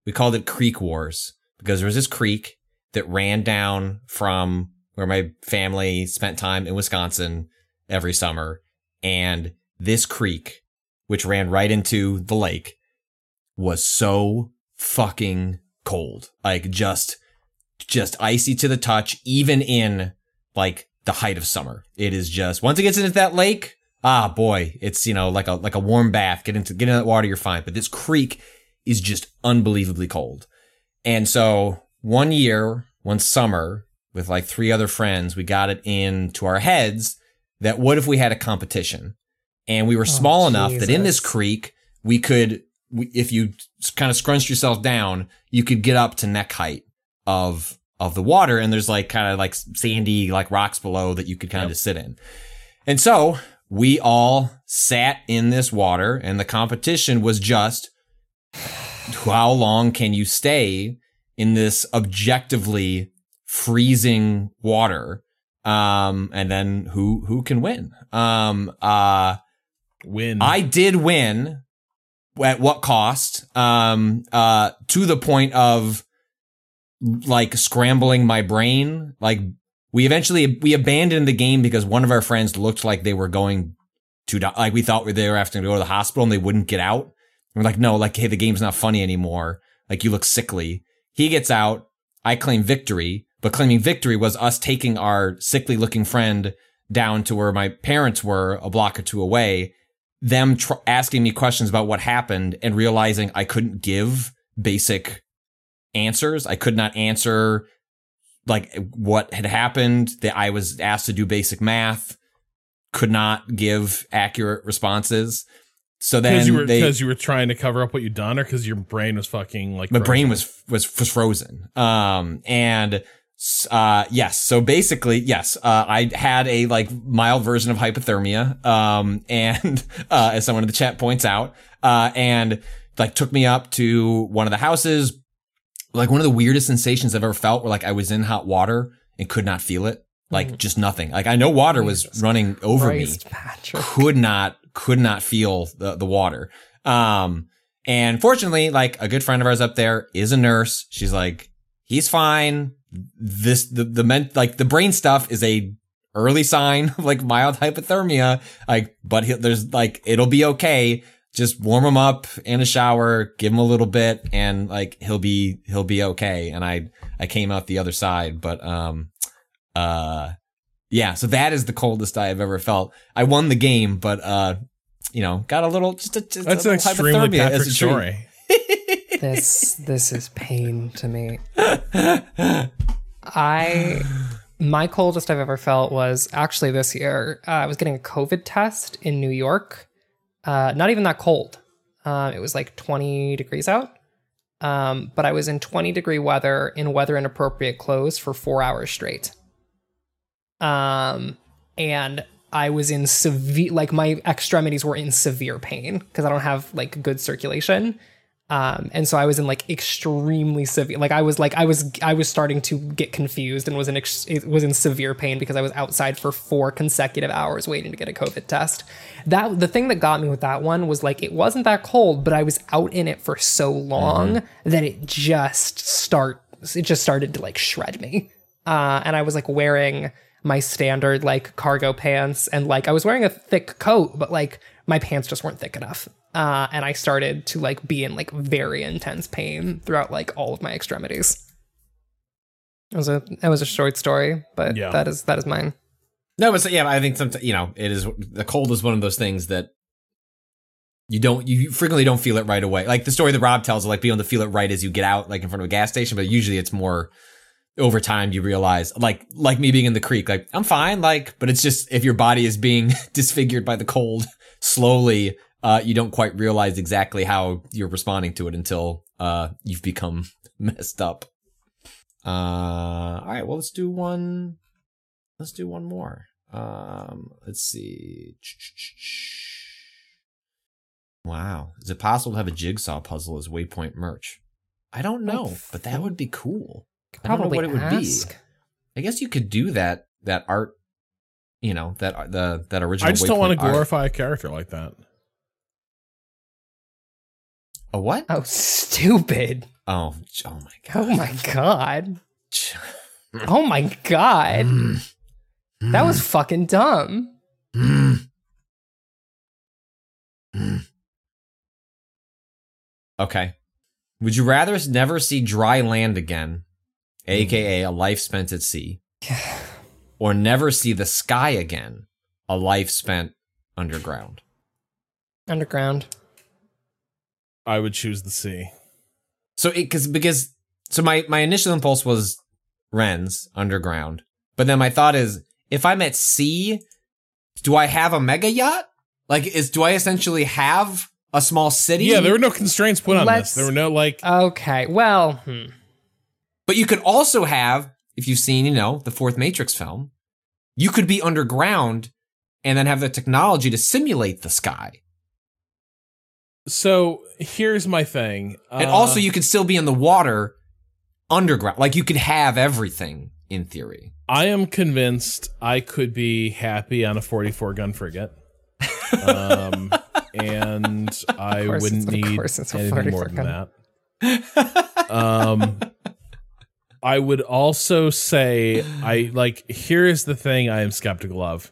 We called it Creek Wars because there was this creek that ran down from where my family spent time in Wisconsin every summer. And this creek, which ran right into the lake, was so fucking cold. Like just, just icy to the touch, even in like the height of summer. It is just, once it gets into that lake, ah boy, it's, you know, like a, like a warm bath. Get into, get in that water, you're fine. But this creek is just unbelievably cold. And so one year, one summer, with like three other friends, we got it into our heads that what if we had a competition? And we were small enough that in this creek, we could, we, if you kind of scrunched yourself down, you could get up to neck height of, of the water. And there's like kind of like sandy, like rocks below that you could kind of sit in. And so we all sat in this water and the competition was just how long can you stay in this objectively freezing water? Um, and then who, who can win? Um, uh, Win. I did win at what cost? Um, uh, to the point of like scrambling my brain. Like we eventually, we abandoned the game because one of our friends looked like they were going to die. Like we thought they were having to go to the hospital and they wouldn't get out. We're like, no, like, hey, the game's not funny anymore. Like you look sickly. He gets out. I claim victory, but claiming victory was us taking our sickly looking friend down to where my parents were a block or two away, them tr- asking me questions about what happened and realizing I couldn't give basic answers. I could not answer like what had happened that I was asked to do basic math, could not give accurate responses. So then because you were they, because you were trying to cover up what you'd done, or because your brain was fucking like my frozen? brain was was was frozen. Um, and uh, yes, so basically, yes, uh, I had a like mild version of hypothermia. Um, and uh, as someone in the chat points out, uh, and like took me up to one of the houses. Like one of the weirdest sensations I've ever felt, where like I was in hot water and could not feel it, like just nothing. Like I know water was Jesus running over me Patrick. could not could not feel the, the water. Um, and fortunately, like a good friend of ours up there is a nurse. She's like, he's fine. This the the men like the brain stuff is a early sign of like mild hypothermia. Like, but he, there's like it'll be okay. Just warm him up in a shower, give him a little bit, and like he'll be he'll be okay. And I I came out the other side, but um uh yeah, so that is the coldest I have ever felt. I won the game, but uh, you know, got a little just a, just That's a an little extremely hypothermia as Patrick a story. this this is pain to me. I my coldest I've ever felt was actually this year. Uh, I was getting a COVID test in New York, Uh, not even that cold. Um, it was like 20 degrees out. Um, but I was in 20 degree weather in weather inappropriate clothes for four hours straight. Um, and I was in severe, like my extremities were in severe pain because I don't have like good circulation. Um, and so I was in like extremely severe, like I was like I was I was starting to get confused and was in ex- it was in severe pain because I was outside for four consecutive hours waiting to get a COVID test. That the thing that got me with that one was like it wasn't that cold, but I was out in it for so long that it just start it just started to like shred me. Uh, and I was like wearing my standard like cargo pants and like I was wearing a thick coat, but like my pants just weren't thick enough. Uh, and I started to like be in like very intense pain throughout like all of my extremities. It was a it was a short story, but Yeah. that is that is mine. No, but so- yeah, I think sometimes you know it is the cold is one of those things that you don't you frequently don't feel it right away. Like the story that Rob tells, like being able to feel it right as you get out, like in front of a gas station. But usually it's more over time you realize, like like me being in the creek, like I'm fine, like but it's just if your body is being disfigured by the cold slowly, uh, you don't quite realize exactly how you're responding to it until uh you've become messed up. Uh, all right, well let's do one. Let's do one more. Um, let's see. Wow. Is it possible to have a jigsaw puzzle as Waypoint merch? I don't know, but that would be cool. I don't know Probably what it would ask. be. I guess you could do that that art, you know, that the that original I just don't want to Waypoint art. glorify a character like that. A what? Oh, stupid! Oh, oh my god. Oh my god! Oh my god! Mm. That was fucking dumb. Mm. Mm. Okay. Would you rather never see dry land again, aka a life spent at sea, or never see the sky again, a life spent underground? Underground. I would choose the sea. So it cuz because so my my initial impulse was Ren's underground. But then my thought is if I'm at sea, do I have a mega yacht? Like is do I essentially have a small city? Yeah, there were no constraints put on Let's- this. There were no like. Okay. Well, hmm. But you could also have, if you've seen, you know, the fourth Matrix film, you could be underground and then have the technology to simulate the sky. So here's my thing. And Uh, also you could still be in the water underground. Like you could have everything in theory. I am convinced I could be happy on a 44 gun frigate. um, and I wouldn't need course it's a anything more 44 than gun. that. Um, I would also say I like. Here's the thing I am skeptical of: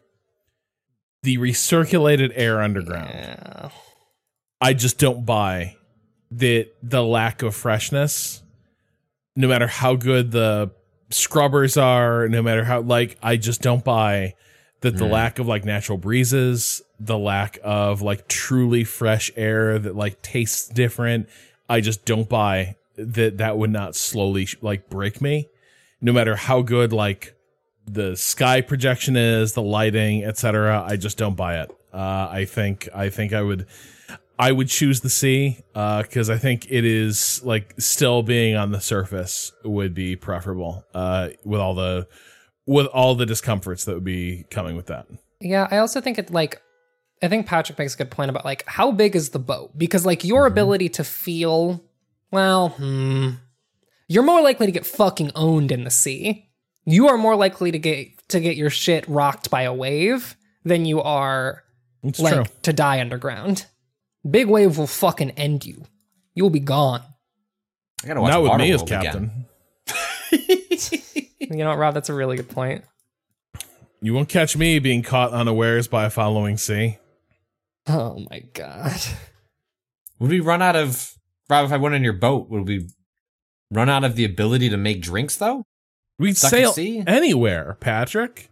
the recirculated air underground. Yeah. I just don't buy that the lack of freshness, no matter how good the scrubbers are, no matter how like I just don't buy that the Mm. lack of like natural breezes, the lack of like truly fresh air that like tastes different. I just don't buy that that would not slowly like break me, no matter how good like the sky projection is, the lighting, etc. I just don't buy it. Uh, I think I think I would I would choose the sea because I think it is like still being on the surface would be preferable uh, with all the with all the discomforts that would be coming with that. Yeah, I also think it like I think Patrick makes a good point about like how big is the boat? Because like your Mm-hmm. ability to feel well, hmm, you're more likely to get fucking owned in the sea. You are more likely to get to get your shit rocked by a wave than you are It's like true. to die underground. Big wave will fucking end you. You'll be gone. I gotta watch Not with me as captain. You know what, Rob? That's a really good point. You won't catch me being caught unawares by a following sea. Oh my god. Would we run out of Rob? If I went on your boat, would we run out of the ability to make drinks though? We'd Stuck sail sea? anywhere, Patrick.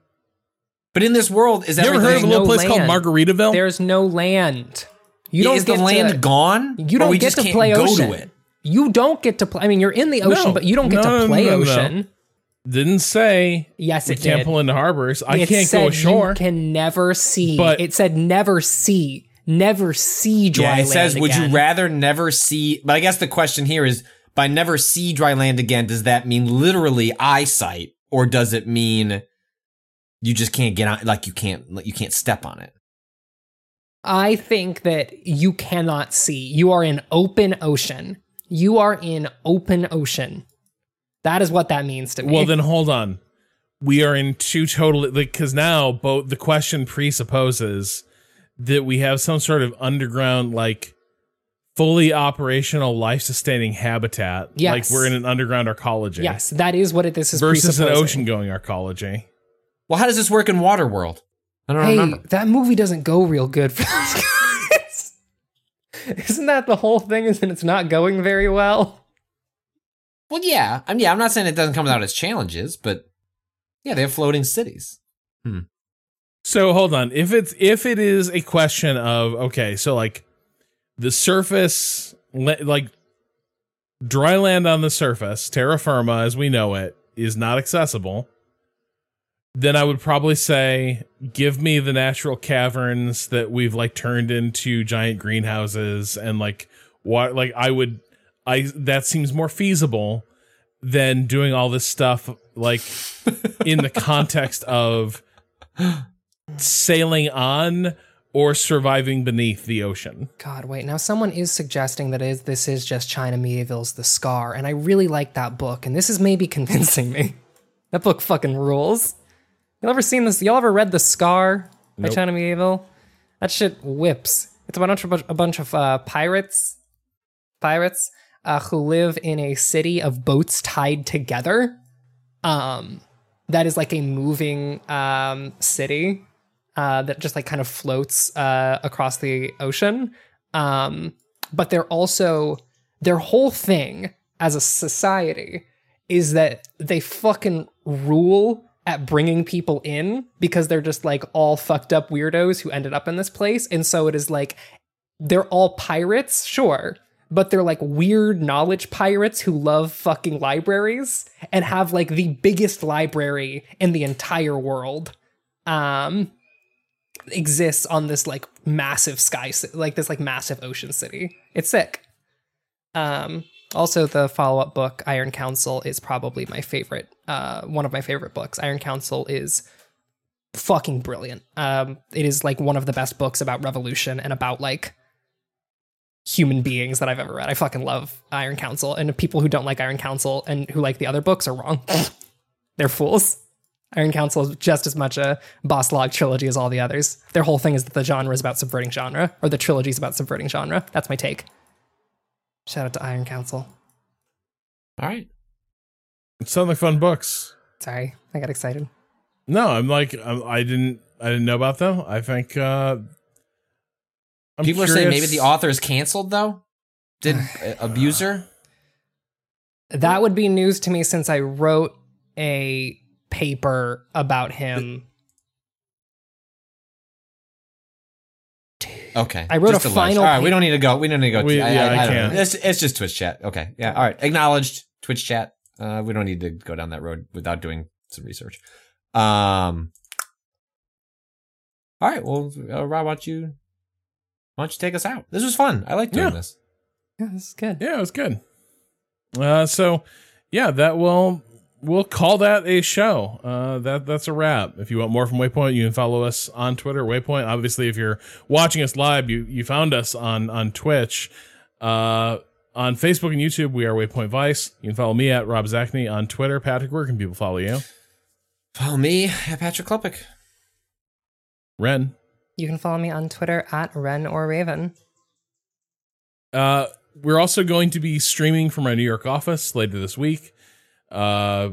But in this world, is You ever heard of a little no place called. Margaritaville? There's no land. You don't is the land to, gone? You don't get to play go ocean. to it. You don't get to play. I mean, you're in the ocean, No. but you don't get No, to play no, ocean. Didn't say Yes, it can't did. pull into harbors. I it can't go ashore. You can never see. But- it said never see. never see dry Yeah, land. it says, would you rather never see? But I guess the question here is, by never see dry land again, does that mean literally eyesight, or does it mean you just can't get on? Like you can't, like you can't step on it. I think that you cannot see. You are in open ocean. You are in open ocean. That is what that means to me. Well, then hold on. We are in two totally like because now both the question presupposes that we have some sort of underground like fully operational life sustaining habitat. Yes. Like we're in an underground arcology. yes, that is what it, this is Versus an ocean going arcology. Well, how does this work in Waterworld? I don't Hey, remember. that movie doesn't go real good for those guys. Isn't that the whole thing? Is that it's not going very well? Well, yeah, I'm yeah. I'm not saying it doesn't come without its challenges, but yeah, they have floating cities. Hmm. So hold on. If it's if it is a question of okay, so like the surface like dry land on the surface, terra firma as we know it, is not accessible, then I would probably say give me the natural caverns that we've like turned into giant greenhouses and like what like I would I that seems more feasible than doing all this stuff like in the context of sailing on or surviving beneath the ocean. God, wait. Now, someone is suggesting that is, this is just China Miéville's The Scar, and I really like that book, and this is maybe convincing me. That book fucking rules. Y'all ever seen this? Y'all ever read The Scar by Nope. China Miéville? That shit whips. It's a bunch of a bunch of uh, pirates, pirates uh, who live in a city of boats tied together. Um, that is like a moving um city uh, that just like kind of floats uh, across the ocean. Um, but they're also their whole thing as a society is that they fucking rule at bringing people in because they're just like all fucked up weirdos who ended up in this place. And so it is like they're all pirates, sure, but they're like weird knowledge pirates who love fucking libraries and have like the biggest library in the entire world. Um, exists on this like massive sky like this like massive ocean city it's sick um also the follow-up book iron council is probably my favorite uh one of my favorite books iron council is fucking brilliant um it is like one of the best books about revolution and about like human beings that i've ever read i fucking love iron council and people who don't like iron council and who like the other books are wrong they're fools Iron Council is just as much a Bas-Lag trilogy as all the others. Their whole thing is that the genre is about subverting genre, or the trilogy is about subverting genre. That's my take. Shout out to Iron Council. All right. It sounds like fun books. Sorry, I got excited. No, I'm like I'm, I didn't I didn't know about them. I think uh I'm People are saying maybe the author is canceled though. Did uh, abuser? That would be news to me since I wrote a paper about him. Okay. I wrote Just a alleged. final All right, we don't need to go. We don't need to go. We- I, yeah, I, I I don't can't. It's, it's just Twitch chat. Okay. Yeah. All right. Acknowledged. Twitch chat. Uh, we don't need to go down that road without doing some research. Um. All right. Well, uh, Rob, why don't you why don't you take us out? This was fun. I like doing Yeah. this. Yeah, this is good. Yeah, it was good. Uh, so yeah, that will we'll call that a show. Uh, that that's a wrap. If you want more from Waypoint, you can follow us on Twitter, Waypoint. Obviously, if you're watching us live, you you found us on on Twitch. Uh, on Facebook and YouTube, we are Waypoint Vice. You can follow me at Rob Zacny on Twitter. Patrick, where can people follow you? Follow me at Patrick Klepek. Ren. You can follow me on Twitter at Ren or Raven. Uh, we're also going to be streaming from our New York office later this week. Uh,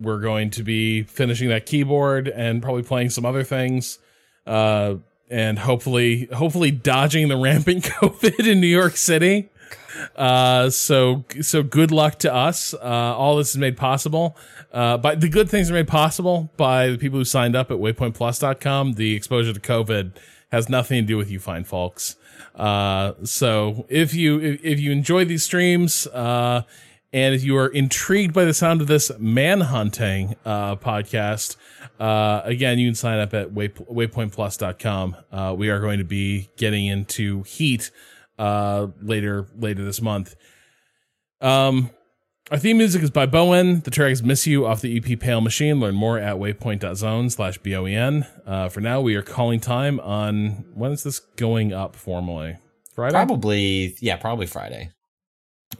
we're going to be finishing that keyboard and probably playing some other things. Uh, and hopefully, hopefully dodging the rampant COVID in New York City. Uh, so, so good luck to us. Uh, all this is made possible. Uh, by the good things are made possible by the people who signed up at waypointplus.com. The exposure to COVID has nothing to do with you fine folks. Uh, so if you, if, if you enjoy these streams, uh, And if you are intrigued by the sound of this manhunting uh, podcast, uh, again, you can sign up at way, waypointplus.com. Uh, we are going to be getting into Heat uh, later later this month. Um, our theme music is by Böen. The track is Miss You off the EP Pale Machine. Learn more at waypoint.zone slash B-O-E-N. Uh, for now, we are calling time on, when is this going up formally? Friday? Probably, yeah, probably Friday.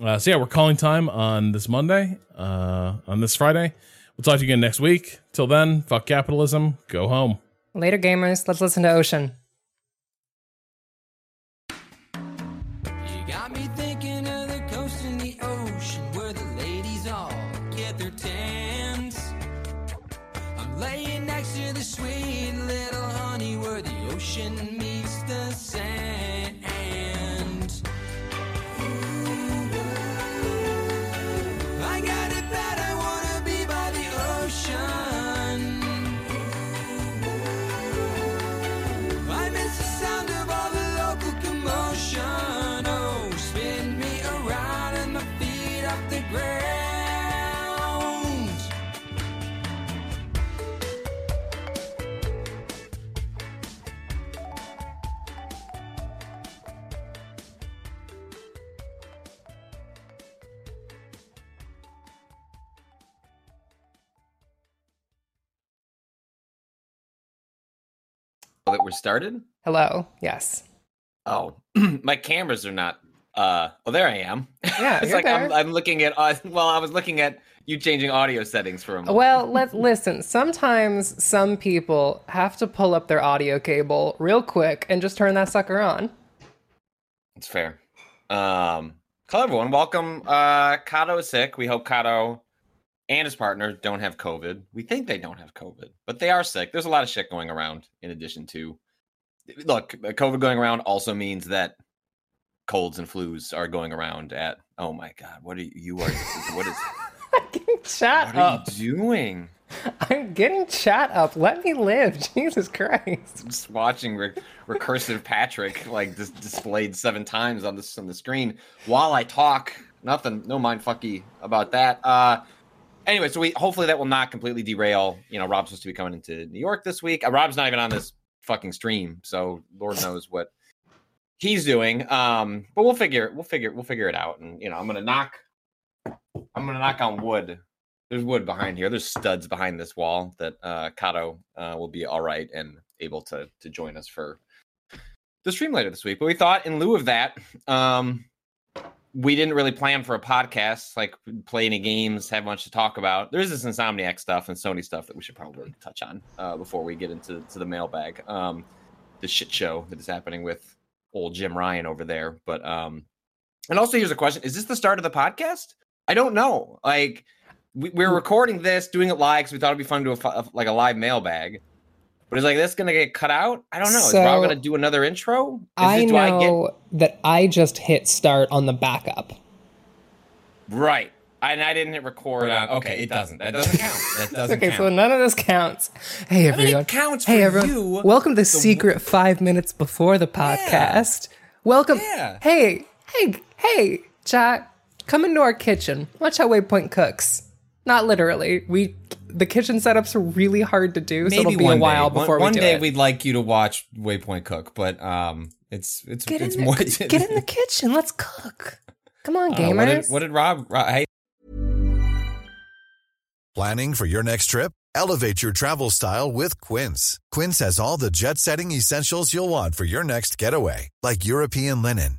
Uh, so yeah, we're calling time on this Monday, uh, on this Friday. We'll talk to you again next week. Till then, fuck capitalism. Go home. Later, gamers. Let's listen to Ocean. Started. Hello. Yes. Oh, my cameras are not. Uh, oh, there I am. Yeah, it's like I'm. I'm looking at. Uh, well, I was looking at you changing audio settings for a moment. Well, let's listen. Sometimes some people have to pull up their audio cable real quick and just turn that sucker on. It's fair. Um, hello everyone. Welcome. Uh, Kato is sick. We hope Kato and his partner don't have COVID. We think they don't have COVID, but they are sick. There's a lot of shit going around. In addition to, look, uh, COVID going around also means that colds and flus are going around. At oh my god, what are you? you are what is? Chat What are up. you doing? I'm getting chat up. Let me live. Jesus Christ. just watching re- recursive Patrick like dis- displayed seven times on this on the screen while I talk. Nothing, no mind fucky about that. Uh, anyway, so we hopefully that will not completely derail. You know, Rob's supposed to be coming into New York this week. Uh, Rob's not even on this fucking stream, so Lord knows what he's doing. Um, but we'll figure we'll figure we'll figure it out. And you know, I'm gonna knock. I'm gonna knock on wood. There's wood behind here. There's studs behind this wall that uh, Kato uh, will be all right and able to to join us for the stream later this week. But we thought, in lieu of that, um, we didn't really plan for a podcast, like play any games, have much to talk about. There's this Insomniac stuff and Sony stuff that we should probably touch on uh, before we get into to the mailbag. Um, the shit show that is happening with old Jim Ryan over there. But um, and also here's a question: Is this the start of the podcast? I don't know. Like we, we're recording this, doing it live because we thought it'd be fun to do a, like a live mailbag. But is like this gonna get cut out? I don't know. is So, Rob gonna do another intro? Is I this- do I get- know that I just hit start on the backup. right. And I didn't hit record. on, okay, it doesn't. That doesn't count. That doesn't Okay, count. so none of this counts. Hey I mean, everyone. it counts hey for everyone. you. Welcome to the The- secret five minutes before the podcast. Welcome. Yeah. Hey, hey, hey, chat. Come into our kitchen. Watch how Waypoint cooks. Not literally. We the kitchen setups are really hard to do, so Maybe it'll be a while day. Before one, we do day it. we'd like you to watch Waypoint Cook, but um, it's it's get it's in more. the, get in the kitchen. Let's cook. Come on, Uh, gamers. what, did, what did Rob? Rob hey, Planning for your next trip? Elevate your travel style with Quince. Quince has all the jet setting essentials you'll want for your next getaway, like European linen,